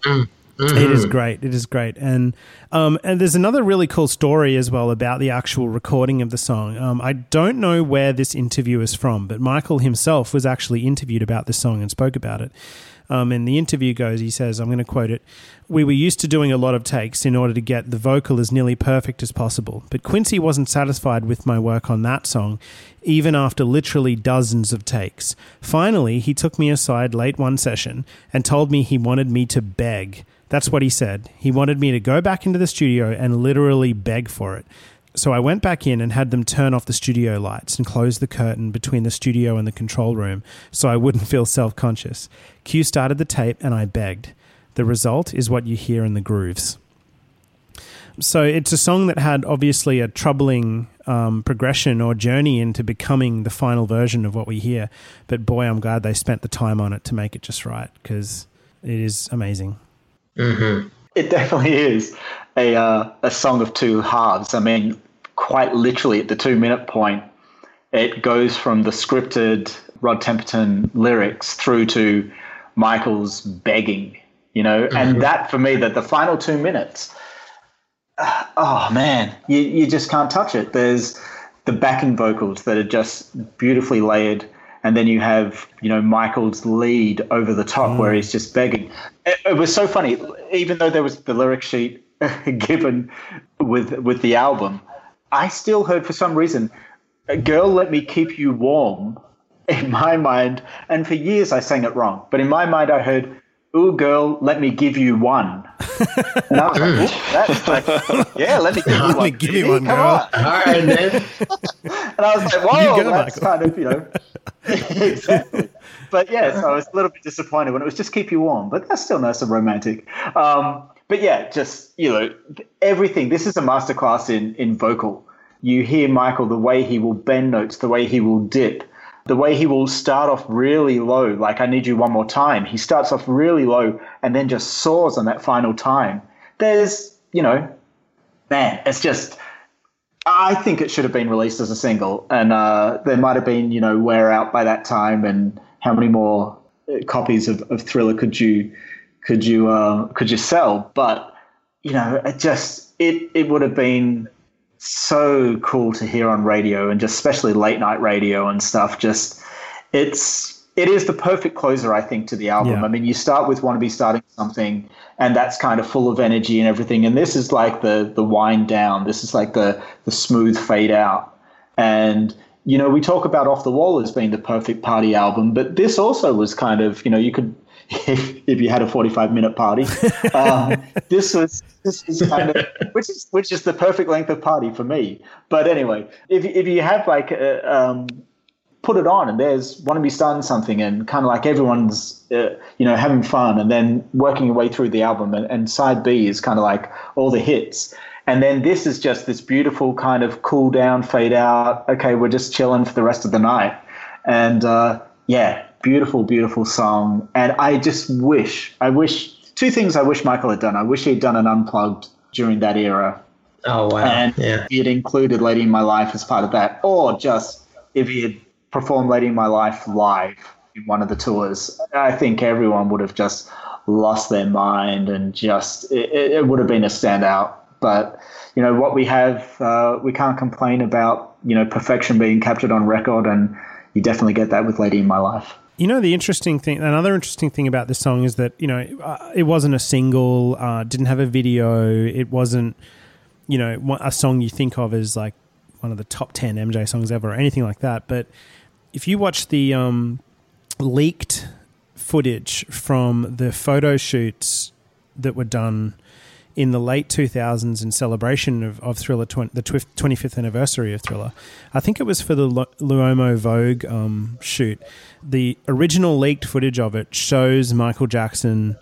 It is great. It is great, and um, and there's another really cool story as well about the actual recording of the song. Um, I don't know where this interview is from, but Michael himself was actually interviewed about this song and spoke about it. Um, and the interview goes, he says, I'm going to quote it. We were used to doing a lot of takes in order to get the vocal as nearly perfect as possible. But Quincy wasn't satisfied with my work on that song, even after literally dozens of takes. Finally, he took me aside late one session and told me he wanted me to beg. That's what he said. He wanted me to go back into the studio and literally beg for it. So I went back in and had them turn off the studio lights and close the curtain between the studio and the control room so I wouldn't feel self conscious. Q started the tape and I begged. The result is what you hear in the grooves. So it's a song that had obviously a troubling um, progression or journey into becoming the final version of what we hear. But boy, I'm glad they spent the time on it to make it just right because it is amazing. Mm-hmm. It definitely is a uh, a song of two halves. I mean, quite literally at the two minute point, it goes from the scripted Rod Temperton lyrics through to Michael's begging. You know, and that for me, that the final two minutes, uh, oh man, you you just can't touch it. There's the backing vocals that are just beautifully layered and then you have you know Michael's lead over the top where he's just begging. It, it was so funny, even though there was the lyric sheet given with with the album, I still heard for some reason, "Girl, let me keep you warm." In my mind, and for years I sang it wrong, but in my mind I heard, "Ooh, girl, let me give you one." And I was like, "Ooh, that's like, yeah, let me give you Let one. me give you one, come girl." on." All right, then. And I was like, whoa, go, that's Michael. kind of, you know. exactly. But yeah, so I was a little bit disappointed when it was just keep you warm, but that's still nice and romantic. Um, but yeah, just, you know, everything. This is a masterclass in, in vocal. You hear Michael, the way he will bend notes, the way he will dip, the way he will start off really low, like I need you one more time. He starts off really low and then just soars on that final time. There's, you know, man, it's just I think it should have been released as a single, and uh, there might have been, you know, wear out by that time, and how many more copies of, of Thriller could you could you uh, could you sell? But you know, it just it it would have been so cool to hear on radio, and just especially late night radio and stuff. Just it's it is the perfect closer, I think, to the album. Yeah. I mean, you start with "Want to Be Starting Something," and that's kind of full of energy and everything. And this is like the the wind down. This is like the the smooth fade out. And you know, we talk about "Off the Wall" as being the perfect party album, but this also was kind of you know you could. If, if you had a 45 minute party, um, this was this is kind of which is which is the perfect length of party for me. But anyway, if if you have like a, um, put it on and there's want to be starting something and kind of like everyone's uh, you know having fun and then working your way through the album and, and side b is kind of like all the hits. And then this is just this beautiful kind of cool down fade out okay we're just chilling for the rest of the night. And uh, yeah beautiful beautiful song and i just wish i wish two things i wish michael had done i wish he'd done an unplugged during that era Oh wow. and yeah. he had included Lady in My Life as part of that, or just if he had performed Lady in My Life live in one of the tours, I think everyone would have just lost their mind and just it, it it would have been a standout. But you know what we have, uh, we can't complain about you know perfection being captured on record, and you definitely get that with Lady in My Life. You know, the interesting thing, another interesting thing about this song is that, you know, uh, it wasn't a single, uh, didn't have a video, it wasn't, you know, a song you think of as like one of the top 10 MJ songs ever or anything like that. But if you watch the um, leaked footage from the photo shoots that were done in the late 2000s in celebration of, of Thriller, 20, the twi- 25th anniversary of Thriller. I think it was for the Lu- L'Uomo Vogue um, shoot. The original leaked footage of it shows Michael Jackson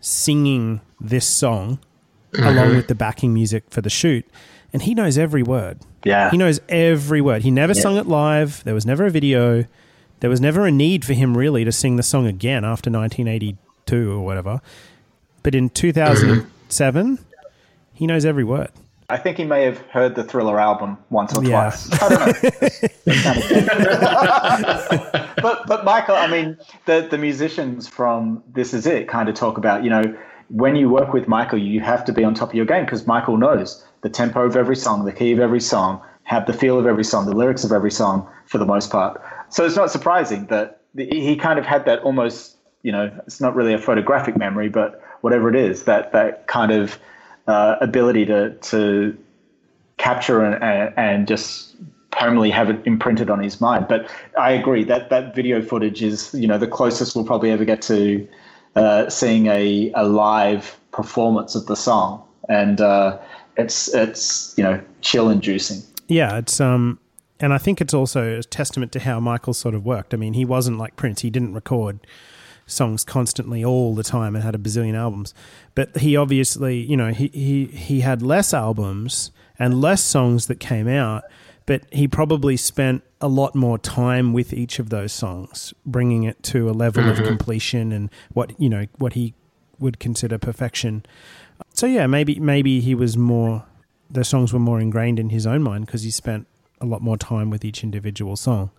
singing this song along with the backing music for the shoot. And he knows every word. Yeah. He knows every word. He never Yeah. sung it live. There was never a video. There was never a need for him really to sing the song again after 1982 or whatever. but in 2007, he knows every word. I think he may have heard the Thriller album once or Yeah. twice. I don't know. but but Michael, I mean, the the musicians from This Is It kind of talk about, you know, when you work with Michael, you have to be on top of your game because Michael knows the tempo of every song, the key of every song, have the feel of every song, the lyrics of every song for the most part. So it's not surprising that the, he kind of had that almost, you know, it's not really a photographic memory, but whatever it is, that that kind of uh, ability to to capture and, and, just permanently have it imprinted on his mind. But I agree that that video footage is, you know, the closest we'll probably ever get to uh, seeing a, a live performance of the song, and uh, it's it's you know chill inducing. Yeah, it's um, and I think it's also a testament to how Michael sort of worked. I mean, he wasn't like Prince; he didn't record songs constantly all the time and had a bazillion albums. But he obviously, you know, he he he had less albums and less songs that came out, but he probably spent a lot more time with each of those songs, bringing it to a level of Mhm. completion and what you know what he would consider perfection. So yeah, maybe maybe he was more the songs were more ingrained in his own mind because he spent a lot more time with each individual song.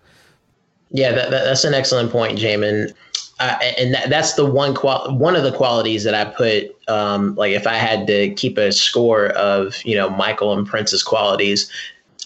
Yeah, that, that, that's an excellent point, Jamon. Uh, and that, that's the one qual- one of the qualities that I put um, like if I had to keep a score of you know Michael and Prince's qualities,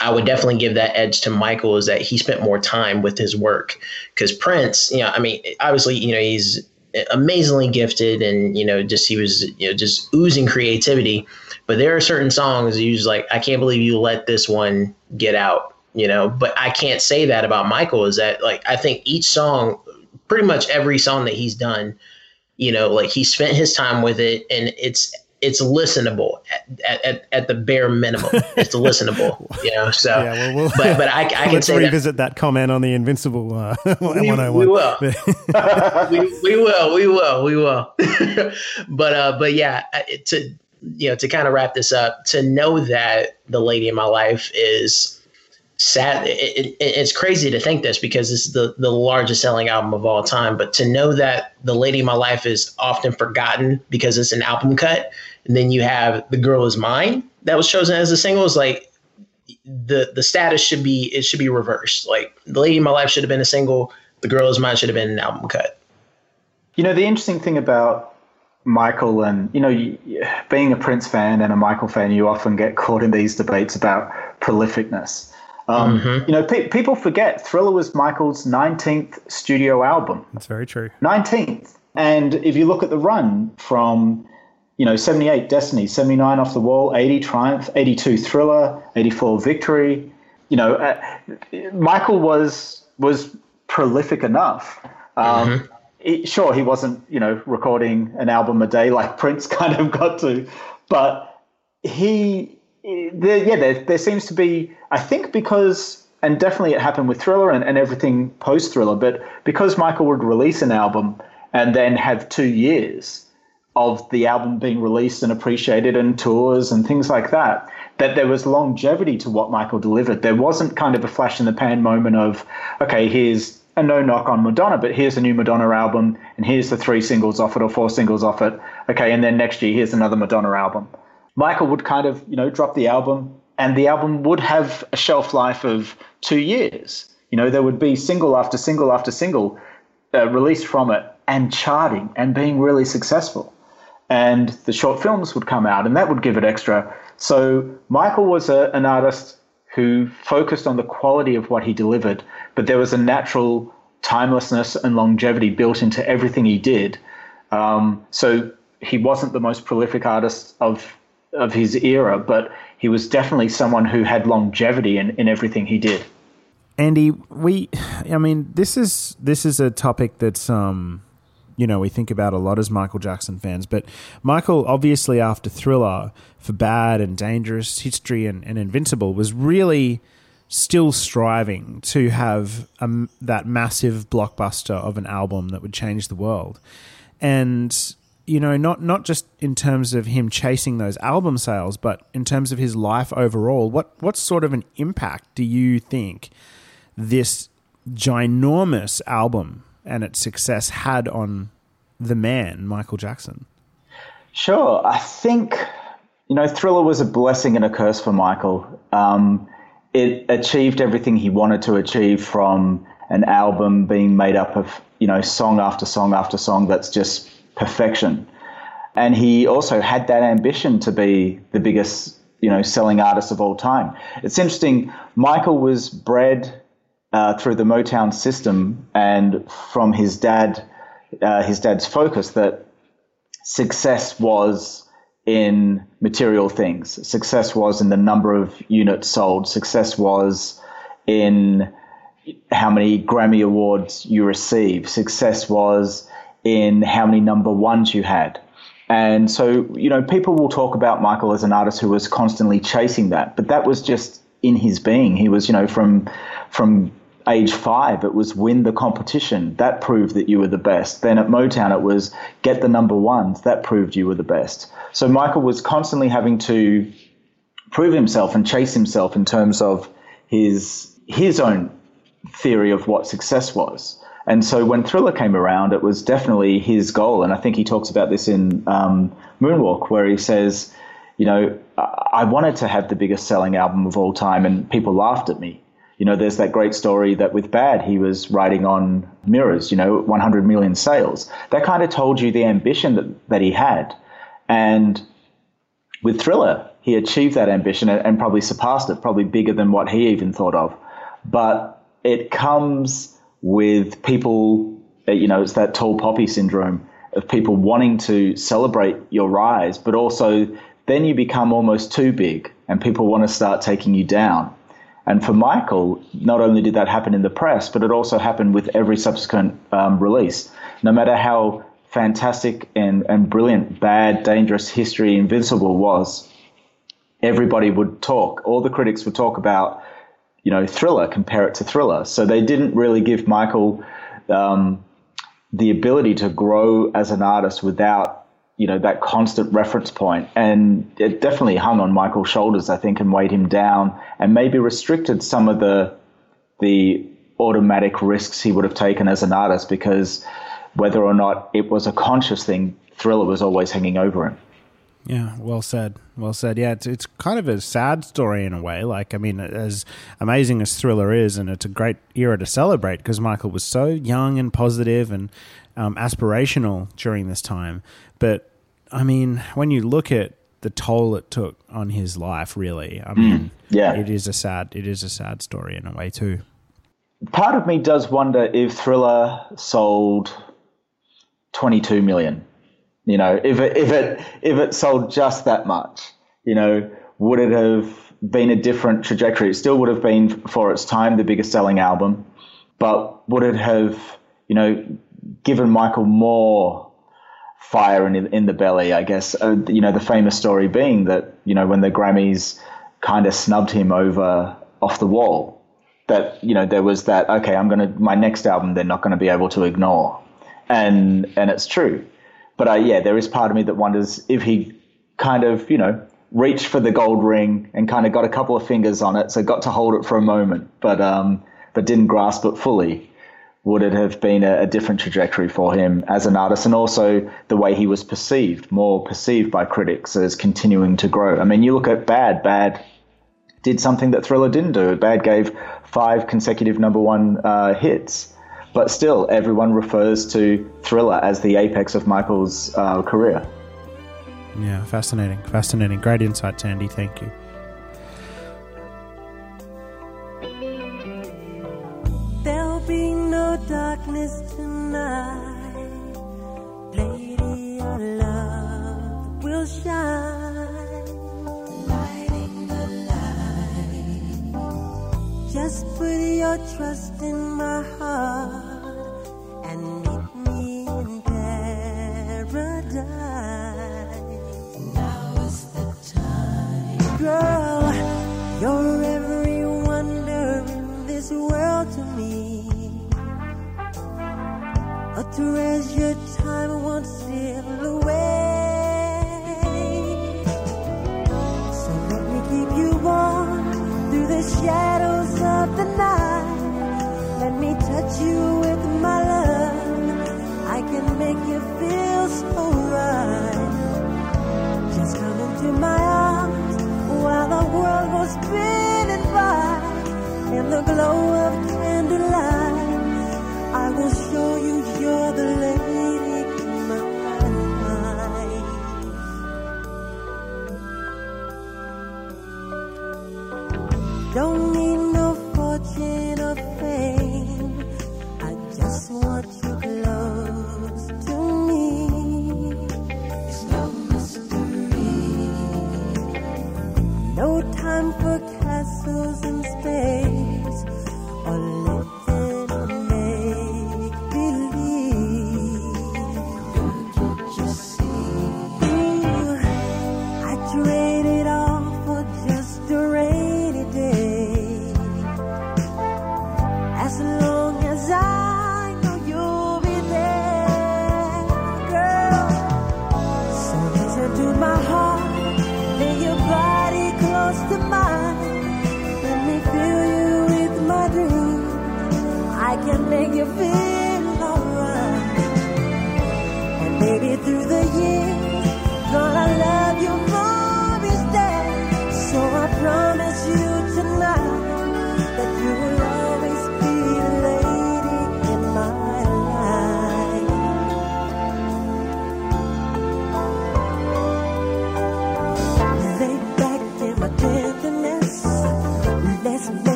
I would definitely give that edge to Michael is that he spent more time with his work. Because Prince, you know, I mean, obviously, you know, he's amazingly gifted and you know just he was you know just oozing creativity. But there are certain songs you just like i can't believe you let this one get out you know? But i can't say that about michael is that like i think each song pretty much every song that he's done you know like he spent his time with it and it's it's listenable at, at, at the bare minimum it's listenable you know so Yeah, well, we'll but, but I, I can let's say revisit that. comment on the Invincible uh, we, 101. we will. we, we will. We will. We will. but uh, but yeah, to you know to kind of wrap this up, to know that the lady in my life is sad. It, it, it's crazy to think this because this is the the largest selling album of all time. But to know that the lady in my life is often forgotten because it's an album cut, and then you have the girl is mine that was chosen as a single is like the the status should be it should be reversed. Like the lady in my life should have been a single. The girl is mine should have been an album cut. You know, the interesting thing about Michael and, you know, being a Prince fan and a Michael fan, you often get caught in these debates about prolificness. Um, You know, pe- people forget Thriller was Michael's 19th studio album. That's very true. 19th. And if you look at the run from, you know, 78 Destiny, 79 Off the Wall, 80 Triumph, 82 Thriller, 84 Victory, you know, uh, Michael was was prolific enough. Um, it- sure, he wasn't, you know, recording an album a day like Prince kind of got to, but he, yeah, there, there seems to be, I think, because, and definitely it happened with Thriller and, and everything post Thriller, but because Michael would release an album and then have two years of the album being released and appreciated and tours and things like that, that there was longevity to what Michael delivered. There wasn't kind of a flash in the pan moment of, okay, here's a no knock on Madonna, but here's a new Madonna album and here's the three singles off it or four singles off it. Okay, and then next year here's another Madonna album. Michael would kind of, you know, drop the album and the album would have a shelf life of two years. You know, there would be single after single after single uh, released from it and charting and being really successful. And the short films would come out and that would give it extra. So Michael was a, an artist who focused on the quality of what he delivered, but there was a natural timelessness and longevity built into everything he did. Um, so he wasn't the most prolific artist of of his era, but he was definitely someone who had longevity in, in everything he did. Andy, we, I mean, this is this is a topic that's, um, you know, we think about a lot as Michael Jackson fans. But Michael, obviously, after Thriller, for Bad and Dangerous, History, and, and Invincible, was really still striving to have um, that massive blockbuster of an album that would change the world. And you know, not not just in terms of him chasing those album sales, but in terms of his life overall. What what sort of an impact do you think this ginormous album and its success had on the man, Michael Jackson? Sure. I think, you know, Thriller was a blessing and a curse for Michael. Um, it achieved everything he wanted to achieve from an album being made up of, you know, song after song after song that's just perfection. And he also had that ambition to be the biggest, you know, selling artist of all time. It's interesting. Michael was bred uh, through the Motown system and from his dad, uh, his dad's focus that success was in material things. Success was in the number of units sold. Success was in how many Grammy Awards you receive. Success was in how many number ones you had. And so, you know, people will talk about Michael as an artist who was constantly chasing that, but that was just in his being. He was, you know, from from age five, it was win the competition. That proved that you were the best. Then at Motown, it was get the number ones. That proved you were the best. So Michael was constantly having to prove himself and chase himself in terms of his his own theory of what success was. And so when Thriller came around, it was definitely his goal. And I think he talks about this in um, Moonwalk, where he says, you know, I-, wanted to have the biggest selling album of all time, and people laughed at me. You know, there's that great story that with Bad, he was writing on mirrors, you know, 100 million sales. That kind of told you the ambition that, that he had. And with Thriller, he achieved that ambition and, and probably surpassed it, probably bigger than what he even thought of. But it comes with people, uh, you know, it's that tall poppy syndrome of people wanting to celebrate your rise, but also then you become almost too big and people want to start taking you down. And for Michael, not only did that happen in the press, but it also happened with every subsequent um, release. No matter how fantastic and, and brilliant, bad, dangerous history Invincible was, everybody would talk. All the critics would talk about you know, Thriller, compare it to Thriller. So they didn't really give Michael um, the ability to grow as an artist without, you know, that constant reference point. And it definitely hung on Michael's shoulders, I think, and weighed him down and maybe restricted some of the the automatic risks he would have taken as an artist because whether or not it was a conscious thing, Thriller was always hanging over him. Yeah, well said. Well said. Yeah, it's it's kind of a sad story in a way. Like, I mean, as amazing as Thriller is, and it's a great era to celebrate because Michael was so young and positive and um, aspirational during this time. But I mean, when you look at the toll it took on his life, really, I mean, yeah. it is a sad it is a sad story in a way too. Part of me does wonder if Thriller sold twenty two million. You know, if it if it if it sold just that much, you know, would it have been a different trajectory? It still would have been for its time the biggest selling album, but would it have, you know, given Michael more fire in in the belly? I guess uh, you know the famous story being that you know when the Grammys kind of snubbed him over off the wall, that you know there was that okay, I'm gonna my next album they're not going to be able to ignore, and and it's true. But uh, yeah, there is part of me that wonders if he kind of, you know, reached for the gold ring and kind of got a couple of fingers on it, so got to hold it for a moment, but um, but didn't grasp it fully. Would it have been a, a different trajectory for him as an artist, and also the way he was perceived, more perceived by critics as continuing to grow? I mean, you look at Bad. Bad did something that Thriller didn't do. Bad gave five consecutive number one uh, hits but still, everyone refers to Thriller as the apex of Michael's uh, career. Yeah, fascinating, fascinating. Great insight, Sandy. Thank you. There'll be no darkness tonight. Lady, our love will shine. Lighting the light. Just put your trust in my heart girl. You're every wonder in this world to me. A treasure time won't steal away. So let me keep you warm through the shadows of the night. Let me touch you with my love. I can make you feel so right. Just come into my arms while the world was spinning by in the glow of candlelight. I will show you you're the lady.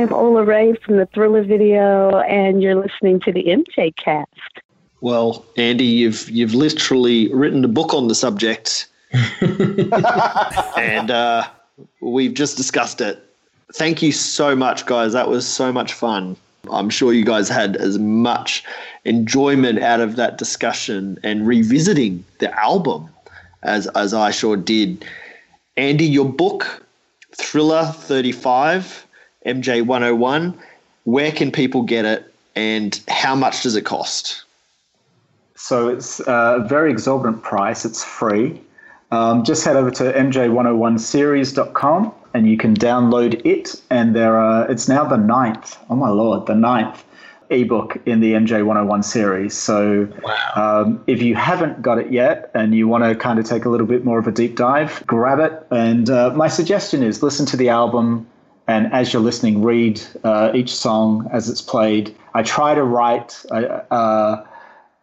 I'm Ola Ray from the Thriller Video, and you're listening to the MJ Cast. Well, Andy, you've you've literally written a book on the subject, and uh, we've just discussed it. Thank you so much, guys. That was so much fun. I'm sure you guys had as much enjoyment out of that discussion and revisiting the album as as I sure did. Andy, your book Thriller 35 MJ 101, where can people get it and how much does it cost? So it's a very exorbitant price. It's free. Um, just head over to mj101series.com and you can download it. And there are, it's now the ninth, oh my lord, the ninth ebook in the MJ101 series. So um, if you haven't got it yet and you want to kind of take a little bit more of a deep dive, grab it. And uh, my suggestion is listen to the album. And as you're listening, read uh, each song as it's played. I try to write uh, uh,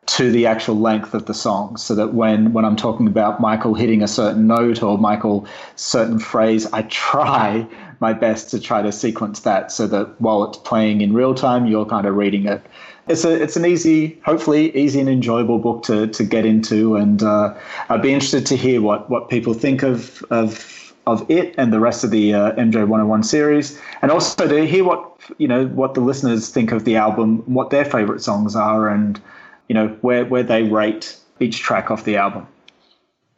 to the actual length of the song so that when, when I'm talking about Michael hitting a certain note or Michael certain phrase, I try my best to try to sequence that so that while it's playing in real time, you're kind of reading it. It's a it's an easy, hopefully easy and enjoyable book to to get into, and uh, I'd be interested to hear what what people think of of of it and the rest of the uh, MJ 101 series, and also to hear what you know what the listeners think of the album, what their favorite songs are, and you know where where they rate each track off the album.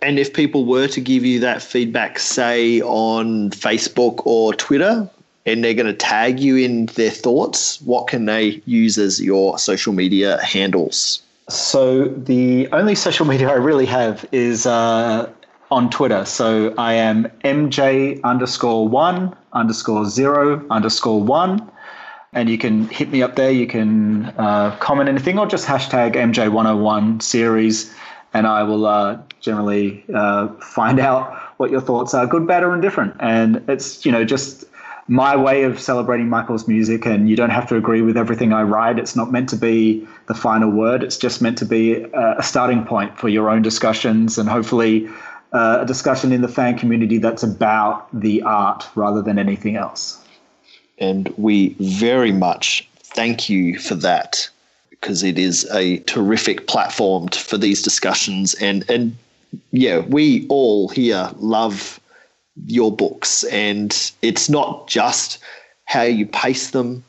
And if people were to give you that feedback, say on Facebook or Twitter, and they're going to tag you in their thoughts, what can they use as your social media handles? So the only social media I really have is uh, on Twitter. So I am MJ underscore one underscore zero underscore one. And you can hit me up there. You can uh, comment anything or just hashtag MJ101 series. And I will uh, generally uh, find out what your thoughts are, good, bad, or indifferent. And it's, you know, just my way of celebrating Michael's music. And you don't have to agree with everything I write. It's not meant to be the final word. It's just meant to be a, a starting point for your own discussions and hopefully uh, a discussion in the fan community that's about the art rather than anything else. And we very much thank you for that because it is a terrific platform for these discussions. And, and yeah, we all here love your books, and it's not just how you pace them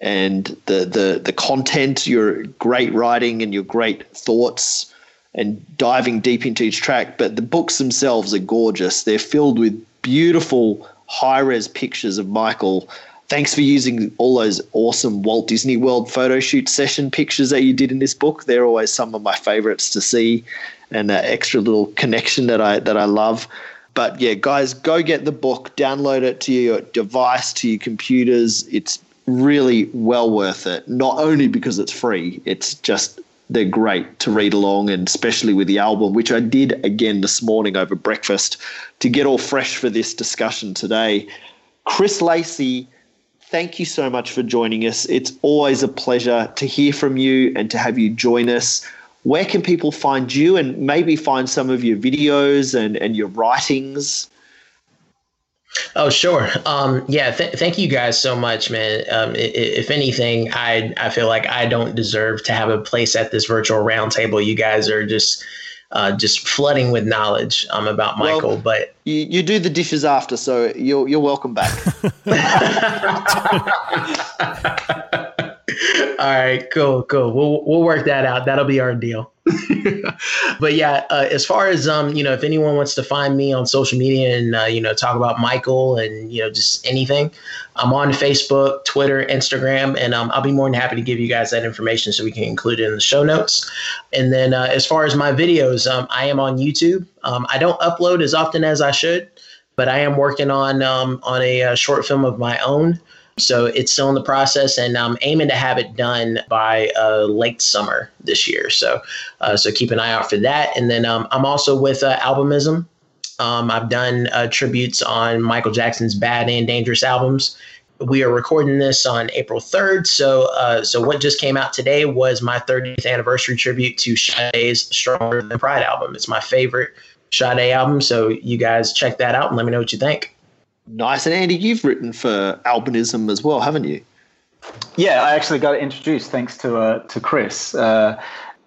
and the, the, the content, your great writing and your great thoughts and diving deep into each track, but the books themselves are gorgeous. They're filled with beautiful high res pictures of Michael. Thanks for using all those awesome Walt Disney World photo shoot session pictures that you did in this book. They're always some of my favorites to see, and that extra little connection that I that I love. But yeah, guys, go get the book, download it to your device, to your computers. It's really well worth it. Not only because it's free, it's just they're great to read along, and especially with the album, which I did again this morning over breakfast to get all fresh for this discussion today. Chris Lacy, thank you so much for joining us. It's always a pleasure to hear from you and to have you join us. Where can people find you and maybe find some of your videos and, and your writings? Oh, sure. Um, yeah. Th- thank you guys so much, man. Um, i- i- if anything, I I feel like I don't deserve to have a place at this virtual roundtable. You guys are just uh, just flooding with knowledge um, about Michael. but You, you do the dishes after, so you're, you're welcome back. all right, cool, cool. We'll we'll work that out. That'll be our deal. but yeah, uh, as far as um, you know, if anyone wants to find me on social media and uh, you know talk about Michael and you know just anything, I'm on Facebook, Twitter, Instagram, and um, I'll be more than happy to give you guys that information so we can include it in the show notes. And then uh, as far as my videos, um, I am on YouTube. Um, I don't upload as often as I should, but I am working on um, on a, uh short film of my own. So it's still in the process, and I'm aiming to have it done by uh, late summer this year. So, uh, so keep an eye out for that. And then um, I'm also with uh, Albumism. Um, I've done uh, tributes on Michael Jackson's Bad and Dangerous albums. We are recording this on April 3rd. So, uh, so what just came out today was my 30th anniversary tribute to Sade's Stronger Than Pride album. It's my favorite Sade album. So you guys check that out and let me know what you think. Nice. And Andy, you've written for Albumism as well, haven't you? Yeah, I actually got introduced thanks to uh, to Chris. Uh,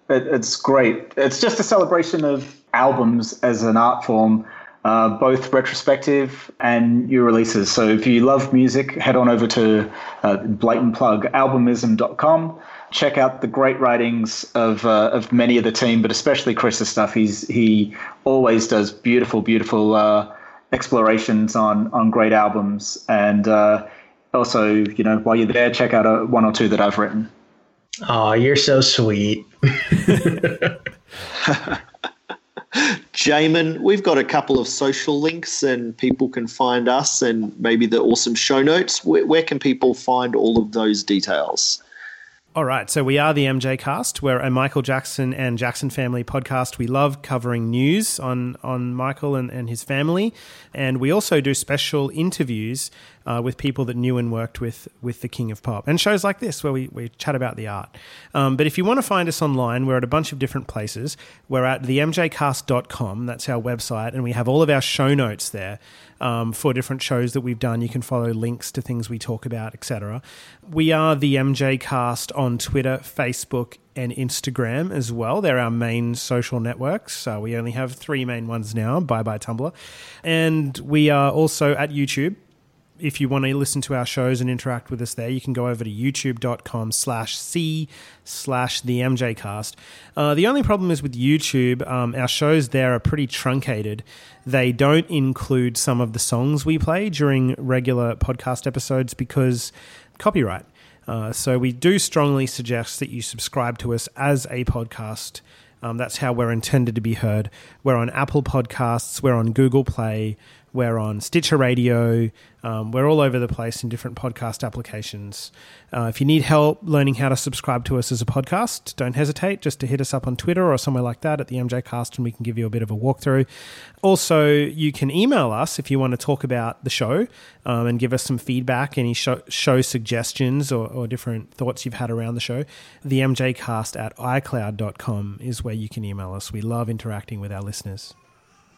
it, it's great. It's just a celebration of albums as an art form, uh, both retrospective and new releases. So if you love music, head on over to uh, blatant plug albumism.com. Check out the great writings of uh, of many of the team, but especially Chris's stuff. He's he always does beautiful, beautiful uh, explorations on on great albums, and uh, also you know while you're there, check out a, one or two that I've written. Oh, you're so sweet. Jamon, we've got a couple of social links and people can find us and maybe the awesome show notes. Where, where can people find all of those details? All right, so we are the MJ Cast. We're a Michael Jackson and Jackson family podcast. We love covering news on on Michael and, and his family, and we also do special interviews uh, with people that knew and worked with with the King of Pop, and shows like this where we, we chat about the art. Um, but if you want to find us online, we're at a bunch of different places. We're at themjcast.com. That's our website, and we have all of our show notes there um, for different shows that we've done. You can follow links to things we talk about, etc. We are the MJ Cast on Twitter, Facebook, and Instagram as well. They're our main social networks. So we only have three main ones now. Bye bye Tumblr, and we are also at YouTube if you want to listen to our shows and interact with us there, you can go over to youtube.com slash C slash the MJcast. Uh, the only problem is with YouTube, um, our shows there are pretty truncated. They don't include some of the songs we play during regular podcast episodes because copyright. Uh, so we do strongly suggest that you subscribe to us as a podcast. Um, that's how we're intended to be heard. We're on Apple Podcasts, we're on Google Play, we're on Stitcher Radio. Um, we're all over the place in different podcast applications. Uh, if you need help learning how to subscribe to us as a podcast, don't hesitate just to hit us up on Twitter or somewhere like that at the MJ Cast, and we can give you a bit of a walkthrough. Also, you can email us if you want to talk about the show um, and give us some feedback, any show, show suggestions or, or different thoughts you've had around the show. The MJ Cast at iCloud.com is where you can email us. We love interacting with our listeners.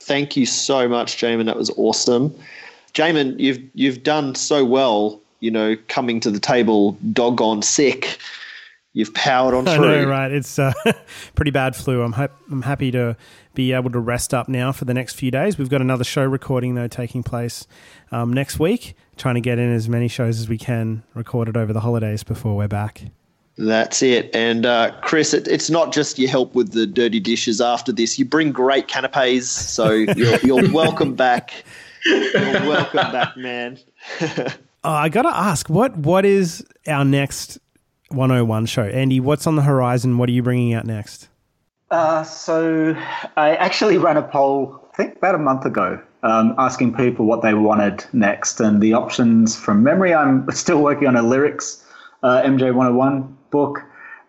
Thank you so much, Jamon. That was awesome. Jamon, you've you've done so well. You know, coming to the table, doggone sick. You've powered on I through. know, right? It's uh, pretty bad flu. I'm I'm happy to be able to rest up now for the next few days. We've got another show recording though taking place um, next week. Trying to get in as many shows as we can recorded over the holidays before we're back. That's it. And uh, Chris, it, it's not just your help with the dirty dishes after this. You bring great canapes, so you're, you're welcome back. You're welcome back, man. Uh, I got to ask, what what is our next 101 show? Andy, what's on the horizon? What are you bringing out next? Uh, so I actually ran a poll, I think about a month ago, um, asking people what they wanted next. And the options from memory, I'm still working on a lyrics uh, MJ 101 book.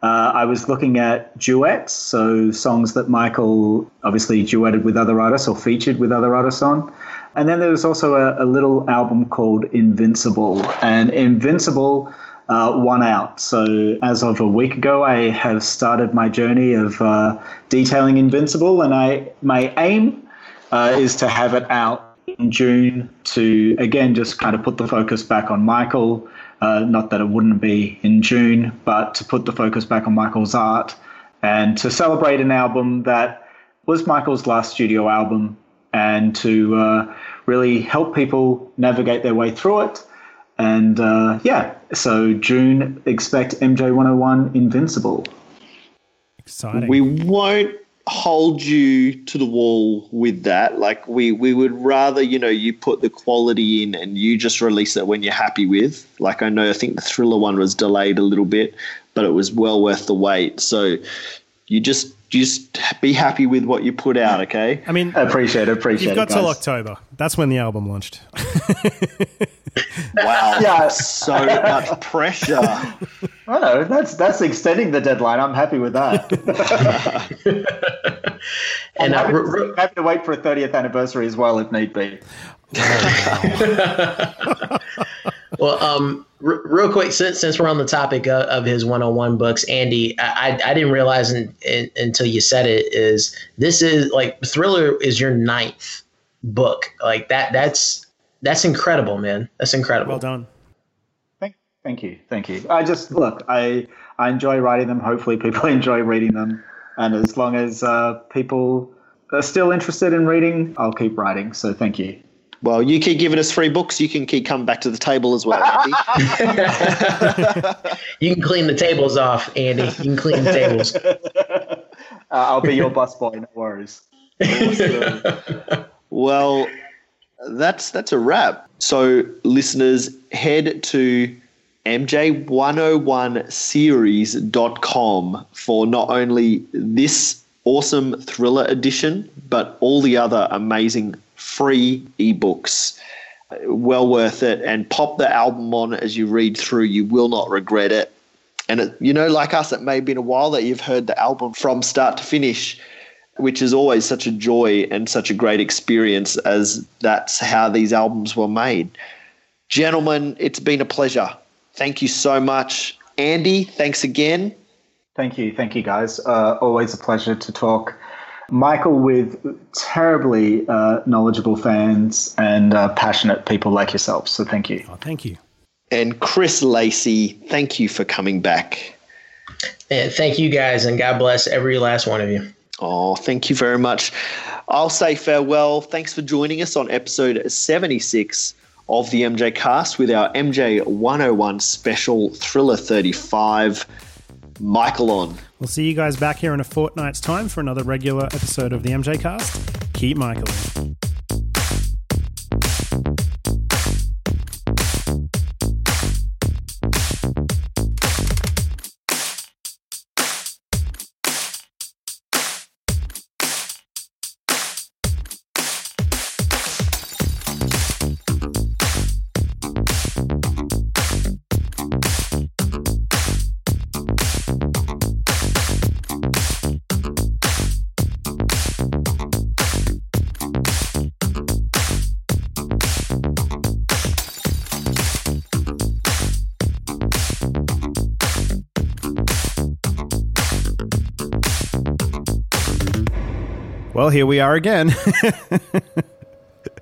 Uh, I was looking at duets, so songs that Michael obviously duetted with other artists or featured with other artists on. And then there was also a, a little album called Invincible. And Invincible uh, won out. So as of a week ago, I have started my journey of uh, detailing Invincible, and I my aim uh, is to have it out in June to again just kind of put the focus back on Michael. Uh, not that it wouldn't be in June, but to put the focus back on Michael's art and to celebrate an album that was Michael's last studio album and to uh, really help people navigate their way through it. And uh, yeah, so June, expect MJ 101 Invincible. Exciting. We won't hold you to the wall with that. Like we we would rather you know you put the quality in and you just release it when you're happy with. Like I know I think the thriller one was delayed a little bit, but it was well worth the wait. So you just just be happy with what you put out. Okay. I mean, I appreciate it. Appreciate You've got it, till. October. That's when the album launched. Wow. Yeah. So much pressure. I know that's that's extending the deadline. I'm happy with that. And I'm uh, happy, r- r- happy to wait for a 30th anniversary as well if need be. Well, um, r- real quick, since since we're on the topic of, of his 101 books, Andy, I, I I didn't realize in, in, until you said it is this is like Thriller is your ninth book. Like that that's that's incredible, man. That's incredible. Well done. Thank, thank you, thank you. I just look, I I enjoy writing them. Hopefully, people enjoy reading them. And as long as uh, people are still interested in reading, I'll keep writing. So thank you. Well, you keep giving us free books. You can keep coming back to the table as well, Andy. You can clean the tables off, Andy. You can clean the tables. Uh, I'll be your busboy, no worries. Well, that's that's a wrap. So, listeners, head to mj101series.com for not only this awesome thriller edition, but all the other amazing free ebooks. Well worth it. And pop the album on as you read through. You will not regret it. And, it, you know, like us, it may have been a while that you've heard the album from start to finish which is always such a joy and such a great experience as that's how these albums were made. Gentlemen, it's been a pleasure. Thank you so much. Andy, thanks again. Thank you. Thank you, guys. Uh, always a pleasure to talk. Michael, with terribly uh, knowledgeable fans and uh, passionate people like yourself. So thank you. Oh, thank you. And Chris Lacy, thank you for coming back. And thank you guys, and God bless every last one of you. Oh, thank you very much. I'll say farewell. Thanks for joining us on episode 76 of the MJ Cast with our MJ 101 special Thriller 35. Michael on. We'll see you guys back here in a fortnight's time for another regular episode of the MJ Cast. Keep Michael. Here we are again.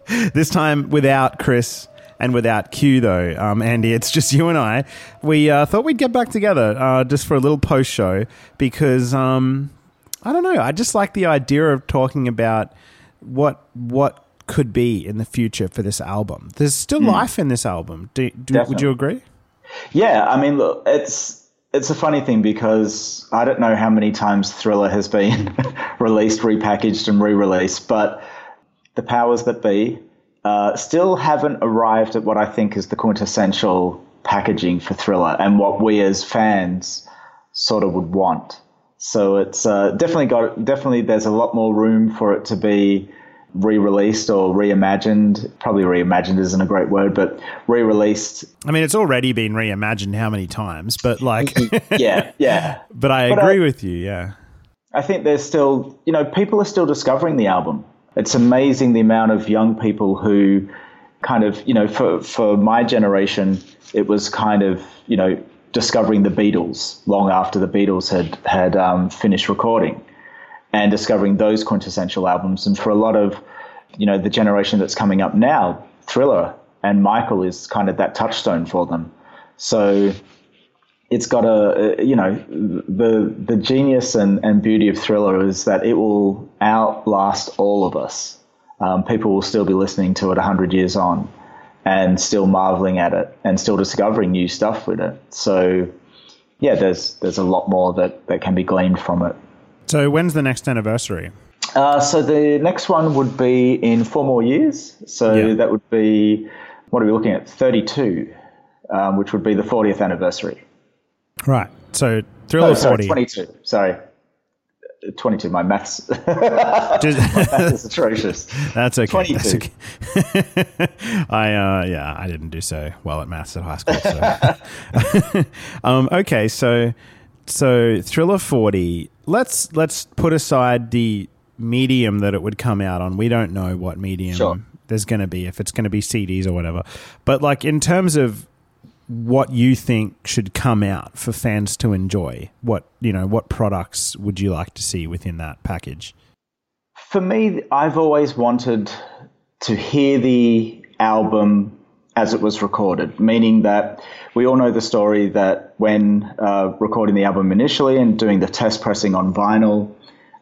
this time without Chris and without Q, though. Um, Andy, it's just you and I. We uh, thought we'd get back together uh, just for a little post show because um, I don't know. I just like the idea of talking about what what could be in the future for this album. There's still Hmm. life in this album. Do, do, would you agree? Yeah, I mean, look, it's it's a funny thing because I don't know how many times Thriller has been released, repackaged, and re-released, but the powers that be uh, still haven't arrived at what I think is the quintessential packaging for Thriller and what we as fans sort of would want. So it's uh, definitely got definitely there's a lot more room for it to be re-released or reimagined. Probably reimagined isn't a great word, but re-released I mean, it's already been reimagined how many times, but like, yeah, yeah. but I But, uh, agree with you. Yeah. I think there's still, you know, people are still discovering the album. It's amazing the amount of young people who kind of, you know, for, for my generation, it was kind of, you know, discovering the Beatles long after the Beatles had, had um, finished recording and discovering those quintessential albums. And for a lot of, you know, the generation that's coming up now, Thriller and Michael is kind of that touchstone for them. So it's got a, you know, the the genius and, and beauty of Thriller is that it will outlast all of us. Um, people will still be listening to it 100 years on and still marveling at it and still discovering new stuff with it. So, yeah, there's there's a lot more that, that can be gleaned from it. So when's the next anniversary? Uh, so the next one would be in four more years. So Yeah. that would be, what are we looking at? 32, um, which would be the 40th anniversary. Right. So Thriller Oh, sorry, 40. 22. Sorry. Uh, 22. My maths, my maths is atrocious. That's okay. 22. That's okay. I uh, yeah, I didn't do so well at maths at high school. So. um, okay, so so Thriller forty. Let's let's put aside the medium that it would come out on. We don't know what medium Sure. there's going to be if it's going to be CDs or whatever. But like in terms of what you think should come out for fans to enjoy, what you know, what products would you like to see within that package? For me, I've always wanted to hear the album as it was recorded, meaning that we all know the story that when uh, recording the album initially and doing the test pressing on vinyl,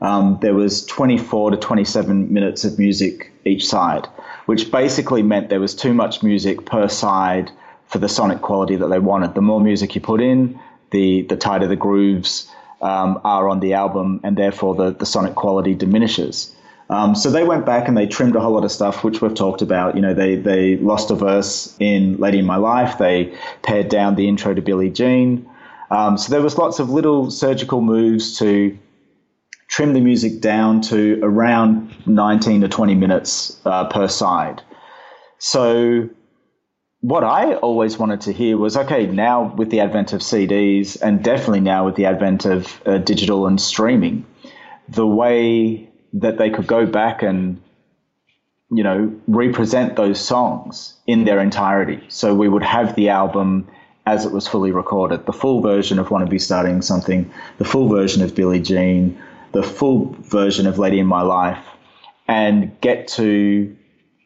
um, there was 24 to 27 minutes of music each side, which basically meant there was too much music per side for the sonic quality that they wanted. The more music you put in, the the tighter the grooves um, are on the album, and therefore the, the sonic quality diminishes. Um, so they went back and they trimmed a whole lot of stuff, which we've talked about. You know, they they lost a verse in "Lady in My Life." They pared down the intro to Billie Jean. Um, so there was lots of little surgical moves to trim the music down to around 19 to 20 minutes uh, per side. So what I always wanted to hear was okay, now with the advent of CDs and definitely now with the advent of uh, digital and streaming, the way that they could go back and you know represent those songs in their entirety. So we would have the album as it was fully recorded, the full version of "Want to Be Starting Something," the full version of "Billie Jean," the full version of "Lady in My Life," and get to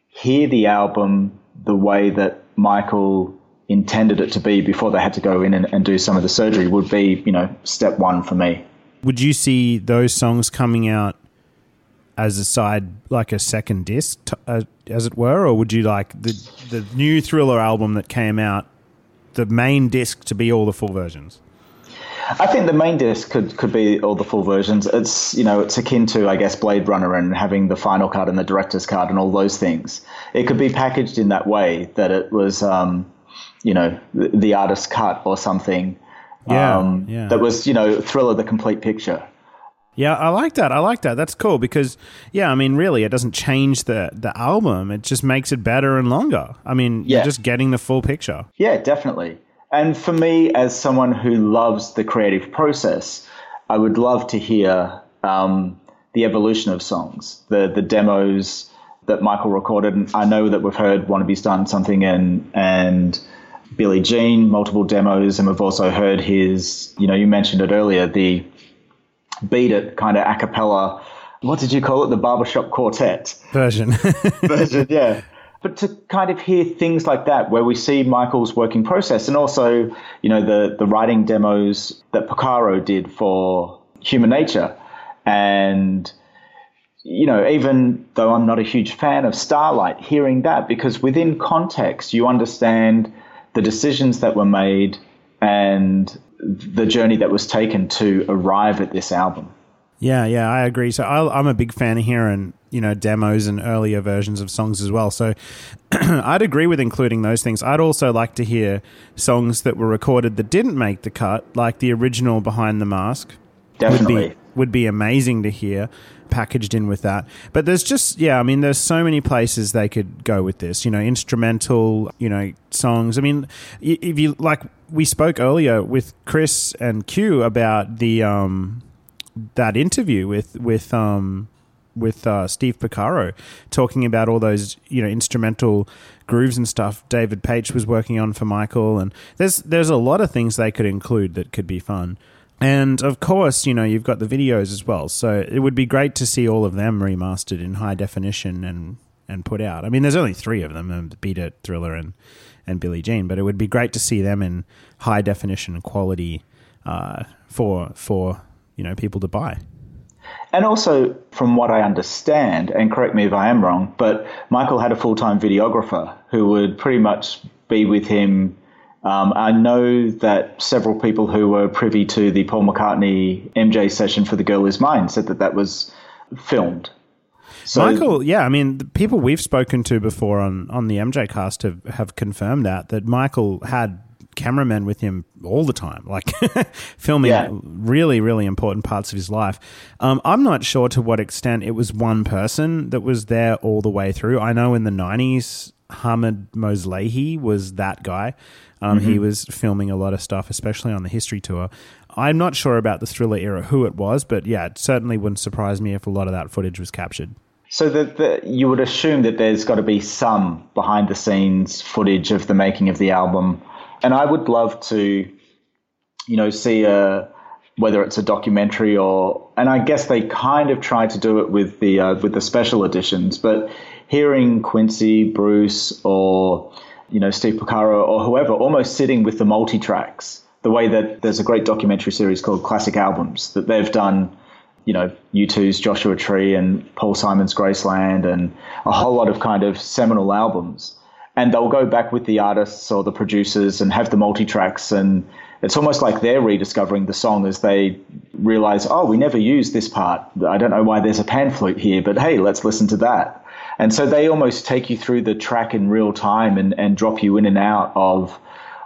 hear the album the way that Michael intended it to be before they had to go in and, and do some of the surgery would be, you know, step one for me. Would you see those songs coming out as a side, like a second disc, t- uh, as it were, or would you like the the new Thriller album that came out, the main disc to be all the full versions? I think the main disc could, could be all the full versions. It's you know it's akin to I guess Blade Runner and having the final cut and the director's cut and all those things. It could be packaged in that way that it was um, you know the, the artist's cut or something. Yeah, um, yeah. That was you know Thriller the complete picture. Yeah, I like that. I like that. That's cool because yeah, I mean, really, it doesn't change the the album. It just makes it better and longer. I mean, Yeah. you're just getting the full picture. Yeah, definitely. And for me, as someone who loves the creative process, I would love to hear um, the evolution of songs, the the demos that Michael recorded. And I know that we've heard "Want to Be Starting Something" and and Billie Jean, multiple demos, and we've also heard his. You know, you mentioned it earlier, the beat it kind of a cappella. What did you call it? The barbershop quartet Version. version, yeah. But to kind of hear things like that, where we see Michael's working process, and also, you know, the the writing demos that Porcaro did for Human Nature, and you know, even though I'm not a huge fan of Starlight, hearing that because within context, you understand the decisions that were made and the journey that was taken to arrive at this album. Yeah, yeah, I agree. So I, I'm a big fan of hearing you know demos and earlier versions of songs as well. So I'd agree with including those things. I'd also like to hear songs that were recorded that didn't make the cut, like the original Behind the Mask. Definitely. would be would be amazing to hear packaged in with that. But there's just yeah, I mean, there's so many places they could go with this. You know, instrumental, you know, songs. I mean, if you like, we spoke earlier with Chris and Q about the um that interview with with um with uh, Steve Porcaro talking about all those you know instrumental grooves and stuff David Paich was working on for Michael. And there's there's a lot of things they could include that could be fun. And of course you know you've got the videos as well. So it would be great to see all of them remastered in high definition and and put out. I mean there's only three of them um, Beat It Thriller and and Billie Jean but it would be great to see them in high definition quality uh, for for you know people to buy. And also, from what I understand, and correct me if I am wrong, but Michael had a full time videographer who would pretty much be with him. Um, I know that several people who were privy to the Paul McCartney MJ session for The Girl Is Mine said that that was filmed. So, Michael, yeah, I mean, the people we've spoken to before on, on the MJ cast have, have confirmed that, that Michael had cameramen with him all the time, like filming Yeah. really, really important parts of his life. Um, I'm not sure to what extent it was one person that was there all the way through. I know in the 90s, Hamid Moslehi was that guy. Um, He Mhm. was filming a lot of stuff, especially on the history tour. I'm not sure about the thriller era who it was, but yeah, it certainly wouldn't surprise me if a lot of that footage was captured. So that you would assume that there's got to be some behind the scenes footage of the making of the album, and I would love to, you know, see a whether it's a documentary or, and I guess they kind of try to do it with the uh, with the special editions, but hearing Quincy, Bruce, or you know, Steve Porcaro or whoever, almost sitting with the multi tracks. The way that there's a great documentary series called Classic Albums that they've done, you know, U2's Joshua Tree and Paul Simon's Graceland and a whole lot of kind of seminal albums. And they'll go back with the artists or the producers and have the multi tracks. And it's almost like they're rediscovering the song as they realize, oh, we never used this part. I don't know why there's a pan flute here, but hey, let's listen to that. And so they almost take you through the track in real time and, and drop you in and out of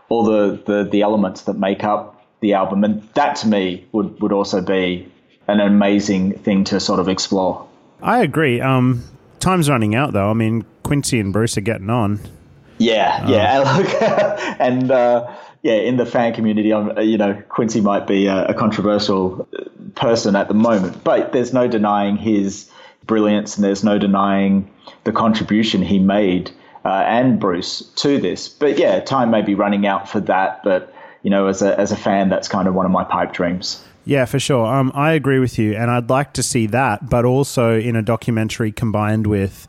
all the, the, the elements that make up the album. And that to me would, would also be an amazing thing to sort of explore. I agree. Um, time's running out, though. I mean, Quincy and Bruce are getting on. Yeah, yeah. Look, and uh, yeah, in the fan community, I'm, you know, Quincy might be a, a controversial person at the moment, but there's no denying his brilliance, and there's no denying the contribution he made uh, and Bruce to this. But yeah, time may be running out for that. But you know, as a as a fan, that's kind of one of my pipe dreams. Yeah, for sure. Um, I agree with you, and I'd like to see that, but also in a documentary combined with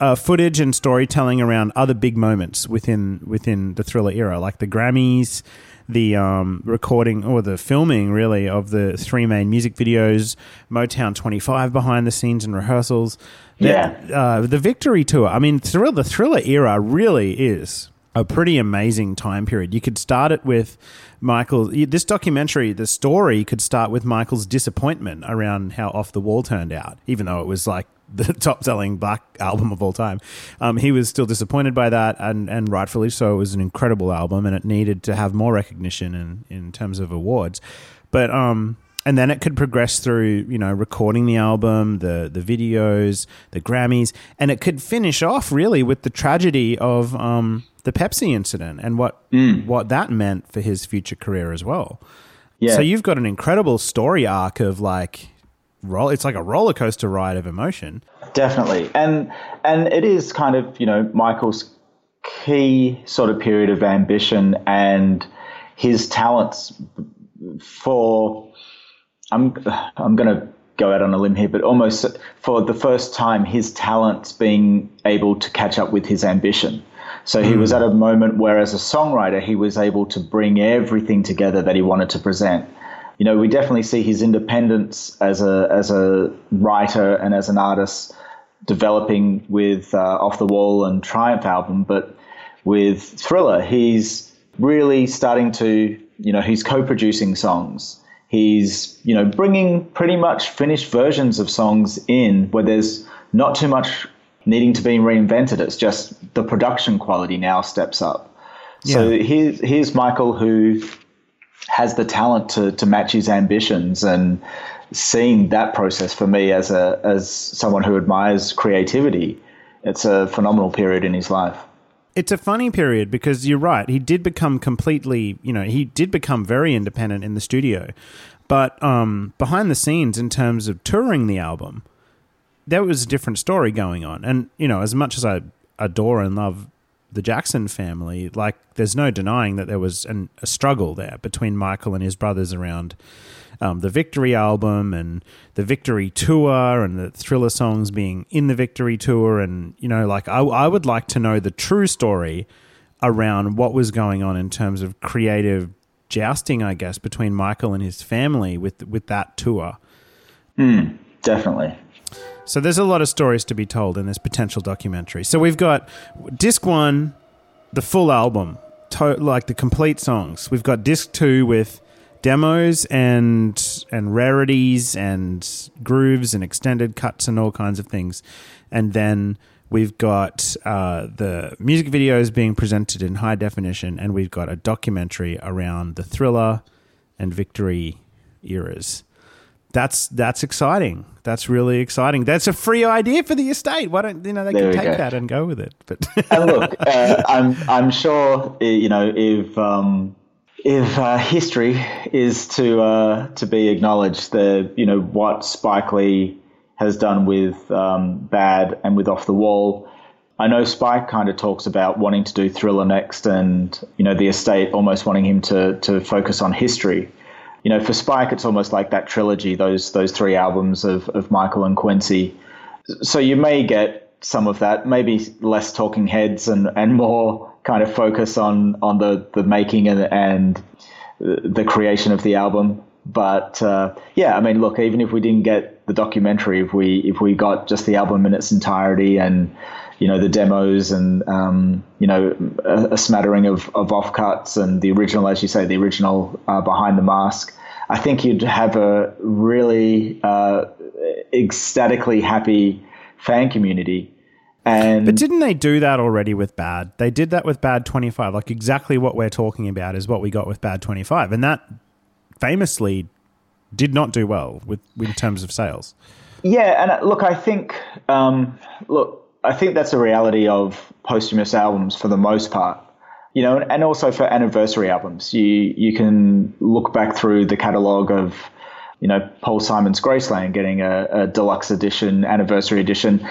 uh, footage and storytelling around other big moments within within the thriller era, like the Grammys, the um, recording or the filming, really, of the three main music videos, Motown 25 behind the scenes and rehearsals. The, Yeah. uh, the Victory Tour. I mean, thrill, the thriller era really is a pretty amazing time period. You could start it with Michael. This documentary, the story could start with Michael's disappointment around how off the wall turned out, even though it was like the top selling black album of all time. Um, he was still disappointed by that, and, and rightfully so. It was an incredible album, and it needed to have more recognition in, in terms of awards. But um, and then it could progress through, you know, recording the album, the the videos, the Grammys, and it could finish off really with the tragedy of um, the Pepsi incident and what mm. what that meant for his future career as well. Yeah. So you've got an incredible story arc of like roll. It's like a roller coaster ride of emotion. Definitely, and and it is kind of you know Michael's key sort of period of ambition and his talents for. I'm I'm going to go out on a limb here, but almost for the first time, his talents being able to catch up with his ambition. So he was at a moment where, as a songwriter, he was able to bring everything together that he wanted to present. You know, we definitely see his independence as a as a writer and as an artist developing with uh, Off the Wall and Triumph album, but with Thriller, he's really starting to, you know, he's co-producing songs. He's, you know, bringing pretty much finished versions of songs in where there's not too much needing to be reinvented. It's just the production quality now steps up. So Yeah. here's, here's Michael who has the talent to, to match his ambitions and seeing that process for me as a as someone who admires creativity, it's a phenomenal period in his life. It's a funny period because you're right. He did become completely, you know, he did become very independent in the studio. But um, behind the scenes, in terms of touring the album, there was a different story going on. And, you know, as much as I adore and love the Jackson family, like, there's no denying that there was an, a struggle there between Michael and his brothers around um, the Victory album and the Victory tour and the Thriller songs being in the Victory tour. And, you know, like, I, I would like to know the true story around what was going on in terms of creative jousting, I guess, between Michael and his family with, with that tour. Mm, definitely. So there's a lot of stories to be told in this potential documentary. So we've got disc one, the full album, to- like the complete songs. We've got disc two with demos and and rarities and grooves and extended cuts and all kinds of things, and then we've got uh, the music videos being presented in high definition, and we've got a documentary around the thriller and victory eras that's that's exciting. That's really exciting. That's a free idea for the estate. Why don't you know they There can take go. that and go with it? But and look, uh, I'm I'm sure uh, you know if um, if uh, history is to uh, to be acknowledged, the you know what Spike Lee has done with um, Bad and with Off the Wall. I know Spike kind of talks about wanting to do Thriller next, and you know the estate almost wanting him to to focus on history. You know, for Spike, it's almost like that trilogy, those those three albums of of Michael and Quincy. So you may get some of that, maybe less talking heads and, and more kind of focus on on the the making and and the creation of the album. But uh, yeah, I mean, look, even if we didn't get the documentary, if we if we got just the album in its entirety and you know the demos and um, you know a, a smattering of, of offcuts and the original, as you say, the original uh, behind the mask, I think you'd have a really uh, ecstatically happy fan community. And But didn't they do that already with Bad? They did that with Bad 25. Like exactly what we're talking about is what we got with Bad 25. And that famously did not do well with in terms of sales. Yeah, and uh, look, I think um, look, I think that's a reality of posthumous albums for the most part. You know, and also for anniversary albums, you you can look back through the catalog of, you know, Paul Simon's Graceland getting a, a deluxe edition, anniversary edition.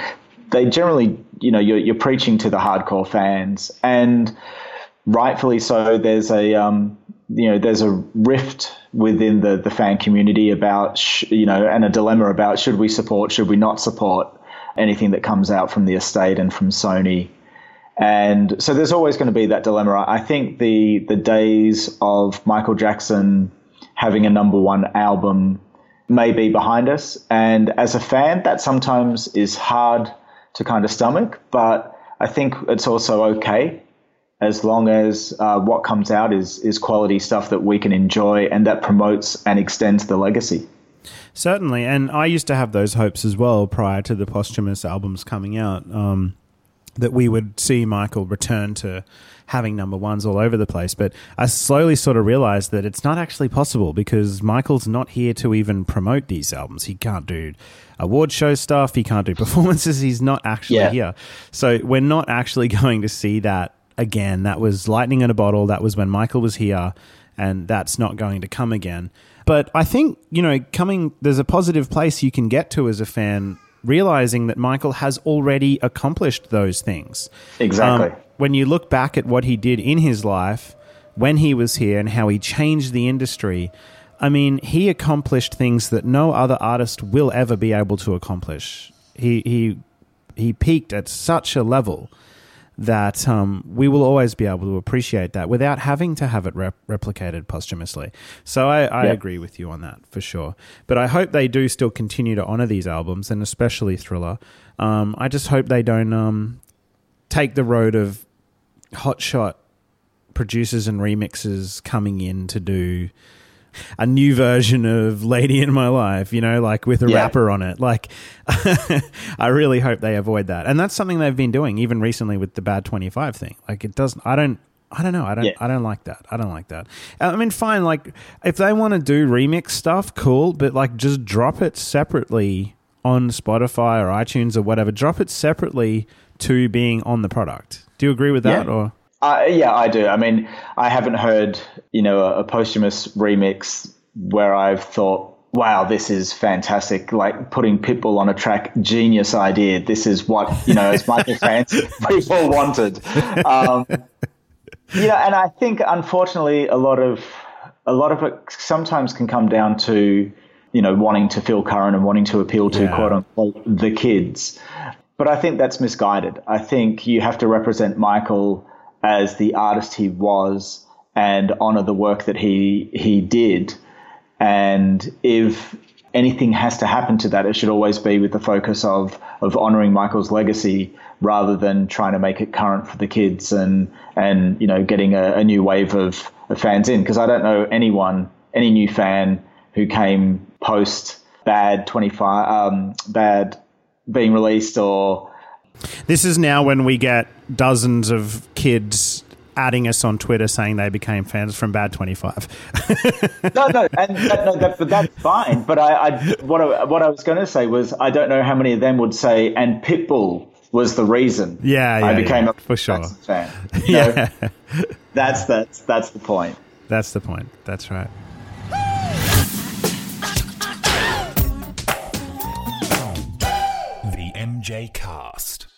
They generally, you know, you're, you're preaching to the hardcore fans, and rightfully so. There's a um, you know there's a rift within the the fan community about sh- you know and a dilemma about should we support should we not support anything that comes out from the estate and from Sony. And so there's always going to be that dilemma. I think the the days of Michael Jackson having a number one album may be behind us. And as a fan that sometimes is hard to kind of stomach but I think it's also okay as long as uh, what comes out is is quality stuff that we can enjoy and that promotes and extends the legacy. Certainly, and I used to have those hopes as well prior to the posthumous albums coming out. Um, that we would see Michael return to having number ones all over the place. But I slowly sort of realized that it's not actually possible because Michael's not here to even promote these albums. He can't do award show stuff, he can't do performances, he's not actually Yeah. here. So we're not actually going to see that again. That was lightning in a bottle. That was when Michael was here, and that's not going to come again. But I think, you know, coming, there's a positive place you can get to as a fan, realizing that Michael has already accomplished those things. Exactly. Um, when you look back at what he did in his life when he was here and how he changed the industry, I mean, he accomplished things that no other artist will ever be able to accomplish. He he he peaked at such a level that um, we will always be able to appreciate that without having to have it rep- replicated posthumously. So I, I Yeah. agree with you on that for sure. But I hope they do still continue to honor these albums and especially Thriller. Um, I just hope they don't um, take the road of hotshot producers and remixers coming in to do a new version of Lady in My Life, you know, like with a Yeah. rapper on it. Like, I really hope they avoid that. And that's something they've been doing even recently with the Bad 25 thing. Like, it doesn't, I don't, I don't know. I don't. Yeah. I don't like that. I don't like that. Uh, I mean, fine. Like, if they want to do remix stuff, cool. But like, just drop it separately on Spotify or iTunes or whatever. Drop it separately to being on the product. Do you agree with that? Yeah. Or Uh, yeah, I do. I mean, I haven't heard, you know, a, a posthumous remix where I've thought, wow, this is fantastic. Like putting Pitbull on a track, genius idea. This is what, you know, as Michael fans, people wanted. Um, you know, and I think unfortunately a lot of, a lot of it sometimes can come down to, you know, wanting to feel current and wanting to appeal to Yeah. quote unquote the kids. But I think that's misguided. I think you have to represent Michael as the artist he was and honor the work that he he did. And if anything has to happen to that, it should always be with the focus of of honoring Michael's legacy rather than trying to make it current for the kids and and you know getting a, a new wave of, of fans in. Because I don't know anyone, any new fan who came post bad twenty five um, bad being released or This is now when we get dozens of kids adding us on Twitter saying they became fans from Bad 25. no, no, and that, no, that, that's fine. But I, I, what I, what I was going to say was, I don't know how many of them would say, and Pitbull was the reason. Yeah, yeah, I became yeah, a for sure. Fan. Yeah, that's that's that's the point. that's the point. That's right. MJ Cast.